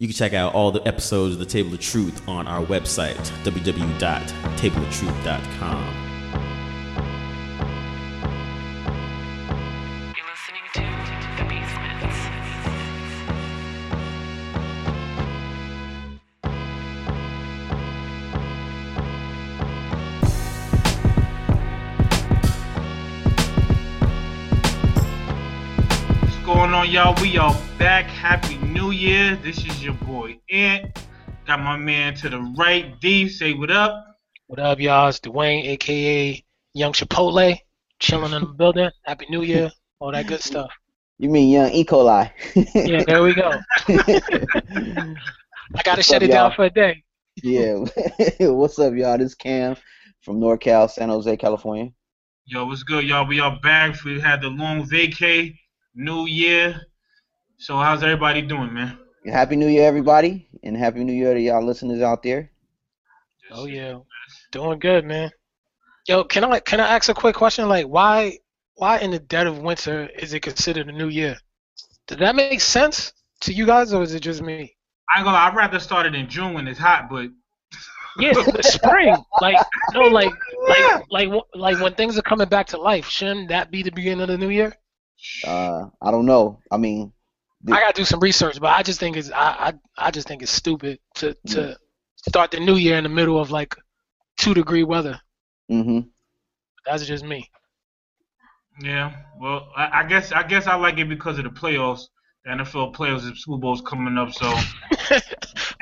You can check out all the episodes of The Table of Truth on our website, www.tableoftruth.com. You're listening to The Basements. What's going on, y'all? We are back. Happy New Year. This is your boy Ant. Got my man to the right, D. Say what up. What up, y'all? It's Dwayne, aka Young Chipotle, chilling in the building. Happy New Year, all that good stuff. You mean young E. coli? Yeah, there we go. I gotta What's shut up, it down y'all? for a day. yeah. What's up, y'all? This is Cam from NorCal, San Jose, California. Yo, what's good, y'all? We are back. We had the long vacay, New Year. So how's everybody doing, man? Happy New Year, everybody, and Happy New Year to y'all listeners out there. Oh yeah, doing good, man. Yo, can I can I ask a quick question? Like, why why in the dead of winter is it considered a New Year? Does that make sense to you guys, or is it just me? I ain't I'd rather start it in June when it's hot, but Yeah, spring. Like no, like like like like when things are coming back to life. Shouldn't that be the beginning of the new year? Uh, I don't know. I mean, The- I gotta do some research, but I just think it's I I, I just think it's stupid to to start the new year in the middle of like two degree weather. hmm That's just me. yeah. Well, I, I guess I guess I like it because of the playoffs. The NFL playoffs and Super Bowl's coming up, so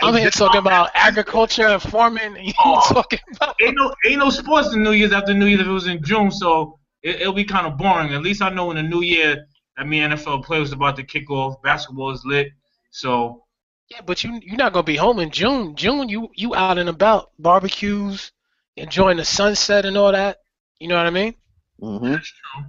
I'm here talking about agriculture and farming, and you Oh. talking about ain't no ain't no sports in New Year's after New Year's if it was in June, so it, it'll be kind of boring. At least I know in the New Year that me NFL playoffs about to kick off. Basketball is lit, so yeah, but you you're not gonna be home in June. June you you out and about barbecues, enjoying the sunset and all that. You know what I mean? Mm-hmm. that's true.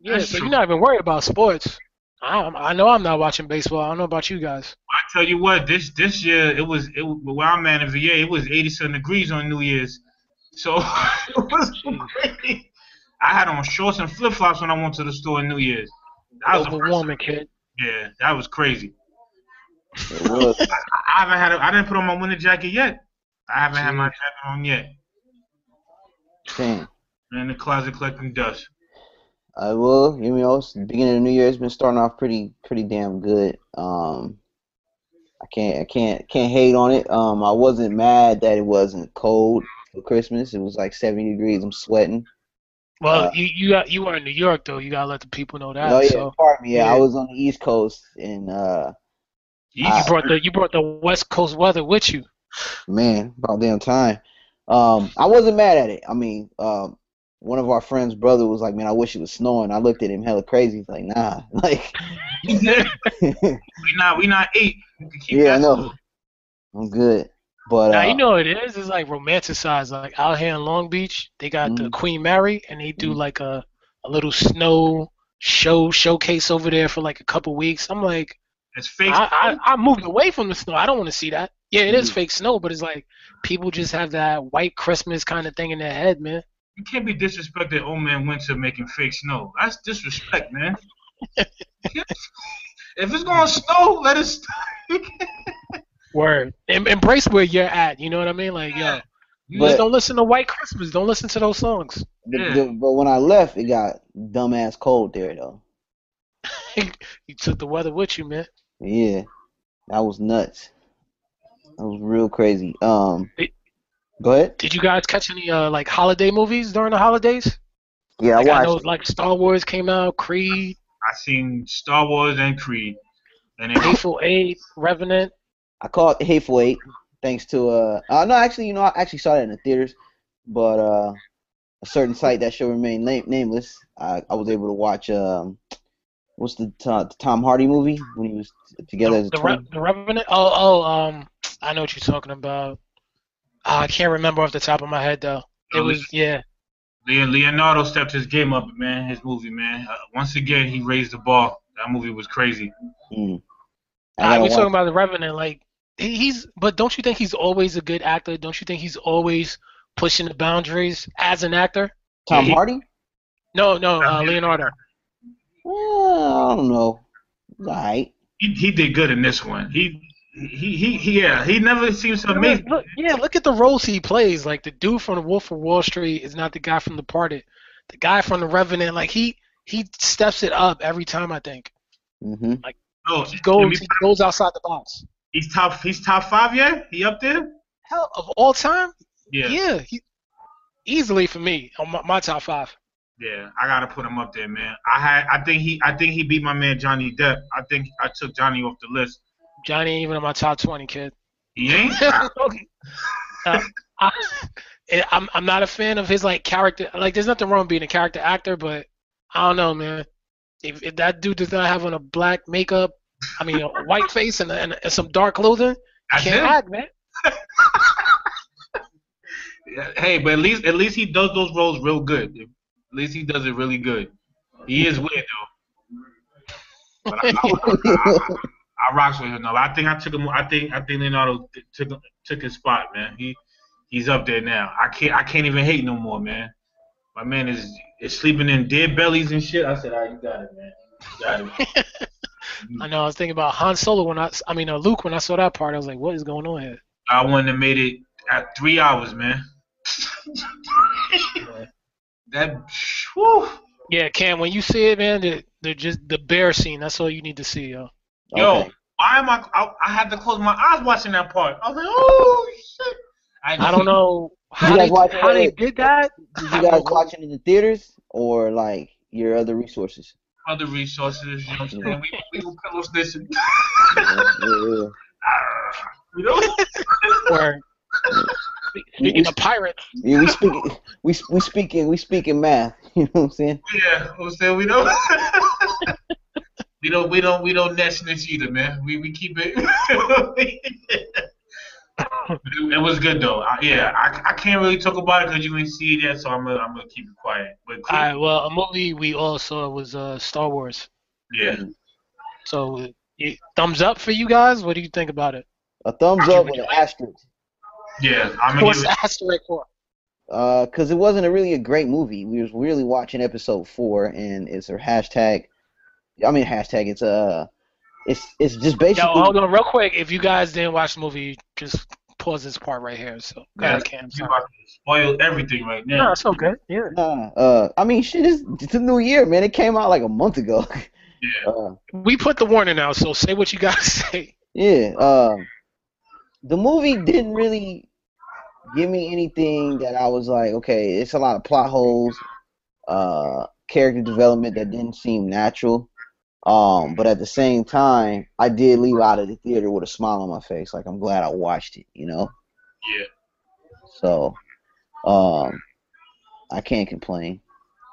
Yeah, That's so true. you're not even worried about sports. I I know I'm not watching baseball. I don't know about you guys. I tell you what, this this year it was it where I'm at in VA. It was 87 degrees on New Year's, so it was crazy. I had on shorts and flip flops when I went to the store in New Year's. That was the first- Overwarming, kid. yeah, that was crazy. It was. I, I haven't had a, I didn't put on my winter jacket yet. I haven't had my jacket on yet. Damn. I'm in the closet collecting dust. I will. You know, it's the beginning of the new year has been starting off pretty, pretty damn good. Um, I can't, I can't, can't hate on it. Um, I wasn't mad that it wasn't cold for Christmas. It was like 70 degrees. I'm sweating. Well, Uh, you you got you are in New York though. You gotta let the people know that. oh yeah, So pardon me. Yeah, I was on the East Coast, and uh, you Uh, brought the you brought the West Coast weather with you. man, about damn time. Um, I wasn't mad at it. I mean, um, one of our friends' brother was like, "Man, I wish it was snowing." I looked at him hella crazy. He's like, "Nah, like, we not we not eight. We can keep Yeah, I know. I'm good." But now uh, you know what it is. It's like romanticized. Like out here in Long Beach, they got the Mhm. Queen Mary, and they do Mhm. like a a little snow show showcase over there for like a couple weeks. I'm like, It's fake. I, I I moved away from the snow. I don't want to see that. Yeah, it is Mhm. fake snow, but it's like people just have that white Christmas kind of thing in their head, man. you can't be disrespecting old man winter making fake snow. That's disrespect, man. if it's gonna snow, let it snow. Word. Em- embrace where you're at. You know what I mean? Like, yo, You But- just don't listen to White Christmas. Don't listen to those songs. the, Yeah. the, but when I left, it got dumbass cold there though. you took the weather with you, man. Yeah, that was nuts. That was real crazy. Um, It- go ahead. Did you guys catch any uh like holiday movies during the holidays? Yeah, Like, I I know watched. like Star Wars came out, Creed, I seen Star Wars and Creed, and then Hateful Eight, Revenant. I caught Hateful Eight thanks to uh, uh no actually you know I actually saw it in the theaters, but uh a certain site that shall remain name- nameless. I I was able to watch um what's the, to- the Tom Hardy movie when he was together as a The, Re- the Revenant. Oh, oh, um, I know what you're talking about. Ah, I can't remember off the top of my head though. It was yeah. Leonardo stepped his game up, man. His movie, man. Uh, once again, he raised the bar. That movie was crazy. Mm. I Nah, gotta we watch- talking about the Revenant. Like he, he's, but don't you think he's always a good actor? Don't you think he's always pushing the boundaries as an actor? Tom he- Hardy. No, no, uh, Leonardo. Well, I don't know. All right. He, he did good in this one. He he, he, he, yeah, he never seems to amaze. Look, yeah, look at the roles he plays. Like the dude from the Wolf of Wall Street is not the guy from The Departed. The guy from The Revenant, like he he steps it up every time. I think hmm Oh, he goes me- he goes outside the box. He's top. He's top five Yeah, He up there? Hell, of all time, Yeah, yeah, he, easily for me on my, my top five. yeah. I gotta put him up there, man. I had. I think he. I think he beat my man Johnny Depp. I think I took Johnny off the list. Johnny ain't even in my top twenty, kid. He ain't. Uh, I, I'm I'm not a fan of his like character. Like, there's nothing wrong with being a character actor, but I don't know, man. If, if that dude does not have on a black makeup, I mean a white face and, and, and some dark clothing, That's can't him. act, man. Hey, but at least at least he does those roles real good. At least he does it really good. He is weird though. But I, I, I rocks with him though. I think I took him. I think I think Leonardo took took his spot, man. He he's up there now. I can't I can't even hate no more, man. My man is is sleeping in dead bellies and shit. I said, "Ah, you got it, man. You got it." I know. I was thinking about Han Solo when I, I mean uh, Luke when I saw that part. I was like, what is going on here? I wouldn't have made it at three hours, man. that, whew. Yeah, Cam, when you see it, man, the, the just the bear scene. That's all you need to see, yo. Yo, Okay. why am I, I? I had to close my eyes watching that part. I was like, oh shit. I don't know how guys they watch how they did that. Did you guys watch it in the theaters or like your other resources? Other resources, you know what I'm saying? We we will pillow listen. Yeah, yeah, yeah. you know? Or speaking of pirates, Yeah, we speak we we speaking we speaking math. You know what I'm saying? Yeah, what I'm saying we don't. we don't. We don't. We don't nest this either, man. We we keep it. But it, it was good though. I, yeah, I, I can't really talk about it because you didn't see it yet, so I'm gonna I'm gonna keep it quiet. But all right. Well, a movie we all saw was uh, Star Wars. yeah, So, uh, thumbs up for you guys. What do you think about it? A thumbs up with an asterisk. yeah. I'm gonna What's give it. the asterisk for? Uh, cause it wasn't a really a great movie. We was really watching episode four, and it's a hashtag. I mean hashtag. It's uh, it's it's just basically. Yo, hold on, real quick. If you guys didn't watch the movie, just pause this part right here. So, go Yeah, ahead, Cam. You Sorry. about to spoil everything right now. No, it's all good. Yeah. Nah, uh, I mean, shit, it's, it's a new year, man. It came out like a month ago. Yeah. uh, We put the warning out, so say what you gotta say. yeah. Um, the movie didn't really give me anything that I was like, okay, it's a lot of plot holes, uh, character development that didn't seem natural. Um, but at the same time, I did leave out of the theater with a smile on my face, like I'm glad I watched it, you know. Yeah. So, um, I can't complain.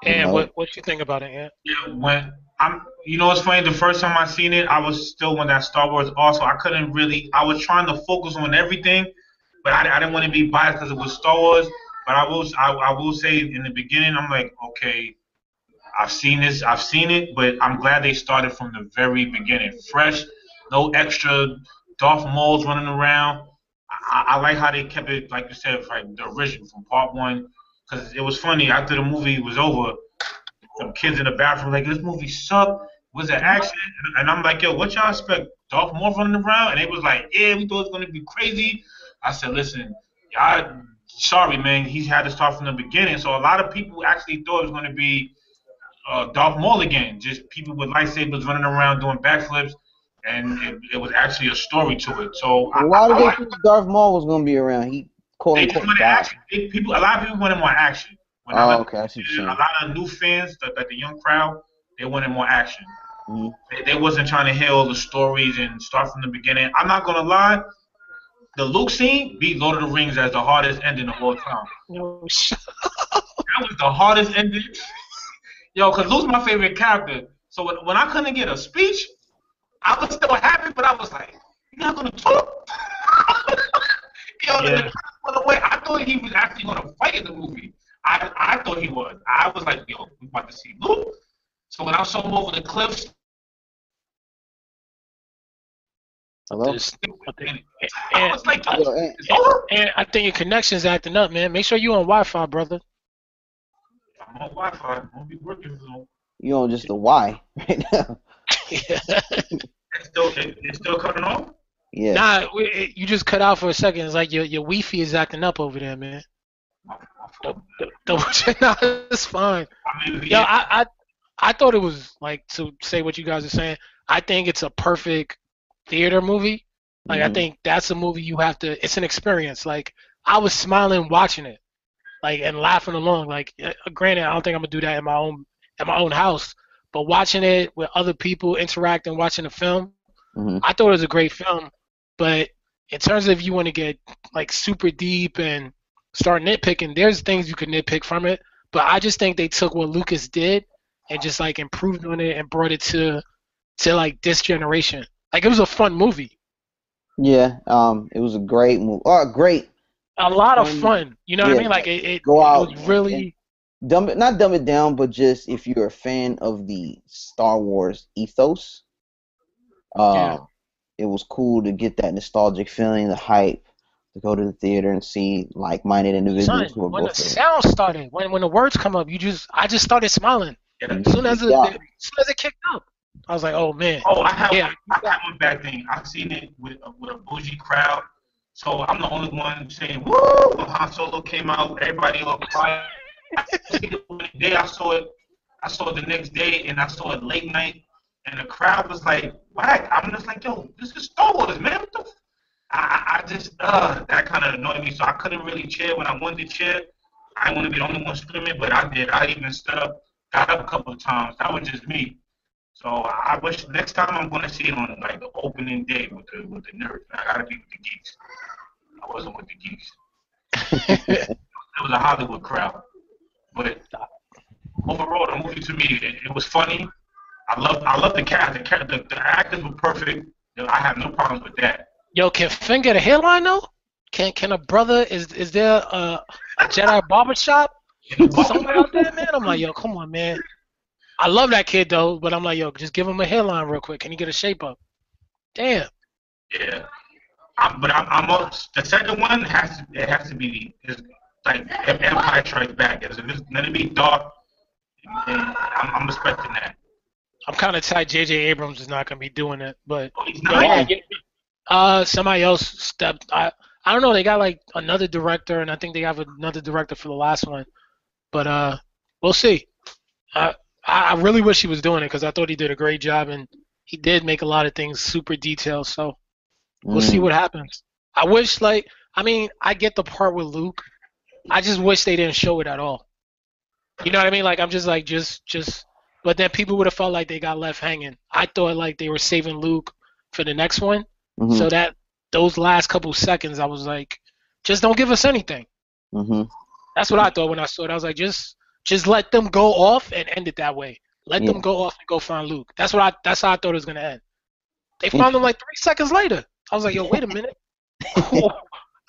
You And know? what what you think about it, Ant? Yeah, when I'm, you know, it's funny. The first time I seen it, I was still when that Star Wars. Also, I couldn't really. I was trying to focus on everything, but I, I didn't want to be biased because it was Star Wars. But I will, I, I will say in the beginning, I'm like, okay, I've seen this, I've seen it, but I'm glad they started from the very beginning, fresh, no extra Darth Mauls running around. I, I like how they kept it, like you said, like the original from part one, because it was funny after the movie was over some kids in the bathroom like this movie sucked. Was it action? And I'm like, yo, what y'all expect? Darth Maul running around? And they was like, yeah, we thought it was gonna be crazy. I said, listen, y'all, sorry, man, he had to start from the beginning. So a lot of people actually thought it was gonna be uh, Darth Maul again, just people with lightsabers running around doing backflips, and it, it was actually a story to it. So I, Why I, did I they like think Darth Maul was gonna be around? He quote they just unquote action. They, people, a lot of people wanted more action. When Oh, look- okay, I see a lot of new fans, the, like the young crowd, they wanted more action. Mhm. They, they wasn't trying to hear all the stories and start from the beginning. I'm not gonna lie, the Luke scene beat Lord of the Rings as the hardest ending of all time. No, sh- That was the hardest ending. Yo, cause Luke's my favorite character. So when, when I couldn't get a speech, I was still happy, but I was like, "You're not gonna talk." Yo, the- Yeah. by the way, I thought he was actually gonna fight in the movie. I I thought he was. I was like, "Yo, we about to see Luke." So when I saw him over the cliffs, Hello. this- and and, I eh, eh, was like, Yo, "Yo, and- and I think your connection's acting up, man. Make sure you on Wi-Fi, brother. I'm on Wi-Fi. I'm gonna be working. So you on just the Y right now. yeah, it's still it, it's still coming on. Yeah. Nah, it- you just cut out for a second. It's like your your Wi-Fi is acting up over there, man. My- my fault. Double check. Nah, it's fine. I mean, Yo, yeah, I, I I thought it was like to say what you guys are saying. I think it's a perfect theater movie. Like I Mhm. think that's a movie you have to. It's an experience. Like I was smiling watching it, like and laughing along. Like uh, granted, I don't think I'm gonna do that in my own in my own house, but watching it with other people interacting, watching the film, Mhm. I thought it was a great film. But in terms of if you want to get like super deep and start nitpicking, there's things you could nitpick from it. But I just think they took what Lucas did and just like improved on it and brought it to to like this generation. Like it was a fun movie. Yeah. Um. It was a great movie. Oh, great. A lot of Um, fun. You know what I mean? Like it, it, go out was really Dumb it, not dumb it down, but just if you're a fan of the Star Wars ethos, uh, Yeah. it was cool to get that nostalgic feeling, the hype, to go to the theater and see like-minded individuals son, who are when the both there. sound started, when when the words come up, you just I just started smiling. yeah. As soon as it, Yeah. as soon as it kicked up, I was like, oh man. Oh, I have, Yeah. I have one bad thing. I've seen it with with a bougie crowd, so I'm the only one saying "woo" when Han Solo came out. Everybody all quiet. the day I saw it, I saw it the next day, and I saw it late night, and the crowd was like whack. I'm just like, yo, this is Star Wars, man. What the f-? I, I just uh that kind of annoyed me, so I couldn't really cheer when I wanted to cheer. I want to be the only one screaming, but I did. I even stood up, got up a couple of times. That was just me. So I wish next time I'm gonna see it on like the opening day with the with the nerds. I gotta be with the geeks. I wasn't with the geeks. it was a Hollywood crowd, but overall the movie to me it, it was funny. I love I love the cast. The, the the actors were perfect. I have no problems with that. Yo, can Finn get a hairline though? Can can a brother is is there a, a Jedi barbershop somewhere out there, man? I'm like, yo, come on, man. I love that kid though, but I'm like, yo, just give him a hairline real quick. Can he get a shape up? Damn. Yeah. I'm, but I'm, I'm al- the second one has to it has to be is like Empire Strikes Back. It's, it's gonna be dark, I'm, I'm expecting that. I'm kind of tight. J.J. Abrams is not gonna be doing it, but Oh, he's not. yeah, uh, somebody else stepped. I I don't know. They got like another director, and I think they have another director for the last one. But uh, we'll see. I I I really wish he was doing it because I thought he did a great job, and he did make a lot of things super detailed. So we'll see Mm. what happens. I wish like I mean I get the part with Luke. I just wish they didn't show it at all. You know what I mean? Like I'm just like just just. But then people would have felt like they got left hanging. I thought like they were saving Luke for the next one. Mhm. So that those last couple seconds, I was like, just don't give us anything. Mhm. That's what I thought when I saw it. I was like, just just let them go off and end it that way. Let Yeah. them go off and go find Luke. That's what I that's how I thought it was gonna end. They found him like three seconds later. I was like, yo, wait a minute. how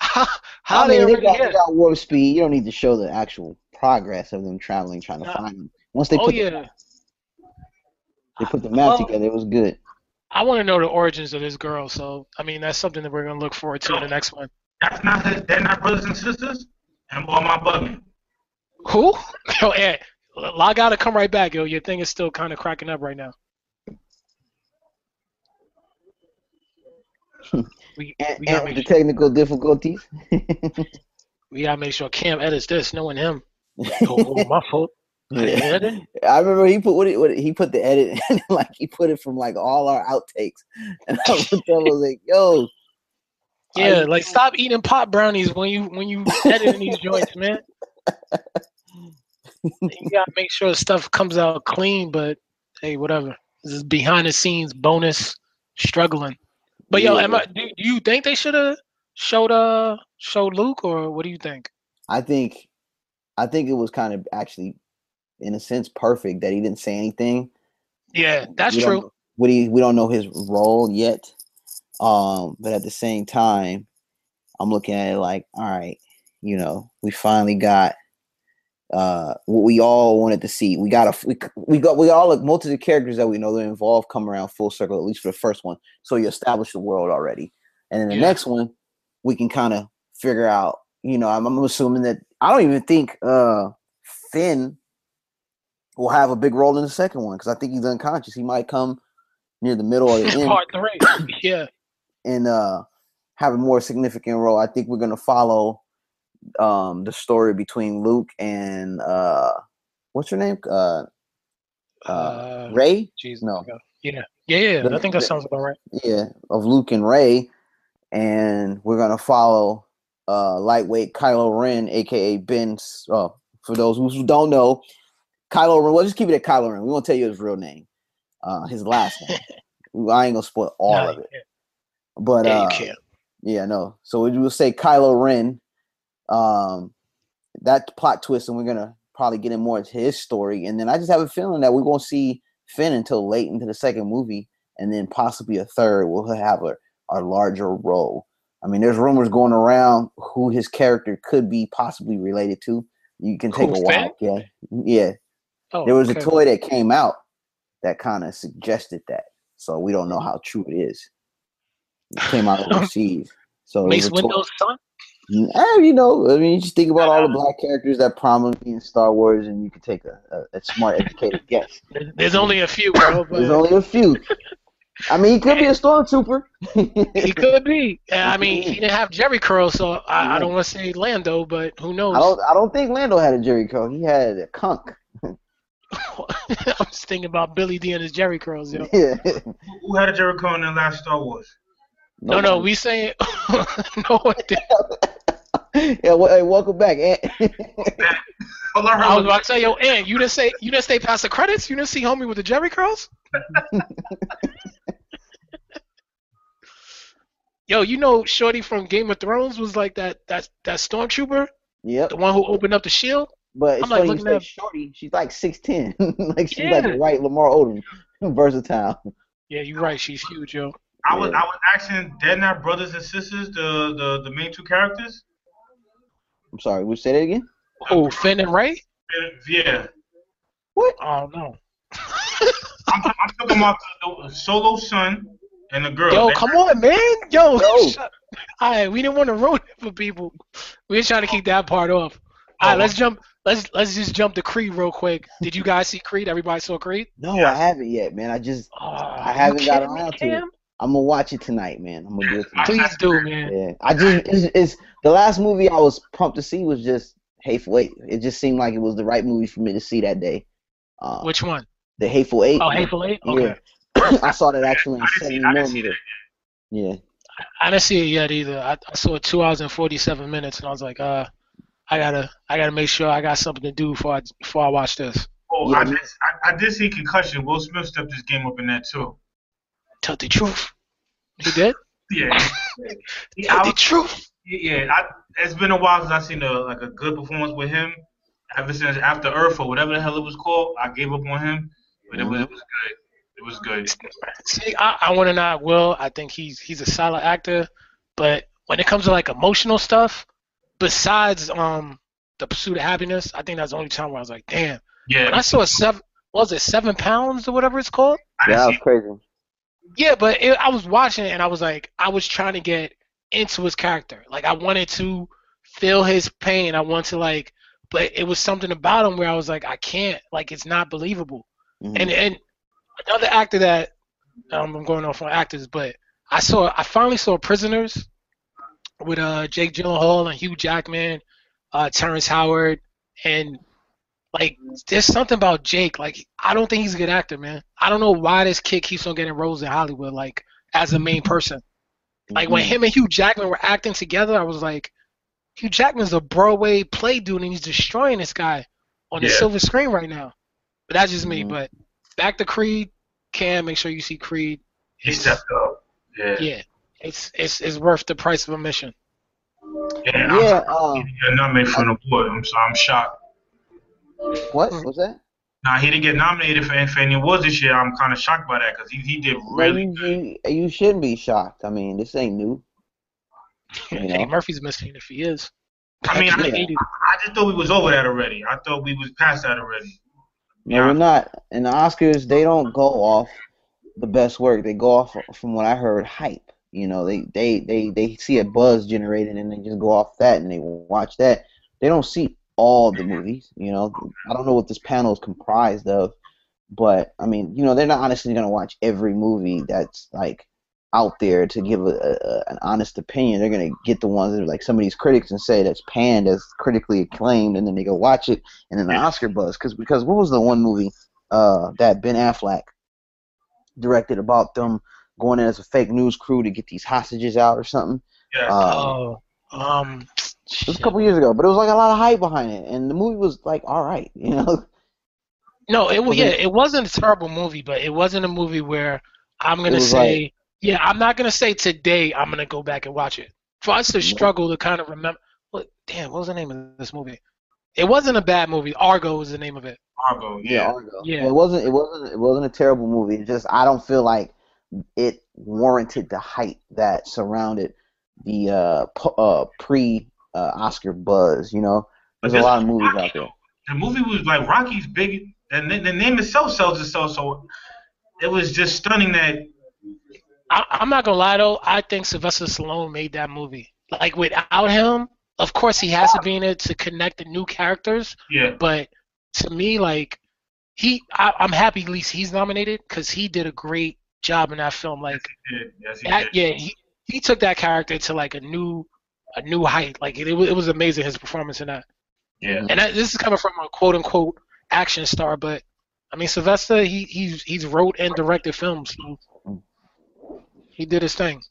how I they mean, they already got, here? they got warp speed. You don't need to show the actual progress of them traveling, trying to Nah. find them. Once they Oh put the, yeah. they put the map Well- together, it was good. I want to know the origins of this girl. So I mean, that's something that we're gonna look forward to in the next one. That's not his, they're not brothers and sisters. And all my bugging. Who? Yo, Ed, log out and come right back, yo. Your thing is still kind of cracking up right now. We, we, and the sure, technical difficulties. we gotta make sure Cam edits this, knowing him. Oh, oh, my fault. I Yeah. I remember he put what, it, what he put the edit and like he put it from like all our outtakes, and I was, I was like, "Yo, Yeah, like stop eating pot brownies when you when you editing these joints, man. You gotta make sure stuff comes out clean, but hey, whatever. This is behind the scenes bonus struggling. But yo, am I, do, do you think they should have showed uh showed Luke or what do you think? I think, I think it was kind of actually, in a sense, perfect that he didn't say anything. Yeah, that's we true. What he we don't know his role yet, um, but at the same time, I'm looking at it like, all right, you know, we finally got uh what we all wanted to see. We got a we we got we all like most of the characters that we know that involved come around full circle at least for the first one. So you establish the world already, and then the Yeah. next one we can kind of figure out. You know, I'm, I'm assuming that I don't even think uh Finn will have a big role in the second one because I think he's unconscious. He might come near the middle or the end. Part three. Yeah. and uh have a more significant role. I think we're gonna follow um the story between Luke and uh what's her name? Uh uh, Uh, Rey? Jesus. No. Yeah. Yeah, yeah. The- I think that the- sounds about right. Yeah, of Luke and Rey. And we're gonna follow uh lightweight Kylo Ren, aka Ben. Uh, for those who don't know, Kylo Ren. We'll just keep it at Kylo Ren. We won't tell you his real name, uh, his last name. I ain't gonna spoil all Nah, of it. But yeah, uh, you can't. yeah, no. So we will say Kylo Ren. Um, that plot twist, and we're gonna probably get in more into his story. And then I just have a feeling that we won't see Finn until late into the second movie, and then possibly a third. We'll have a, a larger role. I mean, there's rumors going around who his character could be possibly related to. You can take Who, a wild yeah, yeah. Oh, There was okay. a toy that came out that kind of suggested that. So we don't know how true it is. It came out overseas. So Mace Windu's son. Eh, you know, I mean, you just think about all the black characters that prominently in Star Wars, and you can take a, a, a smart, educated guess. There's- There's only a few, bro. But There's only a few. I mean, he could be a stormtrooper. he could be. Yeah, I mean, he didn't have Jheri curl, so I, I don't want to say Lando, but who knows? I don't. I don't think Lando had a Jheri curl. He had a conk. I'm just thinking about Billy Dee and his Jheri curls, yo. Yeah. Who had a Jericho in the last Star Wars? No, no, we saying no one did. yeah. Well, hey, welcome back. Ant. I was was about to say, yo, Ant, you didn't say you didn't stay past the credits. You didn't see homie with the Jheri curls. yo, you know, Shorty from Game of Thrones was like that that that stormtrooper, yep. the one who opened up the shield. But it's I'm, like, funny you looking say at- shorty. She's like six ten. like she's like Yeah. the right Lamar Odom, versatile. Yeah, you're right. She's huge, yo. I was Yeah. I was asking, they're not brothers and sisters, the the the main two characters. I'm sorry. Would you say that again? Oh, Finn and Rey. Yeah, Oh no. I'm, I'm talking about the, the solo son and the girl. Yo, They- come on, man. Yo, Yo. shut- All right, we didn't want to ruin it for people. We just trying to keep that part off. All right, oh. let's jump. Let's let's just jump to Creed real quick. Did you guys see Creed? Everybody saw Creed? No, Yeah. I haven't yet, man. I just Oh, I haven't got kidding me, around to it. Cam? I'm gonna watch it tonight, man. I'm gonna do it tonight. Please do, man. Yeah, I just it's, it's the last movie I was pumped to see was just Hateful Eight. It just seemed like it was the right movie for me to see that day. Uh, Which one? the Hateful Eight. Oh, Hateful Eight. Okay. Yeah. I saw that actually in I didn't 70 I millimeter. Yeah, I didn't see it yet either. I, I saw it two hours and forty seven minutes, and I was like, uh, I gotta I gotta make sure I got something to do before I before I watch this. Oh, Yeah, I, did, I, I did see concussion. Will Smith stepped his game up in that too. Tell the truth. He did. Yeah. He- Tell I the truth. yeah, I, it's been a while since I've seen a like a good performance with him. Ever since After Earth or whatever the hell it was called, I gave up on him. But it was it was good. It was good. See, I, I want to not Will. I think he's he's a solid actor, but when it comes to like emotional stuff, besides um the pursuit of happiness, I think that's the only time where I was like, damn. When Yeah. I saw a seven, what was it seven pounds or whatever it's called? Yeah, that was crazy. Yeah, but it, I was watching it and I was like, I was trying to get into his character. Like I wanted to feel his pain. I want to like, but it was something about him where I was like, I can't. Like it's not believable. Mhm. And and another actor that um, I'm going off on actors, but I saw I finally saw Prisoners with uh Jake Gyllenhaal and Hugh Jackman, uh Terrence Howard, and like there's something about Jake. Like I don't think he's a good actor, man. I don't know why this kid keeps on getting roles in Hollywood, like as a main person. Like when Mhm. him and Hugh Jackman were acting together, I was like, Hugh Jackman's a Broadway play dude, and he's destroying this guy on the Yeah. silver screen right now. But that's just me. Mhm. But back to Creed. Cam, make sure you see Creed. he stepped up. Yeah. Yeah, it's it's it's worth the price of admission. Yeah. I'm- Uh, He didn't get nominated for an award. I'm so I'm shocked. Hmm. what was that? Nah, he didn't get nominated for, for any awards this year. I'm kind of shocked by that because he, he did really. No, you, you, you shouldn't be shocked. I mean, this ain't new. You Eddie know? Murphy's missing if he is. I mean, Back I- the 80s. I just thought we was over that already. I thought we was past that already. No, Yeah. we're not. And the Oscars, they don't go off the best work. They go off, from what I heard, hype. You know, they they they they see a buzz generated and they just go off that and they watch that. They don't see all the movies. You know, I don't know what this panel is comprised of, but I mean, you know, they're not honestly gonna watch every movie that's like out there to give a, a, an honest opinion. They're gonna get the ones that are like some of these critics and say that's panned as critically acclaimed, and then they go watch it, and then the Oscar buzz. Because because what was the one movie uh, that Ben Affleck directed about them going in as a fake news crew to get these hostages out or something? Yeah. Uh, Oh, um, it was a couple years ago, but it was like a lot of hype behind it, and the movie was like all right, you know. no, it was was yeah, it- it wasn't a terrible movie, but it wasn't a movie where I'm gonna was say, yeah, I'm not gonna say today I'm gonna go back and watch it. For us to struggle to kind of remember, what, damn, what was the name of this movie? It wasn't a bad movie. Argo was the name of it. Argo, yeah. Argo. Yeah. It wasn't. It wasn't. It wasn't a terrible movie. It just I don't feel like it warranted the hype that surrounded the uh, po- uh pre uh, Oscar buzz. You know, there's a lot of movies Rocky, out there. The movie was like Rocky's big, and the, the name itself sells itself. So it was just stunning that. I, I'm not gonna lie though. I think Sylvester Stallone made that movie. Like without him, of course he has to be in it to connect the new characters. Yeah. But to me, like he, I, I'm happy at least he's nominated because he did a great job in that film. Like Yeah. Yes, he that, did. yeah, he he took that character to like a new a new height. Like it, it was it was amazing his performance in that. Yeah. Mm-hmm. And that, this is coming from a quote unquote action star, but I mean Sylvester he he's he's wrote and directed films. So he did his thing.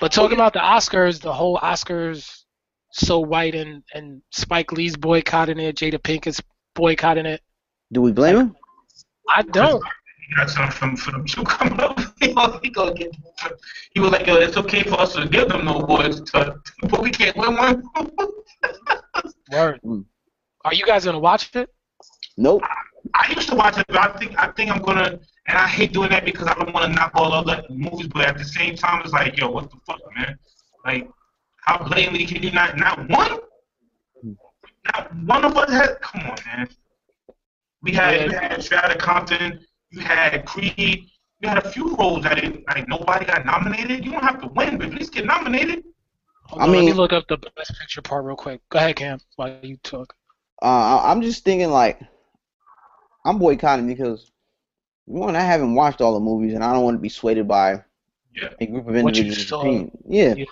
But talking about the Oscars, the whole Oscars so white and and Spike Lee's boycotting it, Jada Pinkett boycotting it. Do we blame him? I don't. He got something from for them two coming up. he gonna get. He was like, Yo, it's okay for us to give them no awards, but we can't win one. Word. Are you guys gonna watch it? Nope. I used to watch it, but I think I think I'm gonna, and I hate doing that because I don't want to knock all other movies, but at the same time, it's like, yo, what the fuck, man? Like, how blatantly can you not not one? Not one of us had. Come on, man. We had you had Straight Outta Compton, you had Creed, you had a few roles that didn't like nobody got nominated. You don't have to win, but at least get nominated. Hold I on, let me mean- look up the best picture part real quick. Go ahead, Cam, while you talk. Uh, I- I'm just thinking like I'm boycotting because one, I haven't watched all the movies, and I don't want to be swayed by Yeah. a group of individuals. Yeah. Yeah.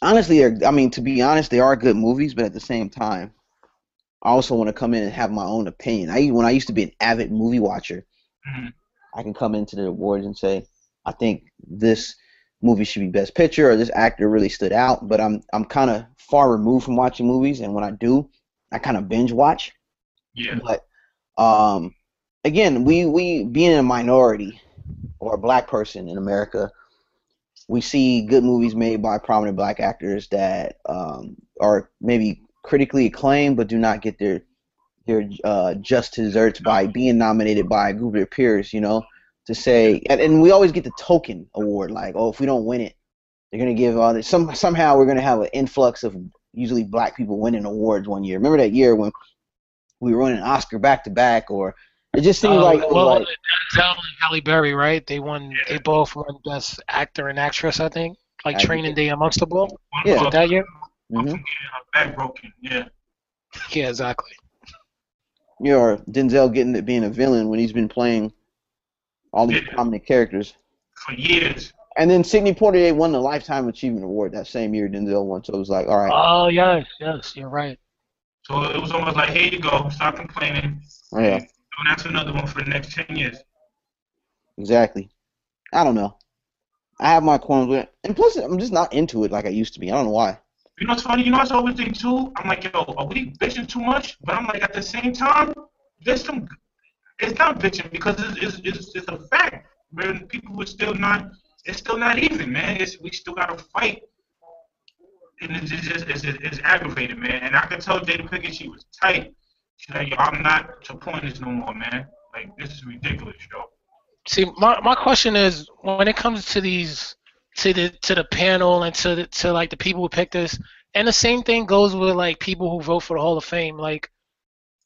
Honestly, I mean, to be honest, they are good movies, but at the same time, I also want to come in and have my own opinion. I when I used to be an avid movie watcher, Mhm. I can come into the awards and say, I think this movie should be best picture or this actor really stood out. But I'm I'm kind of far removed from watching movies, and when I do, I kind of binge watch. Yeah. But um, again, we we being a minority or a black person in America, we see good movies made by prominent black actors that um, are maybe critically acclaimed but do not get their their uh, just desserts by being nominated by a group of their peers. You know, to say and, and we always get the token award like, oh, if we don't win it, they're gonna give uh, some somehow we're gonna have an influx of usually black people winning awards one year. Remember that year when we were winning an Oscar back to back, or it just seemed Oh, like, it was well, like Denzel and Halle Berry, right? They won. They both won Best Actor and Actress, I think. Like I think Training Day and Monster Ball. Yeah. Was it that year? one for mhm. getting back broken. Yeah. Yeah, exactly. You know, Denzel getting it being a villain when he's been playing all these Yeah. prominent characters. For years. And then Sidney Poitier won the Lifetime Achievement Award that same year Denzel won. So it was like, all right, Oh yes, yes, you're right. So it was almost like, here you go, stop complaining. Oh, yeah, Don't ask another one for the next ten years. exactly. I don't know. I have my qualms with it, and plus I'm just not into it like I used to be. I don't know why. You know what's funny? You know what's always think too? I'm like, yo, are we bitching too much? But I'm like, at the same time, there's some. It's not bitching because it's it's, it's, it's a fact. Man, people are still not. It's still not even, man. It's we still gotta fight. And it's just it's, it's, it's aggravated, man. And I can tell Jada Pinkett she was tight. She's like, yo, I'm not supporting this no more, man. Like this is ridiculous, yo. See, my my question is when it comes to these to the to the panel and to the, to like the people who picked this, and the same thing goes with like people who vote for the Hall of Fame. Like,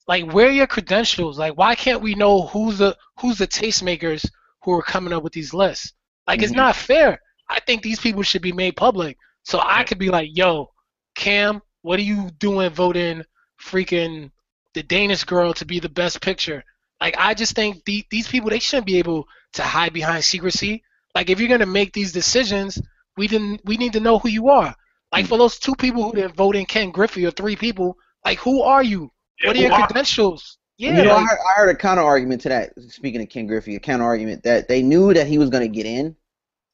like where are your credentials? Like, why can't we know who's the who's the tastemakers who are coming up with these lists? Like, it's Mhm. not fair. I think these people should be made public, so I could be like, yo, Cam, what are you doing voting freaking the Danish girl to be the best picture? Like I just think the, these people they shouldn't be able to hide behind secrecy. Like if you're gonna make these decisions, we didn't we need to know who you are. Like for those two people who didn't vote in Ken Griffey or three people, like who are you? Yeah, what are your are- credentials? Yeah, you know, I heard, I heard a counter argument to that. Speaking of Ken Griffey, a counter argument that they knew that he was going to get in.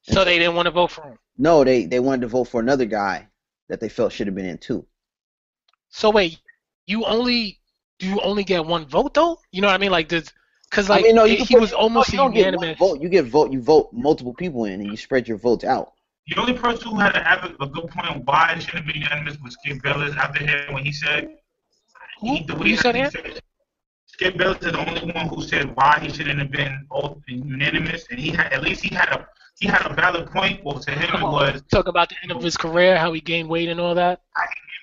so they didn't want to vote for him. No, they they wanted to vote for another guy that they felt should have been in too. So wait, you only do you only get one vote though? You know what I mean? Like this, because like I mean, no, you it- can he put- was almost you don't get one unanimous. vote. You get vote. You vote multiple people in, and you spread your votes out. The only person who had a, a, a good point on why it shouldn't be unanimous was Skip Bayless after him when he said. Who? He, the way you said he that? said- Skip Bayless is the only one who said why he shouldn't have been all unanimous, and he had at least he had a he had a valid point. Well, to him it was Talk about the end of his career, how he gained weight and all that.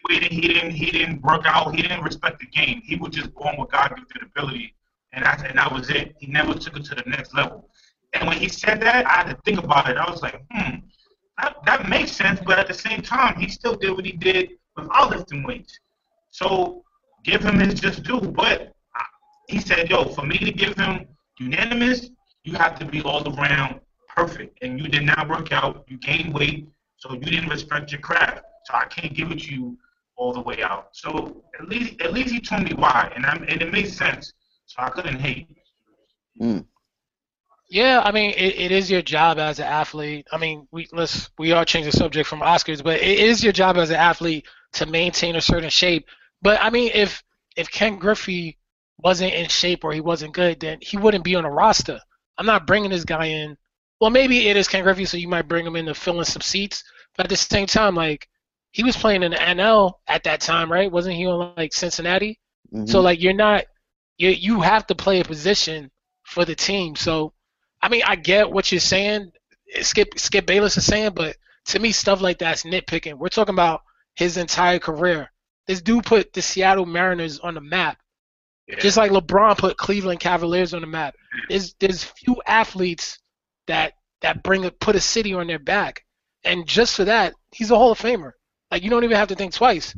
waiting. He didn't he didn't work out. He didn't respect the game. He was just born with God gifted ability, and that's and that was it. He never took it to the next level. And when he said that, I had to think about it. I was like, hmm, that, that makes sense. But at the same time, he still did what he did with without lifting weights. So give him his just due. But uh, he said, yo, for me to give him unanimous, you have to be all around perfect. And you did not work out. You gained weight, so you didn't respect your craft. So I can't give it to you all the way out. So at least at least he told me why, and I'm, and it made sense. So I couldn't hate. Yeah, I mean, it, it is your job as an athlete. I mean, we let's we are changing the subject from Oscars, but it is your job as an athlete to maintain a certain shape. But I mean, if if Ken Griffey wasn't in shape or he wasn't good, then he wouldn't be on a roster. I'm not bringing this guy in. Well, maybe it is Ken Griffey, so you might bring him in to fill in some seats. But at the same time, like he was playing in the NL at that time, right? Wasn't he on like Cincinnati? Mhm. So like you're not you you have to play a position for the team. So I mean I get what you're saying, Skip Skip Bayless is saying, but to me stuff like that's nitpicking. We're talking about his entire career. This dude put the Seattle Mariners on the map, just like LeBron put Cleveland Cavaliers on the map. There's there's few athletes that that bring a, put a city on their back, and just for that, he's a Hall of Famer. Like you don't even have to think twice.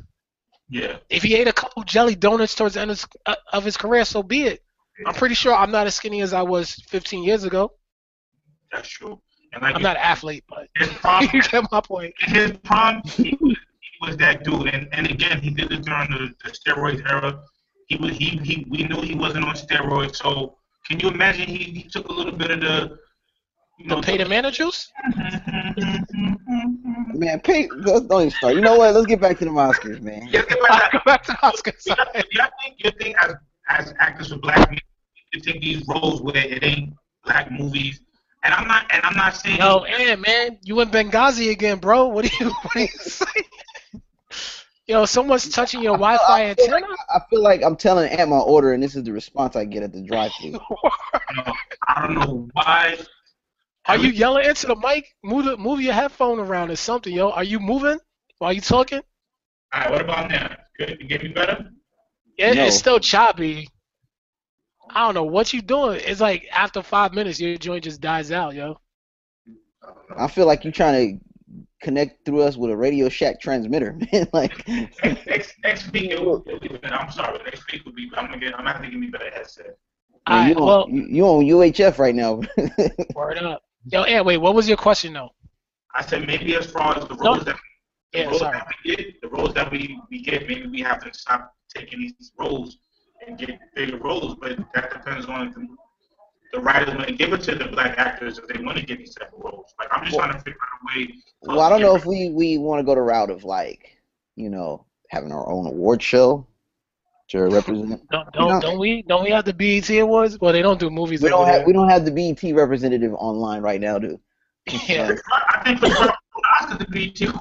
Yeah. If he ate a couple jelly donuts towards the end of his, uh, of his career, so be it. I'm pretty sure I'm not as skinny as I was 15 years ago. That's true. And like I'm not an athlete, but his prime, you get my point. in his prime, he was, he was that dude. And and again, he did it during the, the steroids era. He was he, he we knew he wasn't on steroids. So can you imagine he, he took a little bit of the The pay the managers? Mm-hmm. Man, pay, let's don't even start. You know what? Let's get back to the Oscars, man. Yeah, get back go back to Oscars. You think, you think, think as, as actors with black men, you take these roles where it ain't black movies, and I'm not, and I'm not saying. Yo, and man, you in Benghazi again, bro. What do you what do you say? Yo, someone's touching your Wi-Fi I feel, like, antenna. I feel like I'm telling Ant my order, and this is the response I get at the drive-thru. I don't know why. Are you yelling into the mic? Move the, move your headphone around or something, yo. Are you moving while you talking? All right, what about now? Good, you get me better. Yeah, No. it's still choppy. I don't know what you doing. It's like after five minutes, your joint just dies out, yo. I feel like you're trying to connect through us with a Radio Shack transmitter, man. like, Next, next, next week, it will, it'll be better. I'm sorry. Next week will be. I'm gonna get. I'm gonna have to give me better headset. All man, right, you, on, well, you, you on UHF right now. word up. Yo, yeah, wait, what was your question though? I said maybe as far as the No. roles that the Yeah, roles sorry. that we get, the roles that we, we get, maybe we have to stop taking these roles and get bigger roles. But that depends on if the, the writers want to give it to the black actors if they want to get these type of roles. Like I'm just Well- trying to figure out a way. well, I don't know get if we, we want to go the route of like, you know, having our own award show to represent. Don't You know- don't, don't we don't we have the BET awards? Well, they don't do movies We don't have there. we don't have the BET representative online right now, to yeah. I think the Oscars to be too.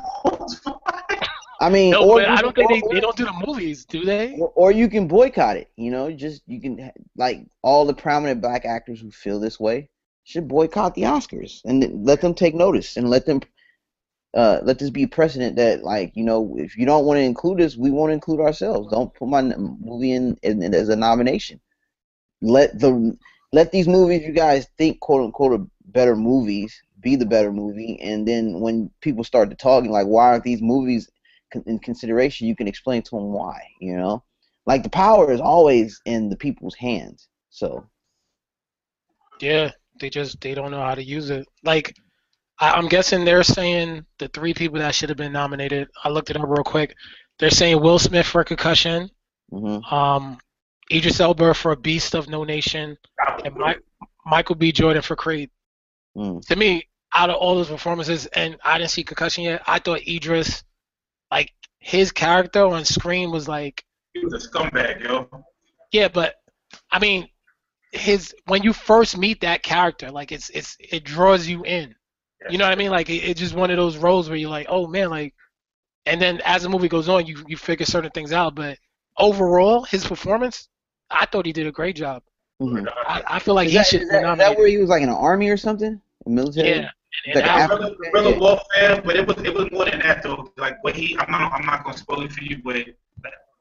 I mean, No, or I don't can- think they, or- they don't do the movies, do they? or, or you can boycott it. You know, just you can like all the prominent black actors who feel this way should boycott the Oscars and let them take notice and let them uh, let this be precedent that like you know if you don't want to include us, we won't include ourselves. Don't put my movie in, in, in as a nomination. Let the let these movies you guys think quote unquote are better movies be the better movie, and then when people start to talking like why aren't these movies in consideration, you can explain to them why. You know, like the power is always in the people's hands. So Yeah, they just they don't know how to use it. Like I, I'm guessing they're saying the three people that should have been nominated. I looked it up real quick. They're saying Will Smith for Concussion, hmm um, Idris Elba for Beast of No Nation, and Mi- Michael B. Jordan for Creed. Mm. To me, out of all those performances, and I didn't see Concussion yet, I thought Idris, like his character on screen was like, He was a scumbag, yo. yeah, but I mean, his when you first meet that character, like it's it's it draws you in. You know what I mean? Like it, it's just one of those roles where you're like, oh man, like, and then as the movie goes on, you you figure certain things out. But overall, his performance, I thought he did a great job. hmm I, I feel like Is, he that, should is, be that, is that where he was like in an army or something? A military? yeah, and, Like and I- Af- Guerrilla, guerrilla warfare, but it was it was more than that though. Like what he, I'm not I'm not gonna spoil it for you, but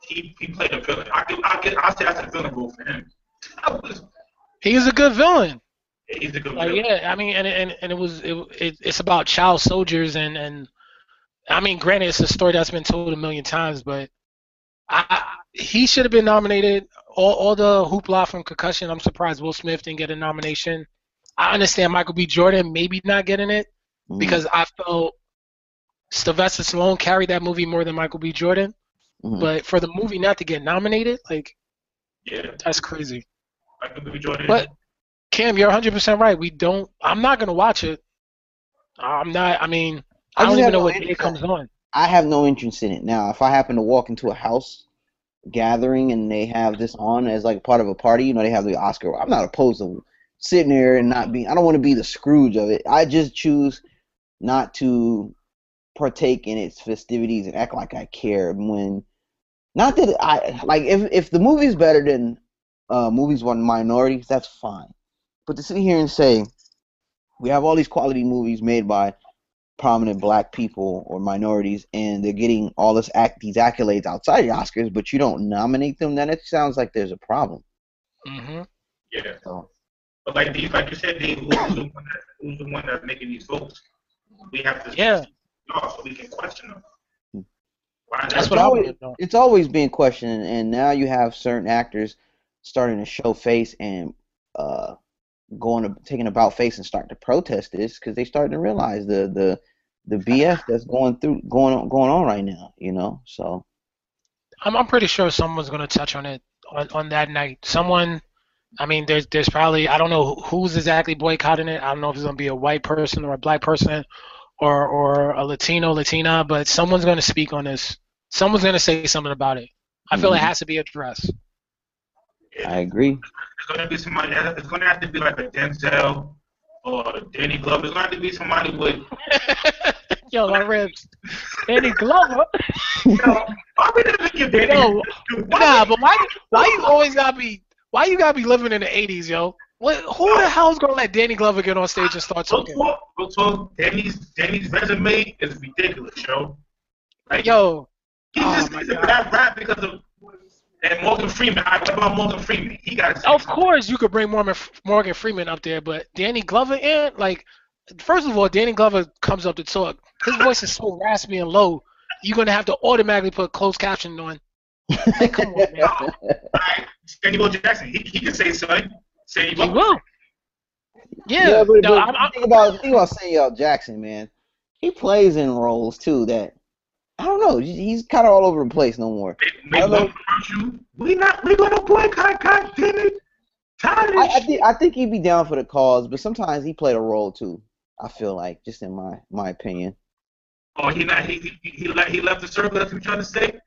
he he played a villain. I could I could I say that's a villain role for him. Was, he was a good villain. He's a good Like villain. yeah, I mean, and and, and it was it, it it's about child soldiers and and I mean, granted, it's a story that's been told a million times, but I, I he should have been nominated. All all the hoopla from Concussion, I'm surprised Will Smith didn't get a nomination. I understand Michael B. Jordan maybe not getting it Mhm. because I felt Sylvester Stallone carried that movie more than Michael B. Jordan. Mhm. But for the movie not to get nominated, like Yeah, that's crazy. Michael B. Jordan. But Cam, you're 100% right. We don't. I'm not gonna watch it. I'm not. I mean, I, I don't even know no what day comes on. I have no interest in it. Now, if I happen to walk into a house gathering and they have this on as like part of a party, you know, they have the Oscar. I'm not opposed to sitting there and not being. I don't want to be the Scrooge of it. I just choose not to partake in its festivities and act like I care when. Not that I like if if the movie's better than uh, movies on minorities, that's fine. But to sit here and say we have all these quality movies made by prominent black people or minorities and they're getting all this act these accolades outside the Oscars, but you don't nominate them, then it sounds like there's a problem. hmm yeah, So but like these, like you said, they, who's, the one that, who's the one that's making these votes? We have to Yeah. know so we can question them. Why That's not? what I always- want to know. it's always being questioned and now you have certain actors starting to show face and uh going to taking about face and starting to protest this because they starting to realize the the the BS that's going through going on going on right now, you know. So I'm, I'm pretty sure someone's gonna touch on it on, on that night. Someone. I mean, there's there's probably I don't know who's exactly boycotting it. I don't know if it's gonna be a white person or a black person, or or a Latino Latina, but someone's gonna speak on this. Someone's gonna say something about it. I feel it Mhm. has to be addressed. I agree. It's gonna be somebody. It's gonna have to be like a Denzel or Danny Glover. It's gonna have to be somebody with. Yo, my ribs. Danny Glover. You know, why we didn't give Danny? Yo, Dude, Nah, but why why you always gotta be why you gotta be living in the eighties, yo? What who the hell's gonna let Danny Glover get on stage and start Real talking? talk, real talk. Danny's Danny's resume is ridiculous, yo. Like, Yo, he oh just my he's a God. bad rap because of. And Morgan Freeman. I what about Morgan Freeman? He got. of course you could bring Morgan Morgan Freeman up there, but Danny Glover in like first of all, Danny Glover comes up to talk. His voice is so raspy and low, you're gonna have to automatically put closed caption on. Like, come on, man. Right. Samuel Jackson. He, he can say something. Say He will. Yeah, Yeah, but, no, but I'm, I'm, think about think about Samuel Jackson, man. He plays in roles too that I don't know. He's kind of all over the place no more. Make I don't one commercial. We not. We gonna boycott. Damn it. I, I think I think he'd be down for the cause, but sometimes he played a role too. I feel like, just in my my opinion. Oh, he not. He he he, left, he left the circle. That's what you trying to say.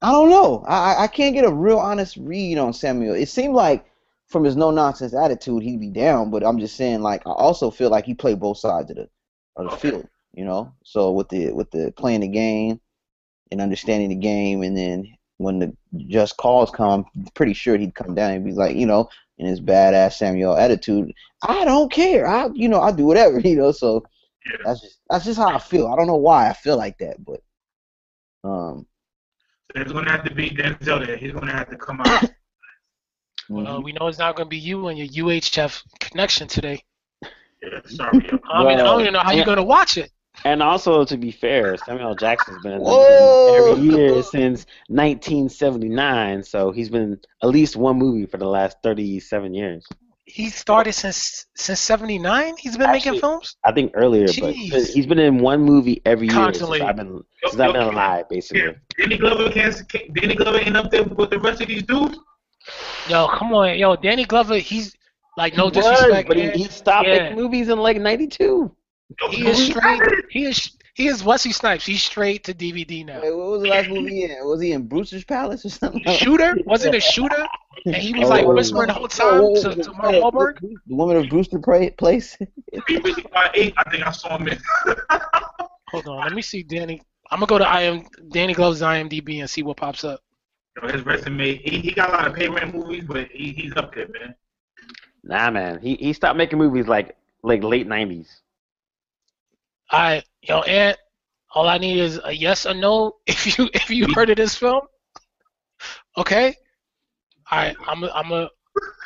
I don't know. I I- I can't get a real honest read on Samuel. It seemed like from his no nonsense attitude he'd be down, but I'm just saying like I also feel like he played both sides of the of the Okay. field. You know, so with the with the playing the game and understanding the game, and then when the just calls come, I'm pretty sure he'd come down and be like, you know, in his badass Samuel attitude, I don't care. I you know I do whatever. You know, so yeah. that's just that's just how I feel. I don't know why I feel like that, but um. There's gonna have to be Denzel there. He's gonna have to come out. well, we know it's not gonna be you and your UHF connection today. Yeah, sorry. I mean, I don't even know how yeah. you're gonna watch it. And also, to be fair, Samuel Jackson's been in the Whoa! every year since 1979, so he's been at least one movie for the last 37 years. he started since since '79. He's been making films. I think earlier, but he's been in one movie every year Constantly. since I've been since I've been alive, basically. Danny Glover can't. can't- Danny Glover ain't up there with the rest of these dudes. Yo, come on, yo, Danny Glover. He's like no He was, disrespect, but he, he stopped Yeah. making movies in like '92. He is straight. He is he is Wesley Snipes. He's straight to DVD now. Wait, what was the last movie he in? Was he in Brewster's Palace or something? Shooter wasn't a shooter, and he was Oh, like oh, whispering the whole time oh, to, to Mark Wahlberg. The woman of Brewster pra- Place. He eight. I think I saw him in. Hold on, let me see Danny. I'm gonna go to IM Danny Glover's IMDb and see what pops up. Yo, his resume. He, he got a lot of payment movies, but he, he's up there, man. Nah, man, he he stopped making movies like like late '90s. I yo Ant, all I need is a yes or no if you if you heard of this film. Okay. All right, I'm a, I'm a,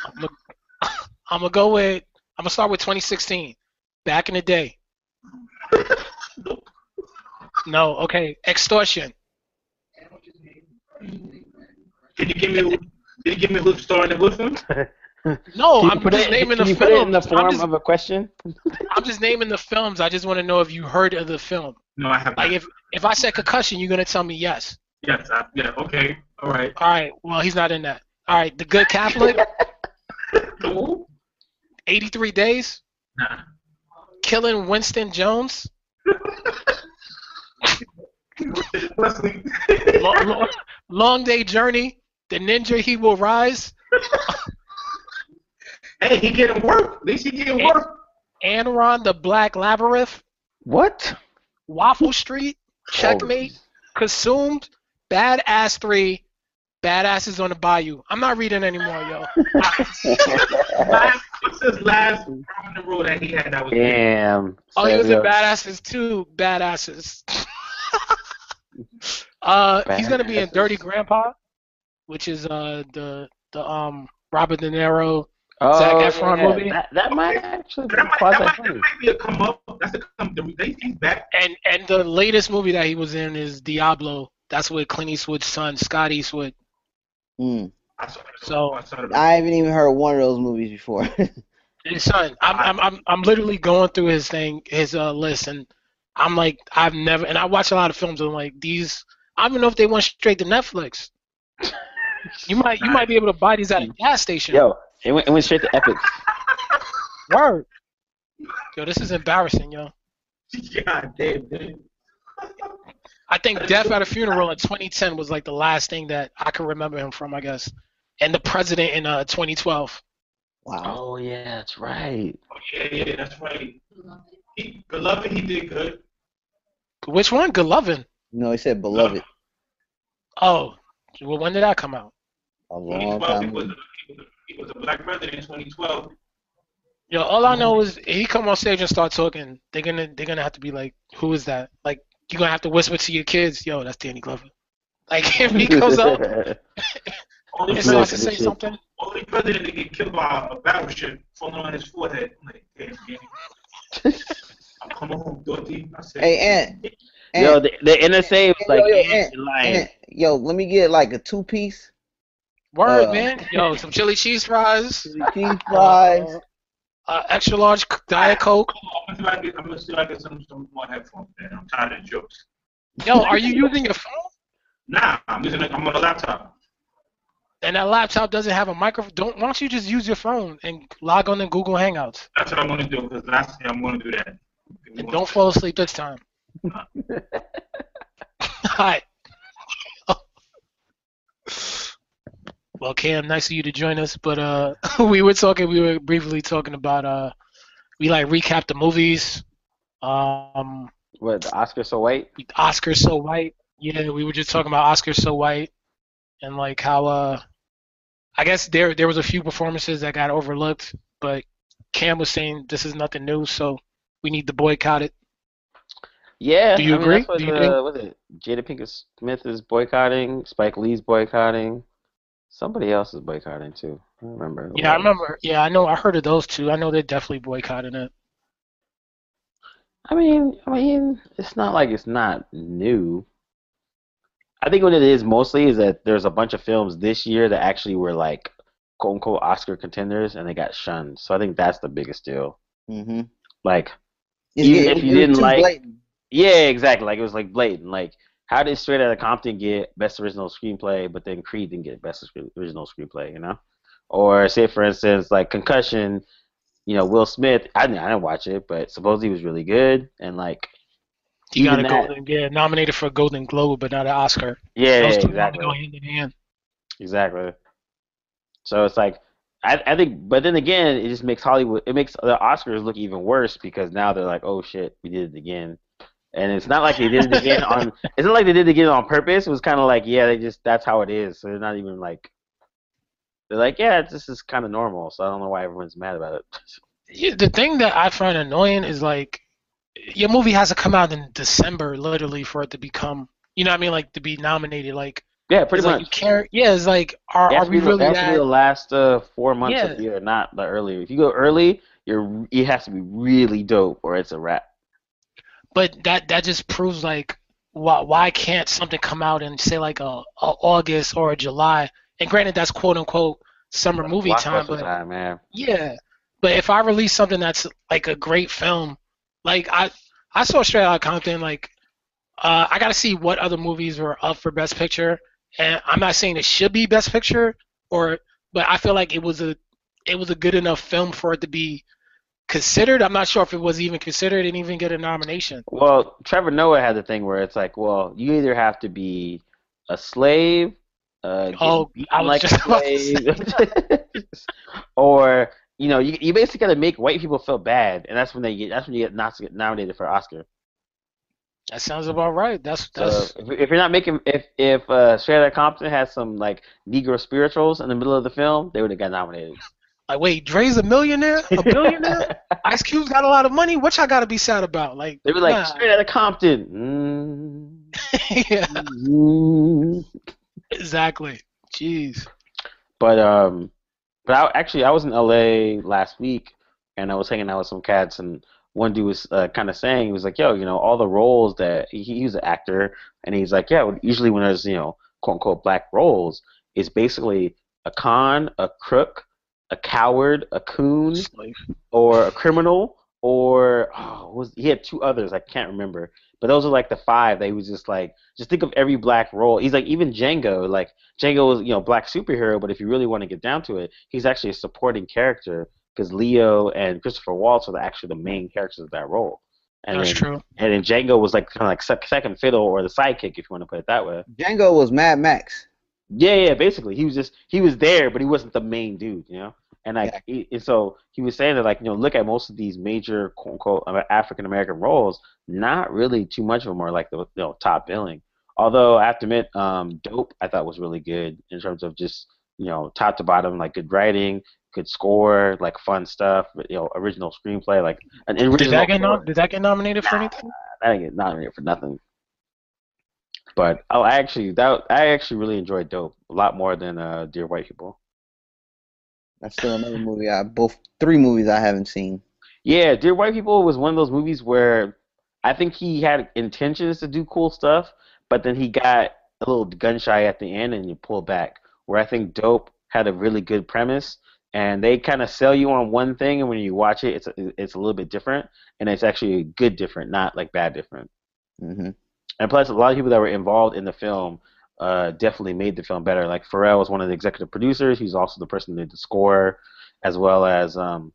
I'm a, I'm gonna go with I'm gonna start with 2016. Back in the day. No, okay. Extortion. Can you give me? Can you give me who's starring in what film? No, I'm put just it, naming the you put it in the form just, of a question? I'm just naming the films. I just want to know if you heard of the film. No, I haven't. Like Not. if if I said concussion, you're gonna tell me yes. Yes. I, yeah. Okay. All right. All right. Well, he's not in that. All right. The Good Catholic. Who? 83 Days. Nah. Killing Winston Jones. Long, long, long Day Journey. The Ninja He Will Rise. hey, he getting work. At least he getting work. Andron the Black Labyrinth. What? Waffle Street. Checkmate. Consumed. Badass 3. Badasses on the Bayou. I'm not reading anymore, yo. Last, what's his last film in the road that he had that was? Damn. Oh, he was in Samuel. Badasses too. Badasses. uh, he's gonna be in Dirty Grandpa, which is uh the the um Robert De Niro. Oh, Zac Efron yeah. movie? That, that might actually be That might, quasi that, might, funny. that might be a come up. That's the come. The, they, he's back. And and the latest movie that he was in is Diablo. That's with Clint Eastwood's son, Scott Eastwood. Mm. I. So- I saw it. I haven't even heard one of those movies before. His son. I'm I'm I'm I'm literally going through his thing, his uh list, and I'm like, I've never, and I watch a lot of films. And I'm like, these. I don't even know if they went straight to Netflix. You might you might be able to buy these at a gas station. Yo, it went, it went straight to Epic. Word. Yo, this is embarrassing, yo. God damn, dude. I think Death at a Funeral in 2010 was like the last thing that I can remember him from, I guess. And The President in uh 2012. wow. Oh yeah, that's right. Oh, yeah, yeah, that's right. He, beloved, he did good. Which one? Good Lovin'. No, he said beloved. Oh, well, when did that come out? A long time ago. A, he, was a, he was a black president in 2012. Yo, all I know is he come on stage and start talking, they're gonna they're gonna have to be like, who is that? Like you're gonna have to whisper to your kids, yo, that's Danny Glover. Like if he comes up Only and starts to say something, only president to get killed by a battleship falling on his forehead. I'm like, damn, Danny. I'm coming home, Dorothy. I said, Hey, Ant. Yo, the, the NSA was like yo, ants Ant, and lions. Ant, yo, let me get like a two piece. Word Uh, man, yo, some chili cheese fries, Cheese fries. uh, uh, extra large diet coke. I'm gonna see if I get, I'm gonna see if I get some, some more headphones, man. I'm tired of jokes. Yo, are you using your phone? Nah, I'm using. A, I'm on a laptop. And that laptop doesn't have a microphone. Don't why don't you just use your phone and log on to Google Hangouts? That's what I'm gonna do because last year I'm gonna do that. And don't fall asleep this time. Hi. well, Cam, nice of you to join us. But uh, we were talking. We were briefly talking about uh, we like recap the movies. Um, What, the Oscar so white? Oscar so white. Yeah, we were just talking about Oscar so white, and like how uh, I guess there there was a few performances that got overlooked, but Cam was saying this is nothing new, so we need to boycott it. Yeah. Do you I mean, agree? What, Do you uh, think- is it? Jada Pinkett Smith is boycotting. Spike Lee's boycotting. Somebody else is boycotting too. I remember. Yeah, I remember. Yeah, I know. I heard of those two. I know they're definitely boycotting it. I mean, I mean, it's not like it's not new. I think what it is mostly is that there's a bunch of films this year that actually were like quote unquote Oscar contenders and they got shunned. So I think that's the biggest deal. Mm-hmm. Like, It's, Even it- if you it didn't like- blatant. yeah, exactly. Like it was like blatant. Like, how did Straight Outta Compton get Best Original Screenplay, but then Creed didn't get Best Original Screenplay? You know, or say for instance, like Concussion. You know, Will Smith. I didn't, I didn't watch it, but supposedly he was really good. And like, He got a that- golden, yeah, nominated for a Golden Globe, but not an Oscar. yeah, Those yeah, exactly. go hand in hand. Exactly. So it's like I, I think, but then again, it just makes Hollywood, it makes the Oscars look even worse because now they're like, oh shit, we did it again, and it's not like they did it again on. It's not like they did it again on purpose. It was kind of like, yeah, they just that's how it is. So they're not even like, they're like, yeah, this is kind of normal. So I don't know why everyone's mad about it. Yeah, the thing that I find annoying is like your movie has to come out in December, literally, for it to become, you know what I mean, like to be nominated. Like, yeah, pretty it's like much. you care. Yeah, it's like, are, It are we be really it has to be the last uh, four months Yeah. of the year, not the earlier. If you go early, you're it has to be really dope, or it's a wrap. But that that just proves like why why can't something come out in say like a, a August or a July? And granted, that's quote unquote summer movie time, but time, man. Yeah, but if I release something that's like a great film, like I I saw Straight Outta Compton, like uh, I got to see what other movies were up for Best Picture, and I'm not saying it should be Best Picture, or but I feel like it was a it was a good enough film for it to be considered. I'm not sure if it was even considered and even get a nomination. Well, Trevor Noah had the thing where it's like, well, you either have to be a slave, uh, Oh, I was like just slave, or you know, you, you basically got to make white people feel bad, and that's when they get that's when you get not nominated for Oscar. That sounds about right. That's So if, if you're not making if if uh, Straight Outta Compton had some like Negro spirituals in the middle of the film, they would have got nominated. Like wait, Dre's a millionaire, a billionaire. Ice Cube's got a lot of money. What y'all got to be sad about? Like They were like nah. Straight Outta Compton. Mm, yeah, mm. exactly. Jeez. But um, but I actually I was in LA last week, and I was hanging out with some cats, and one dude was uh, kind of saying he was like, "Yo, you know, all the roles that he, he's an actor, and he's like, yeah, usually when there's you know quote unquote black roles, it's basically a con, a crook, a coward, a coon, Slave. or a criminal, or oh, was he had two others I can't remember, but those are like the five that he was just like just think of every black role. He's like even Django, like Django was you know black superhero, but if you really want to get down to it, he's actually a supporting character because Leo and Christopher Waltz are the, actually the main characters of that role. And That's then, true. And then Django was like kind of like second fiddle or the sidekick, if you want to put it that way. Django was Mad Max. Yeah, yeah, basically, he was just he was there, but he wasn't the main dude, you know. And like, he, and so he was saying that like you know, look at most of these major quote unquote African American roles, not really too much of them are like the you know top billing. Although I have to admit, um, Dope I thought was really good in terms of just you know top to bottom, like good writing, good score, like fun stuff, you know, original screenplay, like an original. Did that get nom- Did that get nominated for anything? I didn't get nominated for nothing. But oh, I actually that I actually really enjoyed Dope a lot more than uh, Dear White People. That's still another movie. I both three movies I haven't seen. Yeah, Dear White People was one of those movies where I think he had intentions to do cool stuff, but then he got a little gun shy at the end and you pull back. Where I think Dope had a really good premise, and they kind of sell you on one thing, and when you watch it, it's it's a little bit different, and it's actually a good different, not like bad different. hmm And plus, a lot of people that were involved in the film uh, definitely made the film better. Like Pharrell was one of the executive producers. He's also the person who did the score, as well as um,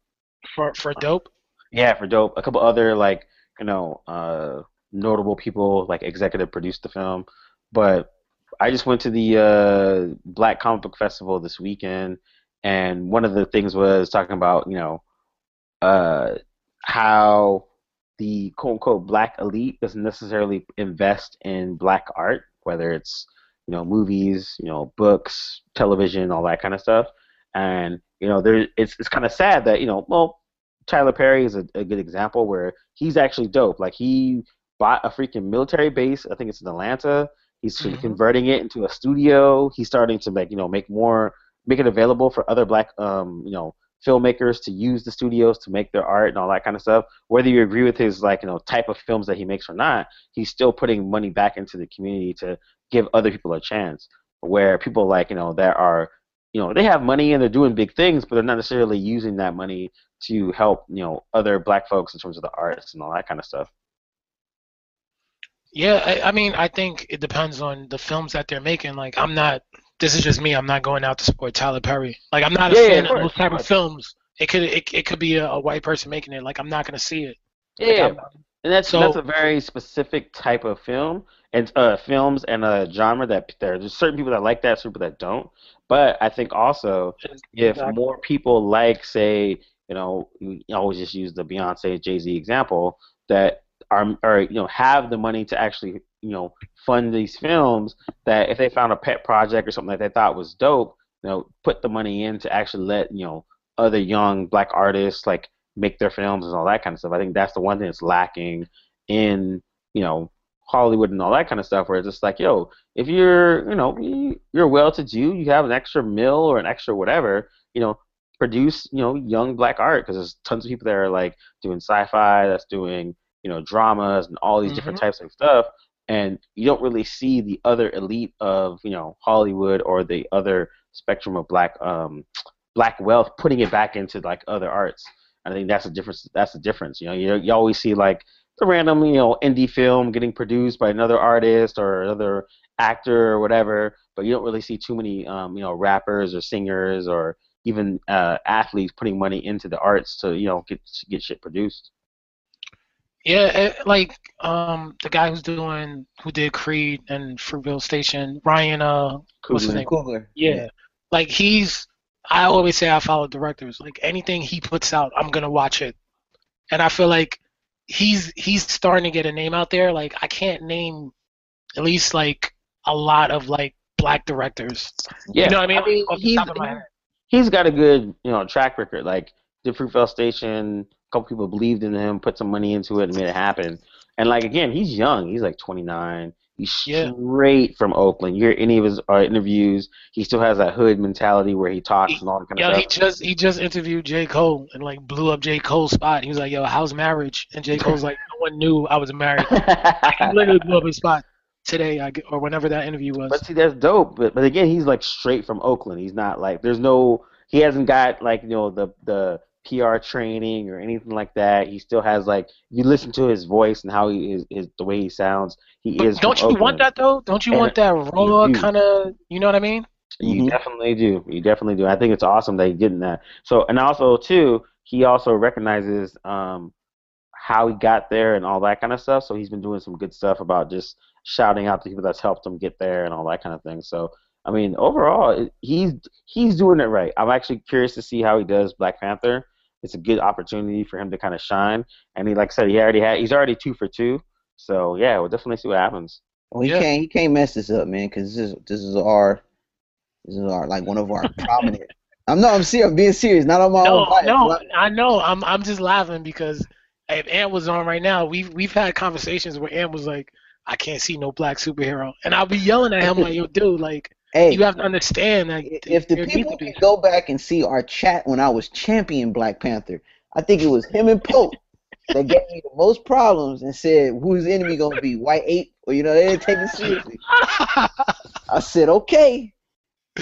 For for dope. yeah, for dope. A couple other like you know uh, notable people like executive produced the film. But I just went to the uh, Black Comic Book Festival this weekend, and one of the things was talking about you know uh, how the quote unquote black elite doesn't necessarily invest in black art, whether it's you know movies, you know books, television, all that kind of stuff. And you know there it's it's kind of sad that you know well Tyler Perry is a, a good example where he's actually dope. Like he bought a freaking military base. I think it's in Atlanta. He's Mhm. converting it into a studio. He's starting to make you know make more make it available for other black um you know filmmakers to use the studios to make their art and all that kind of stuff. Whether you agree with his like you know type of films that he makes or not, he's still putting money back into the community to give other people a chance. Where people like you know that are you know, they have money and they're doing big things, but they're not necessarily using that money to help, you know, other black folks in terms of the arts and all that kind of stuff. Yeah, I, I mean, I think it depends on the films that they're making. Like, I'm not. This is just me. I'm not going out to support Tyler Perry. Like, I'm not a Yeah, yeah, fan of of course, those type of of films. It could it, it could be a, a white person making it. Like, I'm not gonna see it. Like, Yeah, I'm- and that's So- that's a very specific type of film and uh, films and a genre that there there's certain people that like that, certain people that don't. But I think also if Exactly. more people like, say, you know, you always just use the Beyonce Jay Z example that are or you know have the money to actually you know fund these films. That if they found a pet project or something that they thought was dope, you know, put the money in to actually let you know other young black artists like make their films and all that kind of stuff. I think that's the one thing that's lacking in you know Hollywood and all that kind of stuff, where it's just like, yo, if you're, you know, you- you're well-to-do, you have an extra mill or an extra whatever, you know, produce, you know, young black art because there's tons of people that are like doing sci-fi, that's doing, you know, dramas and all these different mm-hmm. types of stuff, and you don't really see the other elite of, you know, Hollywood or the other spectrum of black, um, black wealth putting it back into like other arts. I think that's the difference. That's the difference. You know, you you always see like the random, you know, indie film getting produced by another artist or another actor or whatever, but you don't really see too many, um, you know, rappers or singers or even uh, athletes putting money into the arts to, you know, get get shit produced. Yeah, eh, like um the guy who's doing who did Creed and Fruitvale Station, Ryan uh what's his name? Coogler. Yeah. Like he's I always say I follow directors. Like anything he puts out, I'm gonna watch it. And I feel like he's he's starting to get a name out there. Like I can't name at least like a lot of like black directors. Yeah, You know what I mean? I mean, he's, top of my head. he's got a good, you know, track record. Like the Fruitvale Station, a couple people believed in him, put some money into it, and made it happen. And like again, he's young. He's like 29. He's Yeah. straight from Oakland. You hear any of his uh, interviews, he still has that hood mentality where he talks and all that kind Yo, of he just he just interviewed J. Cole and like blew up J. Cole's spot. He was like, "Yo, how's marriage?" And J. Cole's like, "No one knew I was married." he literally blew up his spot today, I or whenever that interview was. But see, that's dope. But but again, he's like straight from Oakland. He's not like there's no he hasn't got like you know the the PR training or anything like that. He still has like you listen to his voice and how he is, is the way he sounds. He But is. don't you want that though? Don't you And want that raw kind of? You know what I mean? You Mhm. definitely do. You definitely do. I think it's awesome that he's getting that. So and also too, he also recognizes um how he got there and all that kind of stuff. So he's been doing some good stuff about just shouting out the people that's helped him get there and all that kind of thing. So I mean, overall, it- he's he's doing it right. I'm actually curious to see how he does Black Panther. It's a good opportunity for him to kind of shine. And he, like I said, he already had he's already two for two. So yeah, we'll definitely see what happens. Well, he Yeah. can't he can't mess this up, man, because this is this is our this is our like one of our prominent. I'm no, I'm serious. I'm being serious. Not on my No, own. bias, no, but- I know. I'm I'm just laughing because if Ant was on right now, we've we've had conversations where Ant was like, "I can't see no black superhero," and I'll be yelling at him like, "Yo, dude, like Hey, you have to understand that if the people to be- can go back and see our chat when I was champion Black Panther, I think it was him and Pope that gave me the most problems and said, "Who's enemy gonna be? White ape?" Or you know, they didn't take it seriously. I said, "Okay,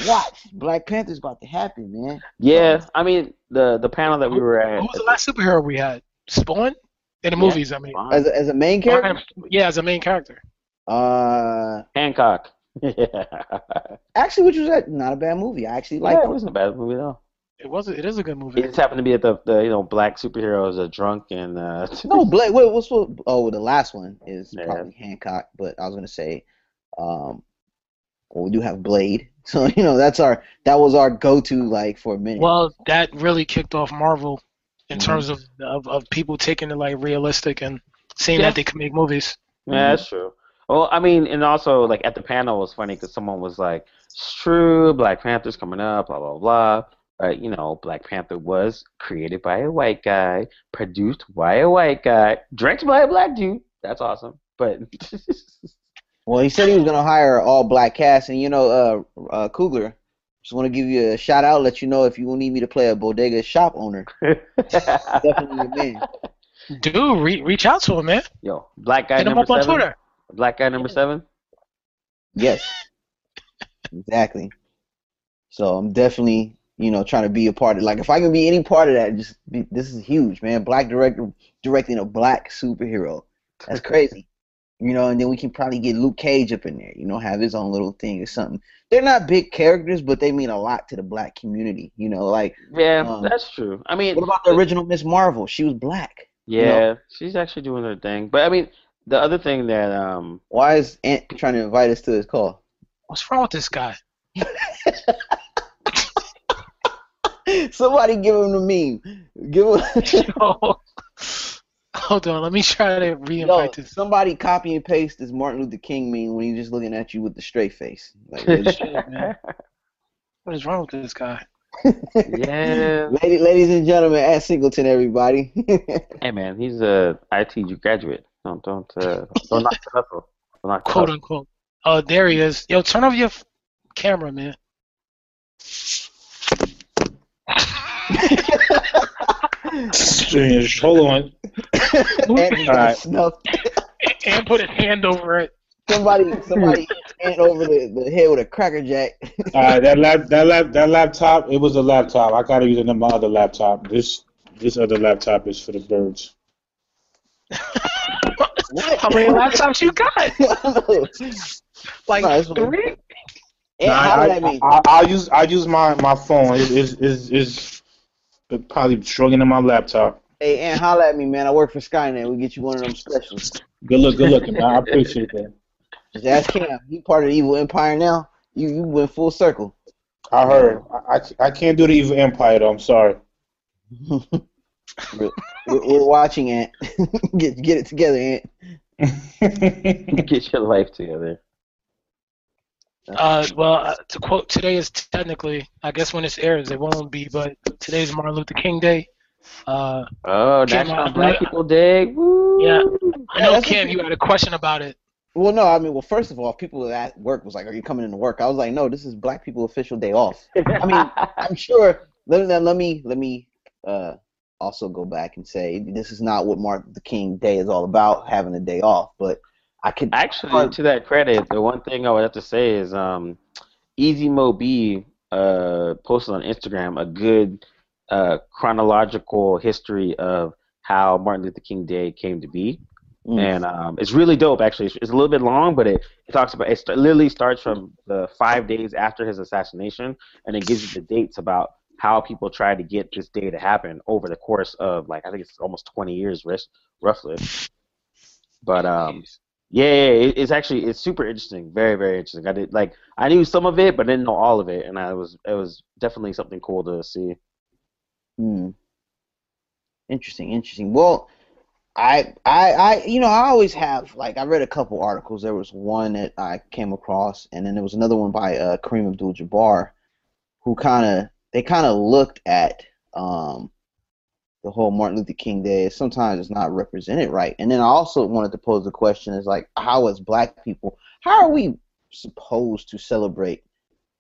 watch. Black Panther's about to happen, man." Yeah, I mean the the panel that we were at. Who was the last superhero we had? Spawn in the Yeah. movies. I mean, As a, as a main character, yeah, as a main character. uh, Hancock. yeah, actually, which was a, not a bad movie. I actually liked it it. wasn't a bad movie though. It was. It is a good movie. It just happened to be that the, the you know black superheroes are drunk and uh, No, Blade. Wait, what's what? Oh, the last one is Yeah. probably Hancock, but I was gonna say, um, well, we do have Blade, so you know that's our that was our go-to like for a minute. Well, that really kicked off Marvel in Mhm. terms of, of of people taking it like realistic and seeing Yeah. that they can make movies. yeah, that's true. Well, I mean, and also like at the panel it was funny because someone was like, "It's true, Black Panther's coming up, blah blah blah." But you know, Black Panther was created by a white guy, produced by a white guy, directed by a black dude. That's awesome. But Well, he said he was gonna hire all black cast, and you know, uh, uh, Coogler. Just want to give you a shout out, let you know if you need me to play a bodega shop owner, definitely your man. Dude, re- reach out to him, man. Yo, black guy Hit him number up on seven. Twitter. Black guy number seven. Yes, exactly. So I'm definitely, you know, trying to be a part of. Like, if I can be any part of that, just be, this is huge, man. Black director directing a black superhero. That's crazy. You know, and then we can probably get Luke Cage up in there. You know, have his own little thing or something. They're not big characters, but they mean a lot to the black community. You know, like Yeah, Um, that's true. I mean, what about the original Miss Marvel? She was black. yeah, you know? she's actually doing her thing. But I mean, the other thing that um, Why is Ant trying to invite us to his call? What's wrong with this guy? Somebody give him the meme. Give him. Yo. Hold on, let me try to Yo, re-invite this. somebody copy and paste this Martin Luther King meme when he's just looking at you with the straight face. Like. What is wrong with this guy? yeah. Lady, ladies and gentlemen, at Singleton, everybody. Hey man, he's a IT graduate. Don't don't uh, don't knock the hustle. Don't knock the Quote hustle. unquote. Oh, there he is. Yo, turn off your f- camera, man. Strange. Hold on. Ant just got Alright. snuffed. And put his hand over it. Somebody, somebody ant over the, the head with a cracker jack. All right, that lap, that lap, that laptop. It was a laptop. I gotta use it on my other laptop. This this other laptop is for the birds. what? How many laptops you got? Like No, three? Ant, Nah, holler I, at me. I, I, use I use my my phone. It is is is probably struggling in my laptop. Hey, and holler at me, man. I work for Skynet. We get you one of them specials. Good look, good looking, man. I appreciate that. Just ask Cam. He part of the evil empire now. You you went full circle. I heard. I, I, I can't do the evil empire though. I'm sorry. We're, we're watching it. get get it together, Ant. Get your life together. Uh, well, uh, to quote, today is technically, I guess when this airs, it won't be, but today's Martin Luther King Day. Uh, Oh, Kim, National uh, Black People Day. Woo. yeah, I know, that's Kim, you had a question about it. Well, no, I mean, well, first of all, people at work was like, "Are you coming into work?" I was like, "No, this is Black people official day off." I mean, I'm sure. Let me let me let me uh, also go back and say this is not what Martin Luther King Day is all about, having a day off. But I could Actually, to that credit, the one thing I would have to say is um, Easy Mo Bee uh, posted on Instagram a good uh, chronological history of how Martin Luther King Day came to be. Mm. And um, it's really dope, actually. It's, it's a little bit long, but it, it talks about it st- literally starts from the five days after his assassination, and it gives you the dates about how people tried to get this day to happen over the course of like I think it's almost 20 years, ris- roughly. But um, yeah, yeah, yeah, it, it's actually it's super interesting, very very interesting. I did like I knew some of it, but didn't know all of it, and I was it was definitely something cool to see. Hmm. Interesting, interesting. Well, I, I, I, you know, I always have like I read a couple articles. There was one that I came across, and then there was another one by uh, Kareem Abdul-Jabbar, who kind of they kind of looked at um, the whole Martin Luther King Day. Sometimes it's not represented right. And then I also wanted to pose the question: is like, how as Black people, how are we supposed to celebrate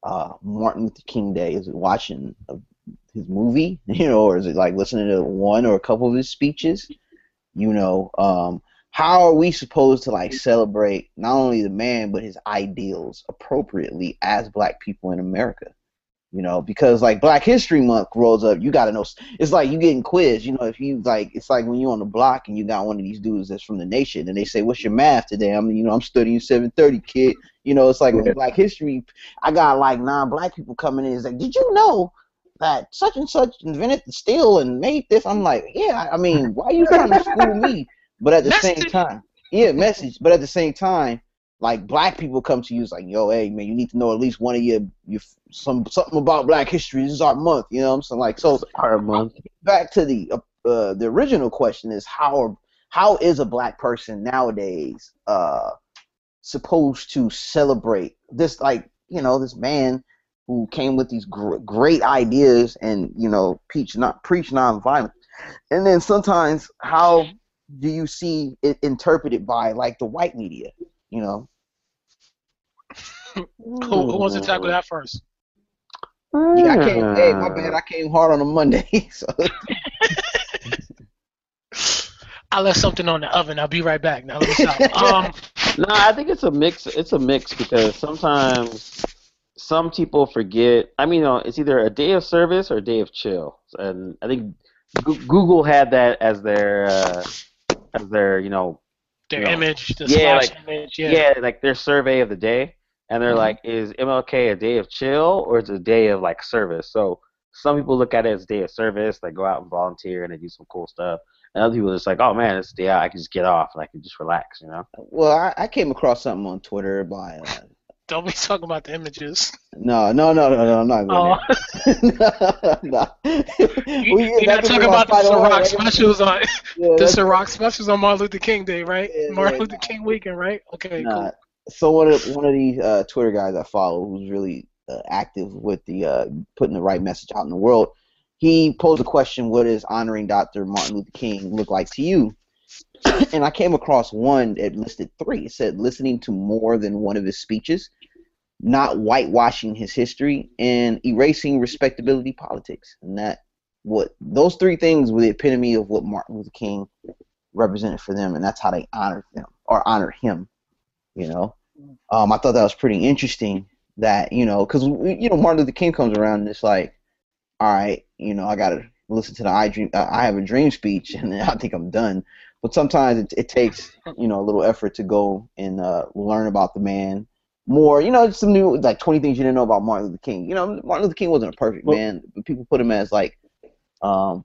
uh, Martin Luther King Day? Is it watching a his movie, you know, or is it like listening to one or a couple of his speeches? You know, um, how are we supposed to like celebrate not only the man but his ideals appropriately as black people in America? You know, because like Black History Month rolls up, you gotta know. It's like you getting quiz You know, if you like, it's like when you're on the block and you got one of these dudes that's from the nation, and they say, "What's your math today?" I'm, you know, I'm studying 730, kid. You know, it's like Yeah. Black History. I got like non-black people coming in. It's like, did you know that such and such invented the steel and made this? I'm like, yeah. I mean, why are you trying to school me? But at the same time, yeah, message. But at the same time, like black people come to you, it's like, yo, hey, man, you need to know at least one of your your some something about Black history. This is our month, you know. what I'm saying like, so Our month. back to the uh, uh, the original question is how are, how is a black person nowadays uh supposed to celebrate this like you know this man who came with these gr- great ideas and you know preach not preach nonviolence and then sometimes how do you see it interpreted by like the white media you know Who, who wants to tackle that first? yeah, I came. Hey, my bad. I came hard on a Monday. So I left something on the oven. I'll be right back. Now let me stop. Um, No, I think it's a mix. It's a mix because sometimes some people forget. I mean, uh, it's either a day of service or a day of chill, and I think Google had that as their uh, as their you know Their No. image, the Yeah, like- image, yeah. yeah. like their survey of the day, and they're Mhm. like, is MLK a day of chill or is it a day of like service? So some people look at it as a day of service, they go out and volunteer and they do some cool stuff, and other people are just like, oh man, it's a day out, I can just get off and I can just relax, you know? Well, I, I came across something on Twitter by. Uh, Don't be talking about the images. no, no, no, no, no, I'm not Oh, no. you're not talking about the Ciroc specials on the Ciroc specials on Martin Luther King Day, right? Martin Luther. King weekend, right? Okay, cool. so one of one of these uh, Twitter guys I follow, who's really uh, active with the uh, putting the right message out in the world, he posed a question: What does honoring Dr. Martin Luther King look like to you? and I came across one that listed three. It said listening to more than one of his speeches, not whitewashing his history, and erasing respectability politics. And that what those three things were the epitome of what Martin Luther King represented for them, and that's how they honored them or honored him. You know, um, I thought that was pretty interesting. That you know, because you know Martin Luther King comes around and it's like, all right, you know, I gotta listen to the I dream, uh, I have a dream speech, and I think I'm done. But sometimes it, it takes you know a little effort to go and uh, learn about the man more. You know, some new like 20 things you didn't know about Martin Luther King. You know, Martin Luther King wasn't a perfect Well- man, but people put him as like, um,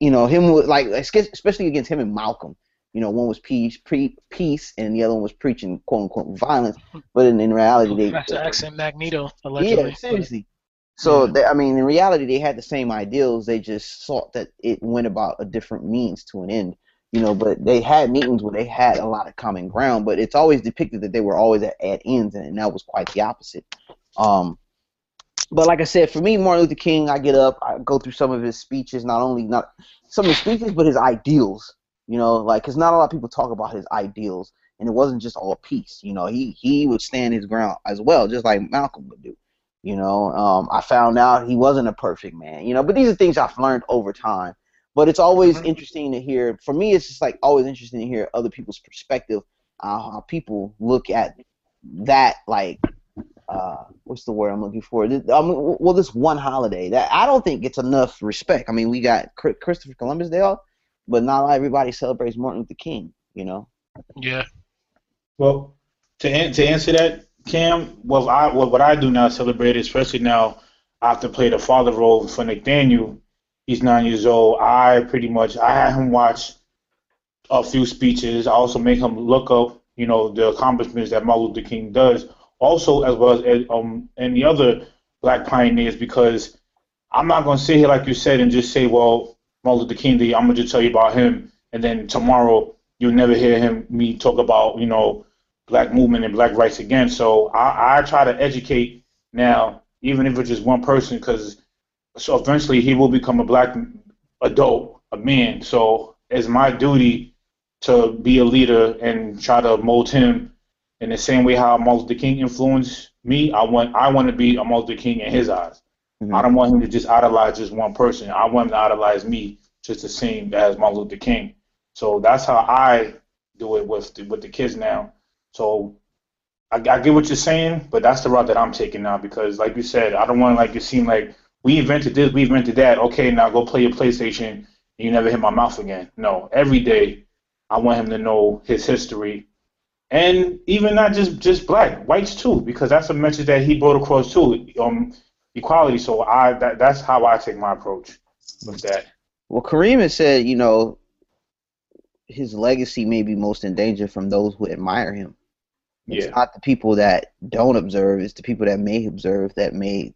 you know, him with like especially against him and Malcolm. You know, one was peace, pre, peace, and the other one was preaching quote unquote violence. But in, in reality, they Professor X and Magneto, allegedly. yeah, seriously. So Yeah. they, I mean, in reality, they had the same ideals. They just thought that it went about a different means to an end. You know, but they had meetings where they had a lot of common ground. But it's always depicted that they were always at, at ends, and that was quite the opposite. Um, but like I said, for me, Martin Luther King, I get up, I go through some of his speeches, not only not some of his speeches, but his ideals. You know, like because not a lot of people talk about his ideals, and it wasn't just all peace. You know, he he would stand his ground as well, just like Malcolm would do. You know, um, I found out he wasn't a perfect man. You know, but these are things I've learned over time. But it's always interesting to hear. For me, it's just like always interesting to hear other people's perspective, uh, how people look at that. Like, uh, what's the word I'm looking for? I mean, well, this one holiday that I don't think gets enough respect. I mean, we got Christopher Columbus Day, off, but not everybody celebrates Martin Luther King. You know. Yeah. Well, to an- to answer that, Cam, what I what, what I do now celebrate, especially now after play the father role for Nathaniel. He's nine years old. I pretty much I had him watch a few speeches. I also make him look up, you know, the accomplishments that Martin Luther King does. Also, as well as um any other black pioneers, because I'm not gonna sit here like you said and just say, well, Martin Luther King I'm gonna just tell you about him, and then tomorrow you'll never hear him me talk about you know black movement and black rights again. So I, I try to educate now, even if it's just one person, because so eventually he will become a black adult, a man. So it's my duty to be a leader and try to mold him in the same way how Martin Luther King influenced me. I want I want to be a Martin Luther King in his eyes. Mhm. I don't want him to just idolize just one person. I want him to idolize me just the same as Martin Luther King. So that's how I do it with the, with the kids now. So I, I get what you're saying, but that's the route that I'm taking now because, like you said, I don't want to like it seem like we invented this, we invented that. Okay, now go play your PlayStation. And you never hit my mouth again. No, every day I want him to know his history, and even not just just black, whites too, because that's a message that he brought across too. Um, equality. So I that, that's how I take my approach with that. Well, Kareem has said, you know, his legacy may be most in danger from those who admire him. It's Yeah. not the people that don't observe; it's the people that may observe that may